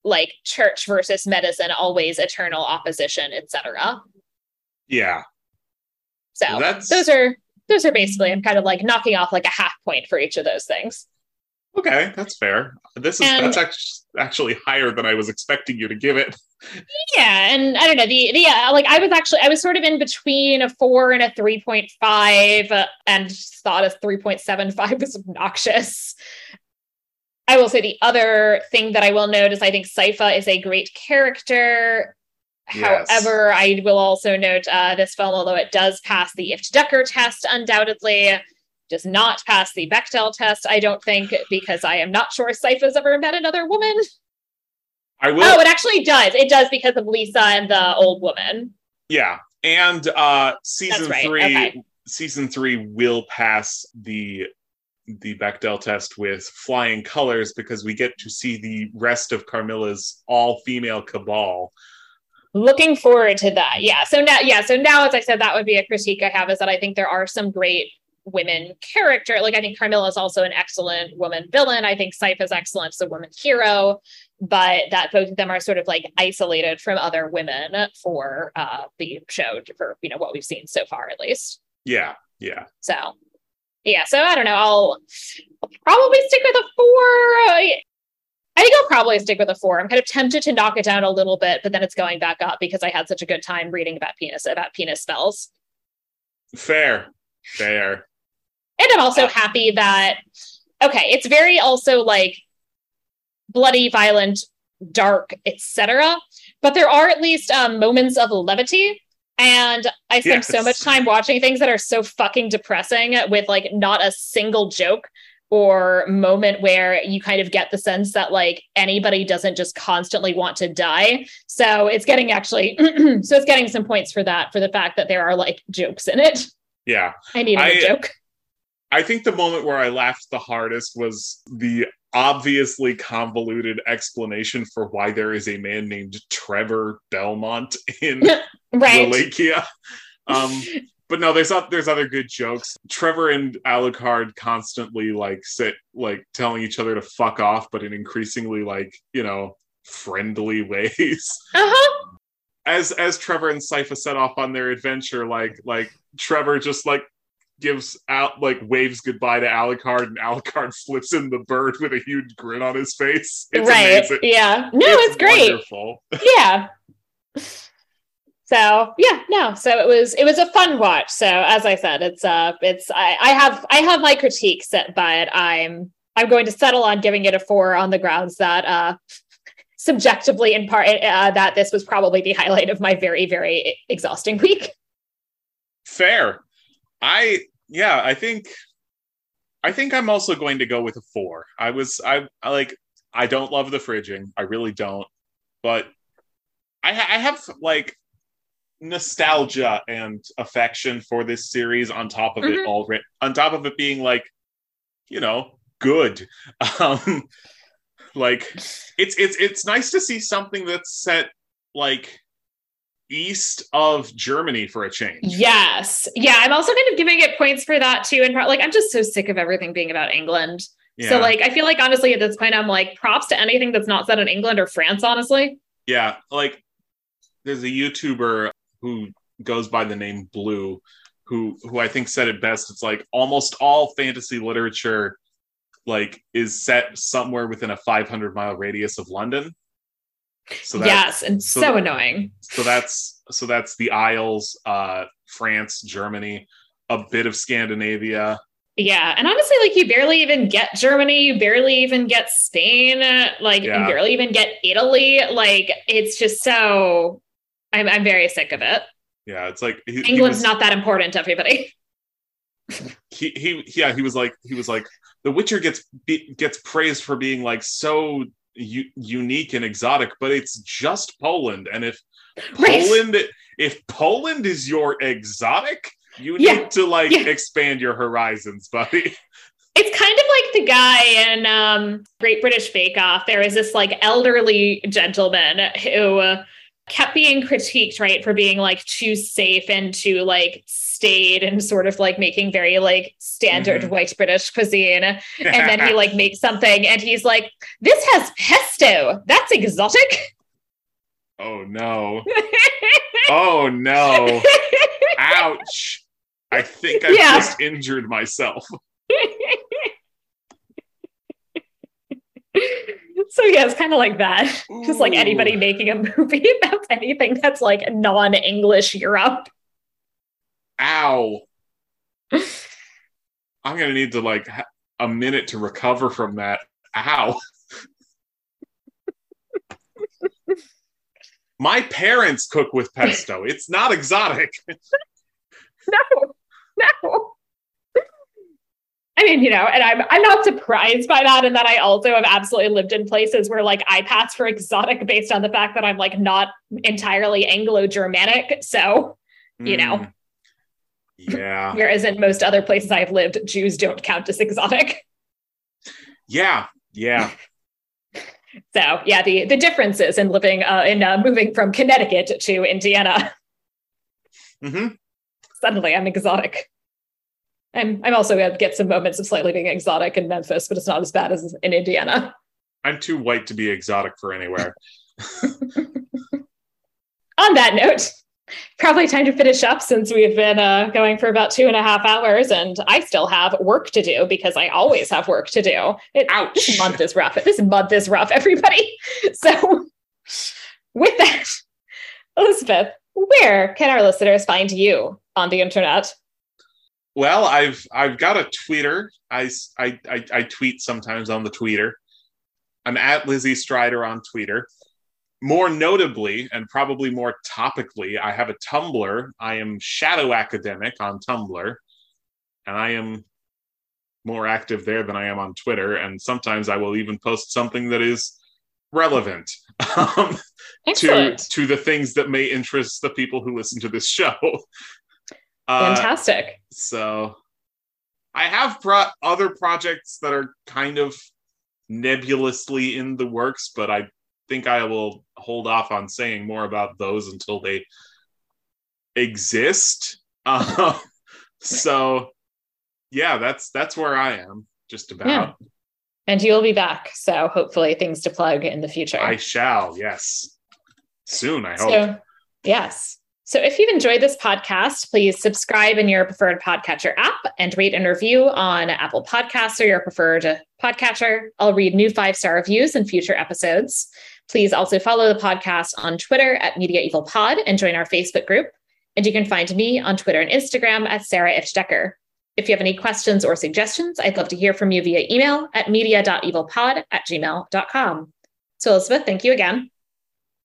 like church versus medicine, always eternal opposition, etc. Yeah. So That's- those are those are basically I'm kind of like knocking off like a half point for each of those things. Okay, that's fair. This is And- that's act- actually higher than I was expecting you to give it. Yeah, and I don't know the the yeah, like I was actually I was sort of in between a four and a three point five, uh, and thought a three point seven five [laughs] was obnoxious. I will say the other thing that I will note is I think Sypha is a great character. Yes. However, I will also note uh, this film, although it does pass the Ifft Decker test, undoubtedly does not pass the Bechdel test. I don't think because I am not sure Sypha's ever met another woman. I will. Oh, it actually does. It does because of Lisa and the old woman. yeah, and uh season right, three. okay. Season three will pass the the Bechdel test with flying colors because we get to see the rest of Carmilla's all female cabal. Looking forward to that. Yeah. So now, yeah. So now, as I said, that would be a critique I have is that I think there are some great women character. Like I think Carmilla is also an excellent woman villain. I think Sypha is excellent as a woman hero, but that both of them are sort of like isolated from other women for uh, the show for you know what we've seen so far at least. Yeah, yeah. So yeah. So I don't know. I'll, I'll probably stick with a four. I think I'll probably stick with a four. I'm kind of tempted to knock it down a little bit, but then it's going back up because I had such a good time reading about penis about penis spells. Fair, fair. And I'm also happy that okay, it's very also like bloody, violent, dark, etc. But there are at least um, moments of levity. And I spend so much time watching things that are so fucking depressing with like not a single joke or moment where you kind of get the sense that like anybody doesn't just constantly want to die. So it's getting actually [clears throat] so it's getting some points for that for the fact that there are like jokes in it. Yeah. I need a joke. I think the moment where I laughed the hardest was the obviously convoluted explanation for why there is a man named Trevor Belmont in [laughs] Right. Wallachia. [laughs] Um, but no, there's there's other good jokes. Trevor and Alucard constantly like sit like telling each other to fuck off, but in increasingly like you know friendly [laughs] ways. Uh-huh. As as Trevor and Sypha set off on their adventure, like like Trevor just like gives out like waves goodbye to Alucard, and Alucard [laughs] flips in the bird with a huge grin on his face. It's right. amazing. Yeah. No, it's, great. Wonderful. [laughs] Yeah. So yeah, no. So it was it was a fun watch. So as I said, it's uh it's I, I have I have my critiques, but I'm I'm going to settle on giving it a four on the grounds that uh [laughs] subjectively in part uh, that this was probably the highlight of my very very exhausting week. Fair. I yeah, I think I think I'm also going to go with a four. I was I, I like I don't love the fridging. I really don't. But I ha- I have like nostalgia and affection for this series on top of it Mhm. already on top of it being like you know good [laughs] um like it's it's it's nice to see something that's set like east of Germany for a change. Yes. Yeah. I'm also kind of giving it points for that too. And like, I'm just so sick of everything being about England. Yeah. So like, I feel like honestly at this point, I'm like props to anything that's not set in England or France, honestly. Yeah. Like there's a YouTuber who goes by the name Blue, who who I think said it best. It's like almost all fantasy literature like is set somewhere within a 500 mile radius of London. So yes, and so, so annoying. So that's so that's the Isles, uh, France, Germany, a bit of Scandinavia. Yeah, and honestly, like you barely even get Germany, you barely even get Spain, like yeah. you barely even get Italy. Like it's just so. I'm I'm very sick of it. Yeah, it's like he, England's he was, not that important to everybody. [laughs] He he yeah he was like he was like The Witcher gets be, gets praised for being like so u- unique and exotic, but it's just Poland. And if [laughs] right. Poland, if Poland is your exotic, you yeah. need to like yeah. expand your horizons, buddy. [laughs] It's kind of like the guy in um, Great British Bake Off. There is this like elderly gentleman who uh, kept being critiqued, right, for being like too safe and too like stayed and sort of like making very like standard mm-hmm. white British cuisine. And then he [laughs] like makes something and he's like, this has pesto. That's exotic. Oh no. [laughs] oh no. Ouch. I think I yeah. just injured myself. so yeah, it's kind of like that. Ooh. Just like anybody making a movie [laughs] about anything that's like non-English Europe. Ow. [laughs] I'm gonna need to like a minute to recover from that. Ow. [laughs] My parents cook with pesto. It's not exotic. [laughs] no, no. I mean, you know, and I'm I'm not surprised by that, and that I also have absolutely lived in places where like I pass for exotic based on the fact that I'm like not entirely Anglo-Germanic. So, you mm. know. Yeah. Whereas in most other places I've lived, Jews don't count as exotic. Yeah. Yeah. [laughs] so yeah, the the differences in living uh, in uh, moving from Connecticut to Indiana. Mm-hmm. Suddenly, I'm exotic. I'm I'm also gonna get some moments of slightly being exotic in Memphis, but it's not as bad as in Indiana. I'm too white to be exotic for anywhere. [laughs] On that note, probably time to finish up since we've been uh, going for about two and a half hours and I still have work to do because I always have work to do. It, Ouch. This month is rough. This month is rough, everybody. [laughs] So, with that, Elizabeth, where can our listeners find you on the internet? Well, I've I've got a Twitter. I, I, I, I tweet sometimes on the Twitter. I'm at Lizzie Strider on Twitter more notably and probably more topically, I have a Tumblr. I am Shadow Academic on Tumblr, and I am more active there than I am on Twitter. And sometimes I will even post something that is relevant um, to to the things that may interest the people who listen to this show. [laughs] Uh, Fantastic. So I have brought other projects that are kind of nebulously in the works, but I think I will hold off on saying more about those until they exist. Uh, [laughs] so, yeah, that's that's where I am. Just about. Yeah. And you'll be back, so hopefully things to plug in the future. I shall. Yes, soon. I hope. So, yes. So if you've enjoyed this podcast, please subscribe in your preferred podcatcher app and rate and review on Apple Podcasts or your preferred podcatcher. I'll read new five star reviews in future episodes. Please also follow the podcast on Twitter at Media Evil Pod and join our Facebook group. And you can find me on Twitter and Instagram at Sarah Ifft Decker. If you have any questions or suggestions, I'd love to hear from you via email at media.evilpod at gmail.com. So, Elizabeth, thank you again.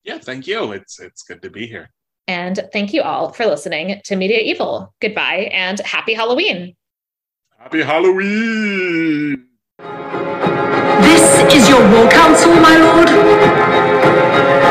Yeah, thank you. It's it's good to be here. And thank you all for listening to Media Evil. Goodbye and happy Halloween. Happy Halloween. This is your war council, my lord. Thank you.